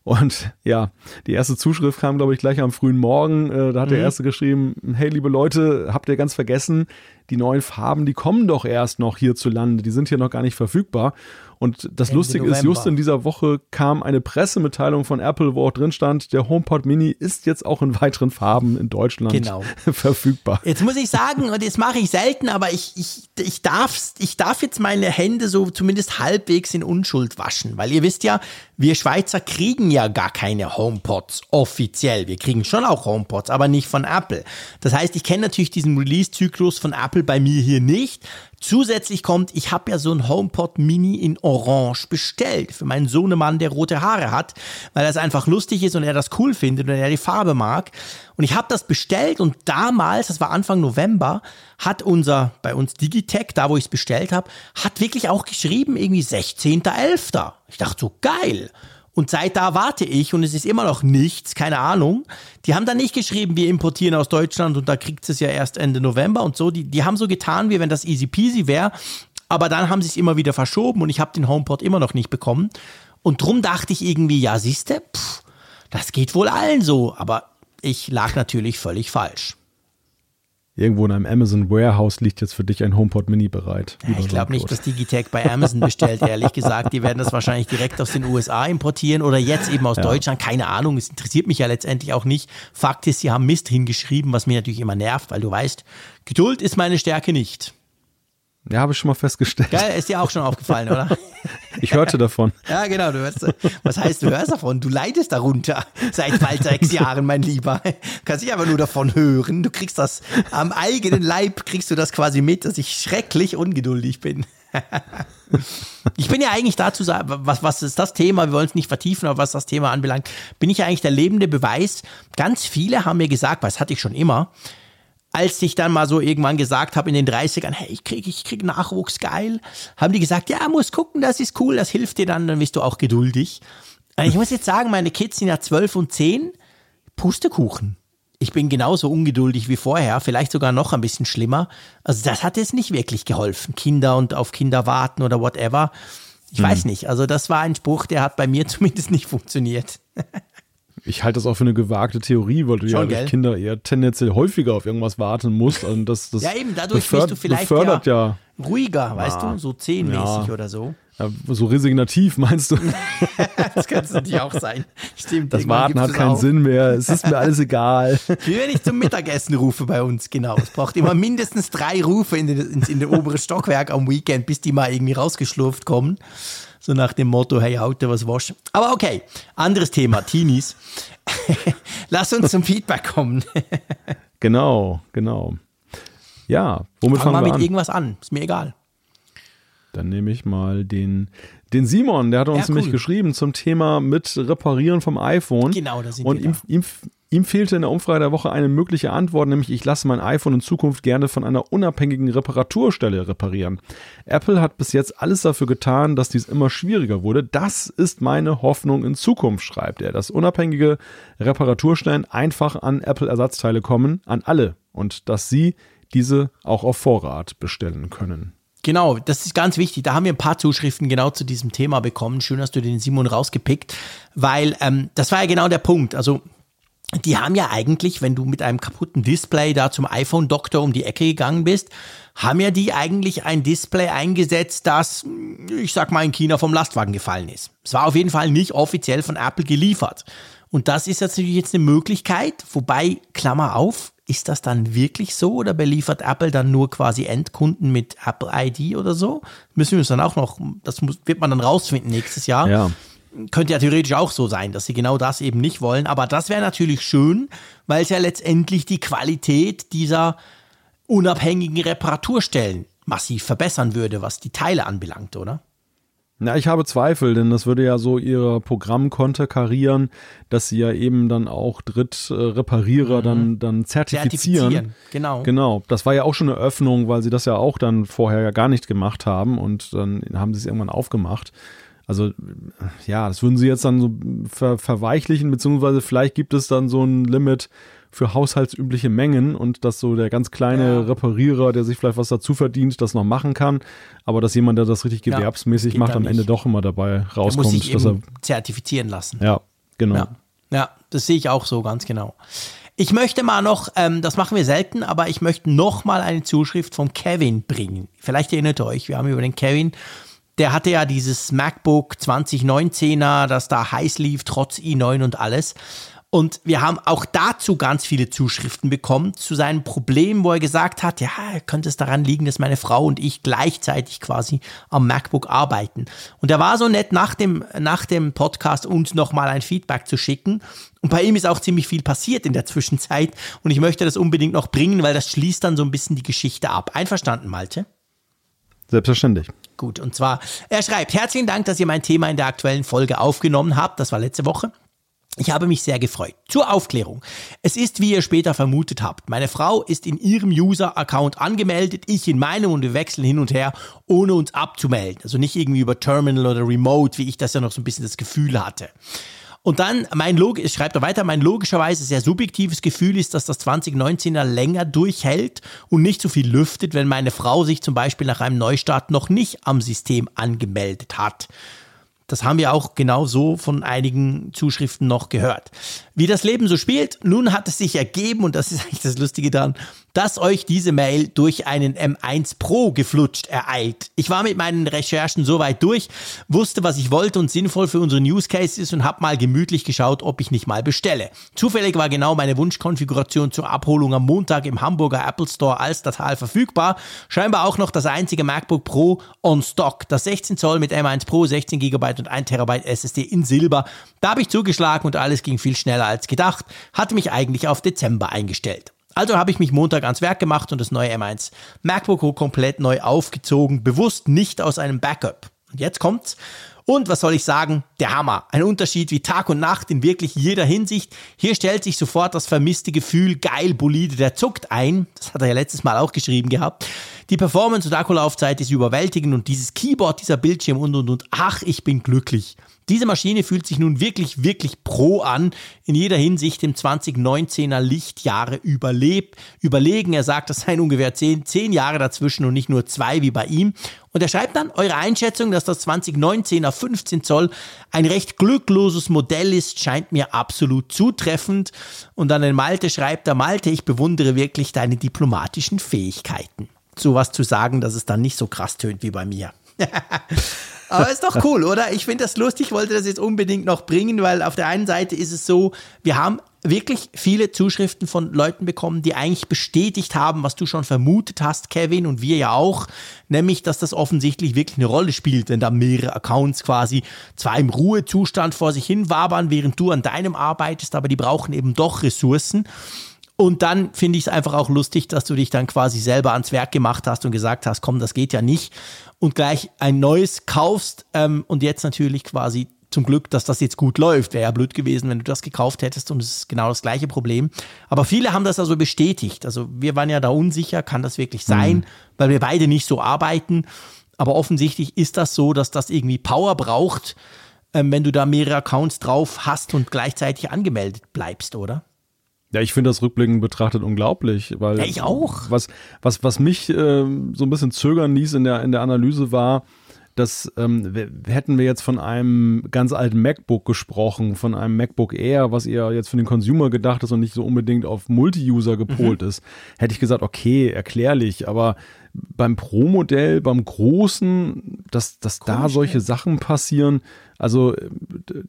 Und ja, die erste Zuschrift kam, glaube ich, gleich am frühen Morgen. Äh, da hat mhm. der erste geschrieben, hey liebe Leute, habt ihr ganz vergessen, die neuen Farben, die kommen doch erst noch hierzulande, die sind hier noch gar nicht verfügbar. Und das Ende Lustige November. ist, just in dieser Woche kam eine Pressemitteilung von Apple, wo auch drin stand, der HomePod Mini ist jetzt auch in weiteren Farben in Deutschland genau. [laughs] verfügbar. Jetzt muss ich sagen, und das mache ich selten, aber ich, ich, ich, darf, ich darf jetzt meine Hände so zumindest halbwegs in Unschuld waschen, weil ihr wisst ja, wir Schweizer kriegen ja gar keine HomePods offiziell. Wir kriegen schon auch HomePods, aber nicht von Apple. Das heißt, ich kenne natürlich diesen Release-Zyklus von Apple bei mir hier nicht. Zusätzlich kommt, ich habe ja so ein HomePod Mini in Orange bestellt für meinen Sohnemann, der rote Haare hat, weil das einfach lustig ist und er das cool findet und er die Farbe mag. Und ich habe das bestellt und damals, das war Anfang November, hat unser, bei uns Digitech, da wo ich es bestellt habe, hat wirklich auch geschrieben, irgendwie 16.11. Ich dachte so, geil. Und seit da warte ich und es ist immer noch nichts, keine Ahnung. Die haben dann nicht geschrieben, wir importieren aus Deutschland und da kriegt es ja erst Ende November und so. Die, die haben so getan, wie wenn das easy peasy wäre. Aber dann haben sie es immer wieder verschoben und ich habe den HomePod immer noch nicht bekommen. Und drum dachte ich irgendwie, ja, siehste, pff, das geht wohl allen so. Aber ich lag natürlich völlig falsch. Irgendwo in einem Amazon Warehouse liegt jetzt für dich ein HomePod Mini bereit. Ja, ich glaube nicht, dass Digitech bei Amazon bestellt, ehrlich gesagt. Die werden das wahrscheinlich direkt aus den USA importieren oder jetzt eben aus ja. Deutschland. Keine Ahnung, es interessiert mich ja letztendlich auch nicht. Fakt ist, sie haben Mist hingeschrieben, was mir natürlich immer nervt, weil du weißt, Geduld ist meine Stärke nicht. Ja, habe ich schon mal festgestellt. Geil, ist dir auch schon aufgefallen, oder? [laughs] Ich hörte davon. [laughs] Ja, genau. Du hörst, was heißt, du hörst davon? Du leidest darunter seit bald sechs Jahren, mein Lieber. Kannst dich aber nur davon hören. Du kriegst das am eigenen Leib, kriegst du das quasi mit, dass ich schrecklich ungeduldig bin. [laughs] Ich bin ja eigentlich dazu, was, was ist das Thema? Wir wollen es nicht vertiefen, aber was das Thema anbelangt, bin ich ja eigentlich der lebende Beweis. Ganz viele haben mir gesagt, was hatte ich schon immer, als ich dann mal so irgendwann gesagt habe in den 30ern, hey, ich krieg, ich krieg Nachwuchs, geil, haben die gesagt, ja, muss gucken, das ist cool, das hilft dir dann, dann bist du auch geduldig. Ich muss jetzt sagen, meine Kids sind ja 12 und 10, Pustekuchen. Ich bin genauso ungeduldig wie vorher, vielleicht sogar noch ein bisschen schlimmer. Also das hat jetzt nicht wirklich geholfen, Kinder und auf Kinder warten oder whatever. Ich hm. weiß nicht, also das war ein Spruch, der hat bei mir [laughs] zumindest nicht funktioniert. Ich halte das auch für eine gewagte Theorie, weil du Schon, ja durch Kinder eher tendenziell häufiger auf irgendwas warten musst. Also das, das ja, eben, dadurch bist du vielleicht ja, ja, ruhiger, weißt du, so zehnmäßig ja. oder so. Ja, so resignativ, [laughs] meinst du? [laughs] das könnte natürlich auch sein. Stimmt. Das Warten hat keinen auch. Sinn mehr. Es ist mir alles egal. [laughs] Wie wenn ich zum Mittagessen rufe bei uns, genau. Es braucht immer mindestens drei Rufe in den, in, in den oberen Stockwerk am Weekend, bis die mal irgendwie rausgeschlurft kommen. So nach dem Motto, hey, Auto, was wasch. Aber okay, anderes Thema, Teenies. [laughs] Lass uns zum Feedback kommen. [laughs] genau, genau. Ja, womit fangen, wir mal mit an? irgendwas an, ist mir egal. Dann nehme ich mal den, den Simon, der hat uns ja, cool. nämlich geschrieben zum Thema mit Reparieren vom iPhone. Genau, da sind Und wir ihm, ihm, Ihm fehlte in der Umfrage der Woche eine mögliche Antwort, nämlich ich lasse mein iPhone in Zukunft gerne von einer unabhängigen Reparaturstelle reparieren. Apple hat bis jetzt alles dafür getan, dass dies immer schwieriger wurde. Das ist meine Hoffnung in Zukunft, schreibt er, dass unabhängige Reparaturstellen einfach an Apple-Ersatzteile kommen, an alle, und dass sie diese auch auf Vorrat bestellen können. Genau, das ist ganz wichtig. Da haben wir ein paar Zuschriften genau zu diesem Thema bekommen. Schön, dass du den Simon rausgepickt, weil ähm, das war ja genau der Punkt. Also die haben ja eigentlich, wenn du mit einem kaputten Display da zum iPhone-Doktor um die Ecke gegangen bist, haben ja die eigentlich ein Display eingesetzt, das, ich sag mal, in China vom Lastwagen gefallen ist. Es war auf jeden Fall nicht offiziell von Apple geliefert. Und das ist natürlich jetzt eine Möglichkeit, wobei, Klammer auf, ist das dann wirklich so oder beliefert Apple dann nur quasi Endkunden mit Apple ID oder so? Müssen wir uns dann auch noch, das muss, wird man dann rausfinden nächstes Jahr. Ja könnte ja theoretisch auch so sein, dass sie genau das eben nicht wollen. Aber das wäre natürlich schön, weil es ja letztendlich die Qualität dieser unabhängigen Reparaturstellen massiv verbessern würde, was die Teile anbelangt, oder? Na, ich habe Zweifel, denn das würde ja so ihr Programm konterkarieren, dass sie ja eben dann auch Drittreparierer mhm. dann, dann zertifizieren. zertifizieren. Genau. Genau. Das war ja auch schon eine Öffnung, weil sie das ja auch dann vorher ja gar nicht gemacht haben und dann haben sie es irgendwann aufgemacht. Also ja, das würden sie jetzt dann so ver verweichlichen, beziehungsweise vielleicht gibt es dann so ein Limit für haushaltsübliche Mengen und dass so der ganz kleine ja. Reparierer, der sich vielleicht was dazu verdient, das noch machen kann, aber dass jemand, der das richtig gewerbsmäßig ja, macht, am Ende doch immer dabei rauskommt. Muss sich dass er zertifizieren lassen. Ja, genau. Ja. ja, das sehe ich auch so ganz genau. Ich möchte mal noch, ähm, das machen wir selten, aber ich möchte noch mal eine Zuschrift von Kevin bringen. Vielleicht erinnert ihr euch, wir haben über den Kevin der hatte ja dieses MacBook 2019er, das da heiß lief, trotz i9 und alles. Und wir haben auch dazu ganz viele Zuschriften bekommen zu seinem Problem, wo er gesagt hat, ja, könnte es daran liegen, dass meine Frau und ich gleichzeitig quasi am MacBook arbeiten. Und er war so nett, nach dem, nach dem Podcast uns nochmal ein Feedback zu schicken. Und bei ihm ist auch ziemlich viel passiert in der Zwischenzeit. Und ich möchte das unbedingt noch bringen, weil das schließt dann so ein bisschen die Geschichte ab. Einverstanden, Malte? Selbstverständlich. Gut, und zwar, er schreibt, herzlichen Dank, dass ihr mein Thema in der aktuellen Folge aufgenommen habt. Das war letzte Woche. Ich habe mich sehr gefreut. Zur Aufklärung. Es ist, wie ihr später vermutet habt. Meine Frau ist in ihrem User-Account angemeldet, ich in meinem und wir wechseln hin und her, ohne uns abzumelden. Also nicht irgendwie über Terminal oder Remote, wie ich das ja noch so ein bisschen das Gefühl hatte. Und dann mein Log schreibt er weiter, mein logischerweise sehr subjektives Gefühl ist, dass das 2019er länger durchhält und nicht so viel lüftet, wenn meine Frau sich zum Beispiel nach einem Neustart noch nicht am System angemeldet hat. Das haben wir auch genau so von einigen Zuschriften noch gehört. Wie das Leben so spielt, nun hat es sich ergeben, und das ist eigentlich das Lustige daran, dass euch diese Mail durch einen M1 Pro geflutscht ereilt. Ich war mit meinen Recherchen soweit durch, wusste, was ich wollte und sinnvoll für unsere Use Case ist und habe mal gemütlich geschaut, ob ich nicht mal bestelle. Zufällig war genau meine Wunschkonfiguration zur Abholung am Montag im Hamburger Apple Store als Datal verfügbar. Scheinbar auch noch das einzige MacBook Pro on Stock. Das 16 Zoll mit M1 Pro, 16 GB und 1 TB SSD in Silber. Da habe ich zugeschlagen und alles ging viel schneller als gedacht. Hatte mich eigentlich auf Dezember eingestellt. Also habe ich mich Montag ans Werk gemacht und das neue M1 MacBook komplett neu aufgezogen, bewusst nicht aus einem Backup. Und jetzt kommt's. Und was soll ich sagen? Der Hammer. Ein Unterschied wie Tag und Nacht in wirklich jeder Hinsicht. Hier stellt sich sofort das vermisste Gefühl, geil, Bolide, der zuckt ein. Das hat er ja letztes Mal auch geschrieben gehabt. Die Performance und Akkulaufzeit ist überwältigend und dieses Keyboard, dieser Bildschirm und und und. Ach, ich bin glücklich. Diese Maschine fühlt sich nun wirklich, wirklich pro an, in jeder Hinsicht im 2019er Lichtjahre überlebt, überlegen. Er sagt, das seien ungefähr zehn, zehn Jahre dazwischen und nicht nur zwei wie bei ihm. Und er schreibt dann, eure Einschätzung, dass das 2019er 15 Zoll ein recht glückloses Modell ist, scheint mir absolut zutreffend. Und dann in Malte schreibt er, Malte, ich bewundere wirklich deine diplomatischen Fähigkeiten. Sowas zu sagen, dass es dann nicht so krass tönt wie bei mir. [laughs] Aber ist doch cool, oder? Ich finde das lustig, wollte das jetzt unbedingt noch bringen, weil auf der einen Seite ist es so, wir haben wirklich viele Zuschriften von Leuten bekommen, die eigentlich bestätigt haben, was du schon vermutet hast, Kevin, und wir ja auch, nämlich, dass das offensichtlich wirklich eine Rolle spielt, wenn da mehrere Accounts quasi zwar im Ruhezustand vor sich hin wabern, während du an deinem arbeitest, aber die brauchen eben doch Ressourcen. Und dann finde ich es einfach auch lustig, dass du dich dann quasi selber ans Werk gemacht hast und gesagt hast, komm, das geht ja nicht. Und gleich ein neues kaufst ähm, und jetzt natürlich quasi zum Glück, dass das jetzt gut läuft. Wäre ja blöd gewesen, wenn du das gekauft hättest und es ist genau das gleiche Problem. Aber viele haben das also bestätigt. Also wir waren ja da unsicher, kann das wirklich sein, mhm. weil wir beide nicht so arbeiten. Aber offensichtlich ist das so, dass das irgendwie Power braucht, ähm, wenn du da mehrere Accounts drauf hast und gleichzeitig angemeldet bleibst, oder? Ja, ich finde das rückblickend betrachtet unglaublich, weil. Ja, ich auch. Was, was, was mich äh, so ein bisschen zögern ließ in der, in der Analyse war, dass ähm, hätten wir jetzt von einem ganz alten MacBook gesprochen, von einem MacBook Air, was eher jetzt für den Consumer gedacht ist und nicht so unbedingt auf Multi-User gepolt mhm. ist, hätte ich gesagt, okay, erklärlich, aber beim Pro-Modell, beim großen, dass, dass Komisch, da solche. Sachen passieren, also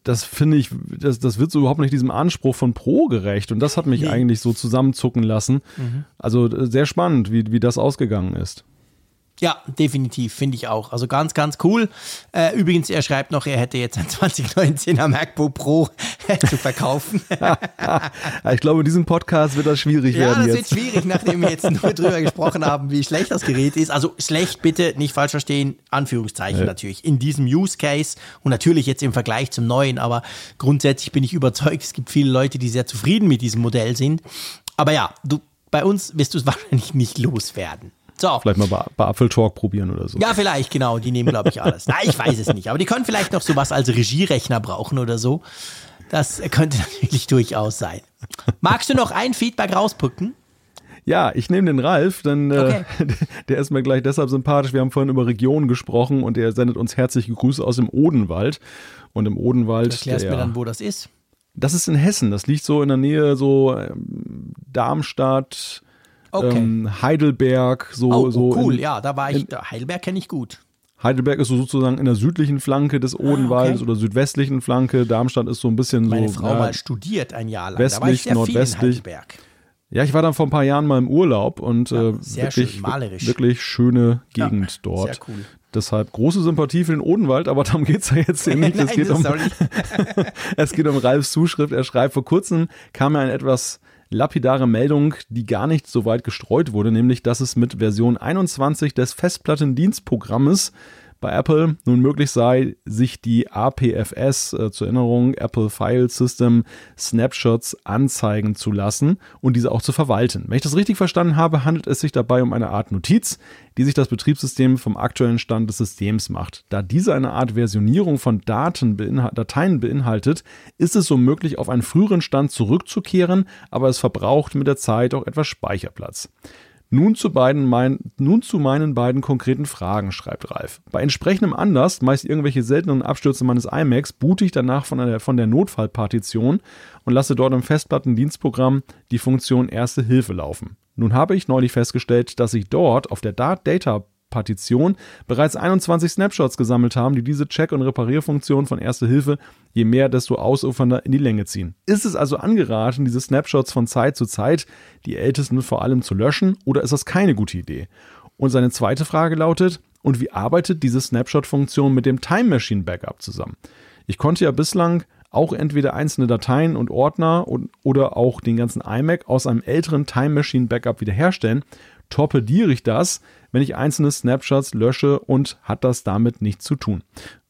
das finde ich, das, das wird so überhaupt nicht diesem Anspruch von Pro gerecht und das hat mich nee. eigentlich so zusammenzucken lassen. Mhm. Also sehr spannend, wie, wie das ausgegangen ist. Ja, definitiv, finde ich auch. Also ganz, ganz cool. Äh, übrigens, er schreibt noch, er hätte jetzt ein [laughs] 2019er MacBook Pro zu verkaufen. [laughs] ich glaube, in diesem Podcast wird das schwierig ja, werden. Ja, das jetzt. wird schwierig, nachdem wir jetzt nur drüber gesprochen haben, wie schlecht das Gerät ist. Also schlecht bitte nicht falsch verstehen, Anführungszeichen ja. natürlich. In diesem Use Case und natürlich jetzt im Vergleich zum neuen, aber grundsätzlich bin ich überzeugt, es gibt viele Leute, die sehr zufrieden mit diesem Modell sind. Aber ja, du, bei uns wirst du es [laughs] wahrscheinlich nicht loswerden. So. Vielleicht mal bei, bei Apfel Talk probieren oder so. Ja, vielleicht, genau. Die nehmen, glaube ich, alles. Na, ich weiß es nicht. Aber die können vielleicht noch sowas als Regierechner brauchen oder so. Das könnte [laughs] natürlich durchaus sein. Magst du noch ein Feedback rauspicken? Ja, ich nehme den Ralf, denn äh, okay. äh, [laughs] der ist mir gleich deshalb sympathisch. Wir haben vorhin über Regionen gesprochen und er sendet uns herzliche Grüße aus dem Odenwald. Und im Odenwald. Erklärst der, mir dann, wo das ist? Das ist in Hessen. Das liegt so in der Nähe, so ähm, Darmstadt, Okay. Ähm, Heidelberg, so. Oh, so cool, in, ja, da war ich, in, Heidelberg kenne ich gut. Heidelberg ist so sozusagen in der südlichen Flanke des Odenwaldes Ah, okay. oder südwestlichen Flanke. Darmstadt ist so ein bisschen Meine so Frau ja, mal studiert ein Jahr lang. da westlich, in nordwestlich. Heidelberg. Ja, ich war dann vor ein paar Jahren mal im Urlaub und Ja, äh, wirklich, schön, wirklich schöne Ja, Gegend [laughs] dort. sehr cool. Deshalb große Sympathie für den Odenwald, aber darum geht's ja jetzt hier [laughs] nicht. Nein, es, geht um, [laughs] es geht um Ralfs Zuschrift. Er schreibt, vor kurzem kam mir eine etwas lapidare Meldung, die gar nicht so weit gestreut wurde, nämlich, dass es mit Version 21 des Festplattendienstprogrammes bei Apple nun möglich sei, sich die APFS äh, zur Erinnerung Apple File System Snapshots anzeigen zu lassen und diese auch zu verwalten. Wenn ich das richtig verstanden habe, handelt es sich dabei um eine Art Notiz, die sich das Betriebssystem vom aktuellen Stand des Systems macht. Da diese eine Art Versionierung von Daten beinhal Dateien beinhaltet, ist es so möglich, auf einen früheren Stand zurückzukehren, aber es verbraucht mit der Zeit auch etwas Speicherplatz. Nun zu, beiden mein, nun zu meinen beiden konkreten Fragen, schreibt Ralf. Bei entsprechendem Anlass, meist irgendwelche seltenen Abstürze meines iMacs, boote ich danach von der, von der Notfallpartition und lasse dort im Festplattendienstprogramm die Funktion Erste Hilfe laufen. Nun habe ich neulich festgestellt, dass ich dort auf der Data Partition bereits 21 Snapshots gesammelt haben, die diese Check- und Reparierfunktion von Erste Hilfe je mehr, desto ausufernder in die Länge ziehen. Ist es also angeraten, diese Snapshots von Zeit zu Zeit, die ältesten vor allem zu löschen, oder ist das keine gute Idee? Und seine zweite Frage lautet, und wie arbeitet diese Snapshot-Funktion mit dem Time Machine Backup zusammen? Ich konnte ja bislang auch entweder einzelne Dateien und Ordner und, oder auch den ganzen iMac aus einem älteren Time Machine Backup wiederherstellen. Torpediere ich das, wenn ich einzelne Snapshots lösche und hat das damit nichts zu tun.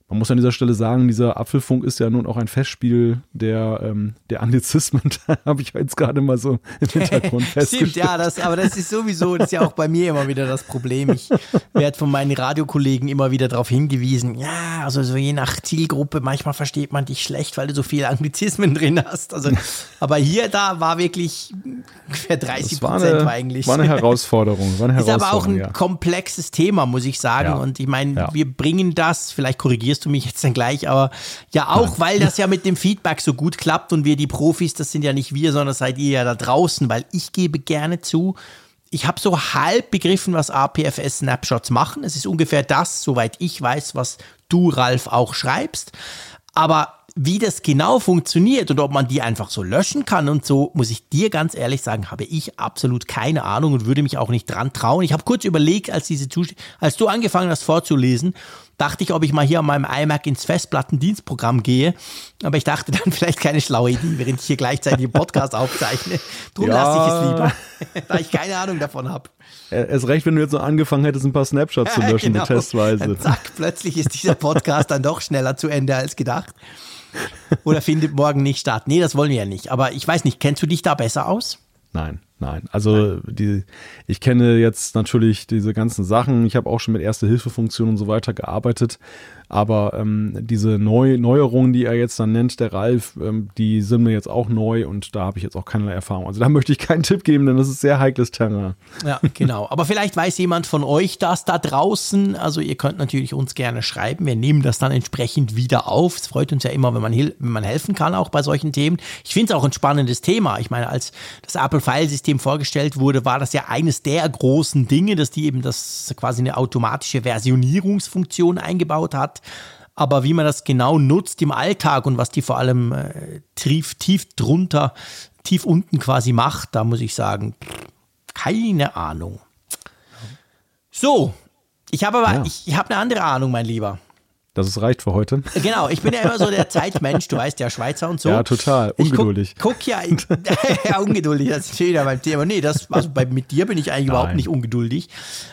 Man muss an dieser Stelle sagen, dieser Apfelfunk ist ja nun auch ein Festspiel der, ähm, der Anglizismen. [laughs] Da habe ich jetzt gerade mal so im Hintergrund festgestellt. [laughs] Stimmt, ja, das, aber das ist sowieso, das ist ja auch bei mir immer wieder das Problem. Ich werde von meinen Radiokollegen immer wieder darauf hingewiesen, ja, also so je nach Zielgruppe, manchmal versteht man dich schlecht, weil du so viele Anglizismen drin hast. Also, aber hier, da war wirklich ungefähr 30 Das war Prozent eine, war eigentlich. war eine Herausforderung. War eine Ist aber auch Herausforderung, ein ja. komplexes Thema, muss ich sagen. Ja. Und ich meine, Ja. wir bringen das, vielleicht korrigierst du mich jetzt dann gleich, aber ja auch, weil das ja mit dem Feedback so gut klappt und wir die Profis, das sind ja nicht wir, sondern seid ihr ja da draußen, weil ich gebe gerne zu, ich habe so halb begriffen, was APFS-Snapshots machen. Es ist ungefähr das, soweit ich weiß, was du, Ralf, auch schreibst. Aber wie das genau funktioniert und ob man die einfach so löschen kann und so, muss ich dir ganz ehrlich sagen, habe ich absolut keine Ahnung und würde mich auch nicht dran trauen. Ich habe kurz überlegt, als diese Zust als du angefangen hast vorzulesen, dachte ich, ob ich mal hier an meinem iMac ins Festplattendienstprogramm gehe. Aber ich dachte dann [laughs] vielleicht keine schlaue Idee, während ich hier gleichzeitig den Podcast aufzeichne. Drum Ja. lasse ich es lieber, [laughs] da ich keine Ahnung davon habe. Erst recht, wenn du jetzt noch angefangen hättest, ein paar Snapshots zu [laughs] löschen, Genau. testweise. Dann zack, plötzlich ist dieser Podcast dann doch schneller zu Ende als gedacht. Oder findet morgen nicht statt. Nee, das wollen wir ja nicht. Aber ich weiß nicht, kennst du dich da besser aus? Nein, nein. Also die, ich kenne jetzt natürlich diese ganzen Sachen. Ich habe auch schon mit Erste-Hilfe-Funktionen und so weiter gearbeitet. Aber ähm, diese Neu Neuerungen, die er jetzt dann nennt, der Ralf, ähm, die sind mir jetzt auch neu und da habe ich jetzt auch keinerlei Erfahrung. Also da [laughs] möchte ich keinen Tipp geben, denn das ist sehr heikles Terrain. Ja, genau. Aber vielleicht weiß jemand von euch das da draußen. Also ihr könnt natürlich uns gerne schreiben. Wir nehmen das dann entsprechend wieder auf. Es freut uns ja immer, wenn man, wenn man helfen kann, auch bei solchen Themen. Ich finde es auch ein spannendes Thema. Ich meine, als das Apple-File-System vorgestellt wurde, war das ja eines der großen Dinge, dass die eben das quasi eine automatische Versionierungsfunktion eingebaut hat. Aber wie man das genau nutzt im Alltag und was die vor allem äh, tief, tief drunter, tief unten quasi macht, da muss ich sagen, keine Ahnung. So, ich habe aber, Ja. ich, ich habe eine andere Ahnung, mein Lieber. Das ist reicht für heute. Genau, ich bin ja immer so der [laughs] Zeitmensch, du weißt ja, Schweizer und so. Ja, total. Ich guck- Ungeduldig. Guck, ja, ich, [laughs] ja, ungeduldig, das ist wieder beim Thema. Nee, das, also bei, mit dir bin ich eigentlich überhaupt Nein. nicht ungeduldig.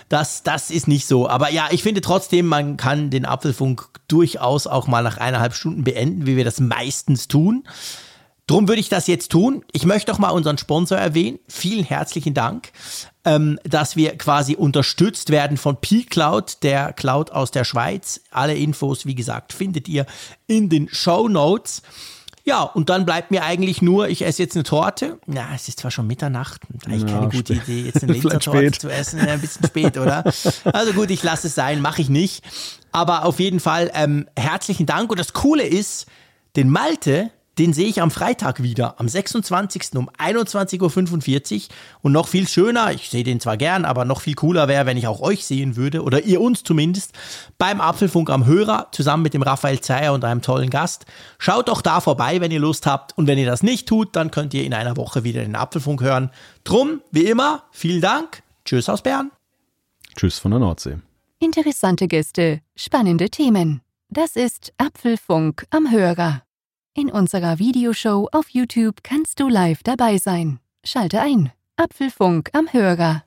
Das, das ist nicht so. Aber ja, ich finde trotzdem, man kann den Apfelfunk durchaus auch mal nach eineinhalb Stunden beenden, wie wir das meistens tun. Drum würde ich das jetzt tun. Ich möchte auch mal unseren Sponsor erwähnen. Vielen herzlichen Dank, ähm, dass wir quasi unterstützt werden von P-Cloud, der Cloud aus der Schweiz. Alle Infos, wie gesagt, findet ihr in den Show Notes. Ja, und dann bleibt mir eigentlich nur, ich esse jetzt eine Torte. Na, es ist zwar schon Mitternacht, eigentlich Ja, keine gute spät. Idee, jetzt eine [laughs] Vielleicht Linzer Torte spät. zu essen. Ja, Ein bisschen spät, oder? Also gut, ich lasse es sein, mache ich nicht. Aber auf jeden Fall ähm, herzlichen Dank. Und das Coole ist, den Malte, den sehe ich am Freitag wieder, am 26. um 21.45 Uhr. Und noch viel schöner, ich sehe den zwar gern, aber noch viel cooler wäre, wenn ich auch euch sehen würde, oder ihr uns zumindest, beim Apfelfunk am Hörer, zusammen mit dem Raphael Zeyer und einem tollen Gast. Schaut doch da vorbei, wenn ihr Lust habt. Und wenn ihr das nicht tut, dann könnt ihr in einer Woche wieder den Apfelfunk hören. Drum, wie immer, vielen Dank. Tschüss aus Bern. Tschüss von der Nordsee. Interessante Gäste, spannende Themen. Das ist Apfelfunk am Hörer. In unserer Videoshow auf YouTube kannst du live dabei sein. Schalte ein. Apfelfunk am Hörer.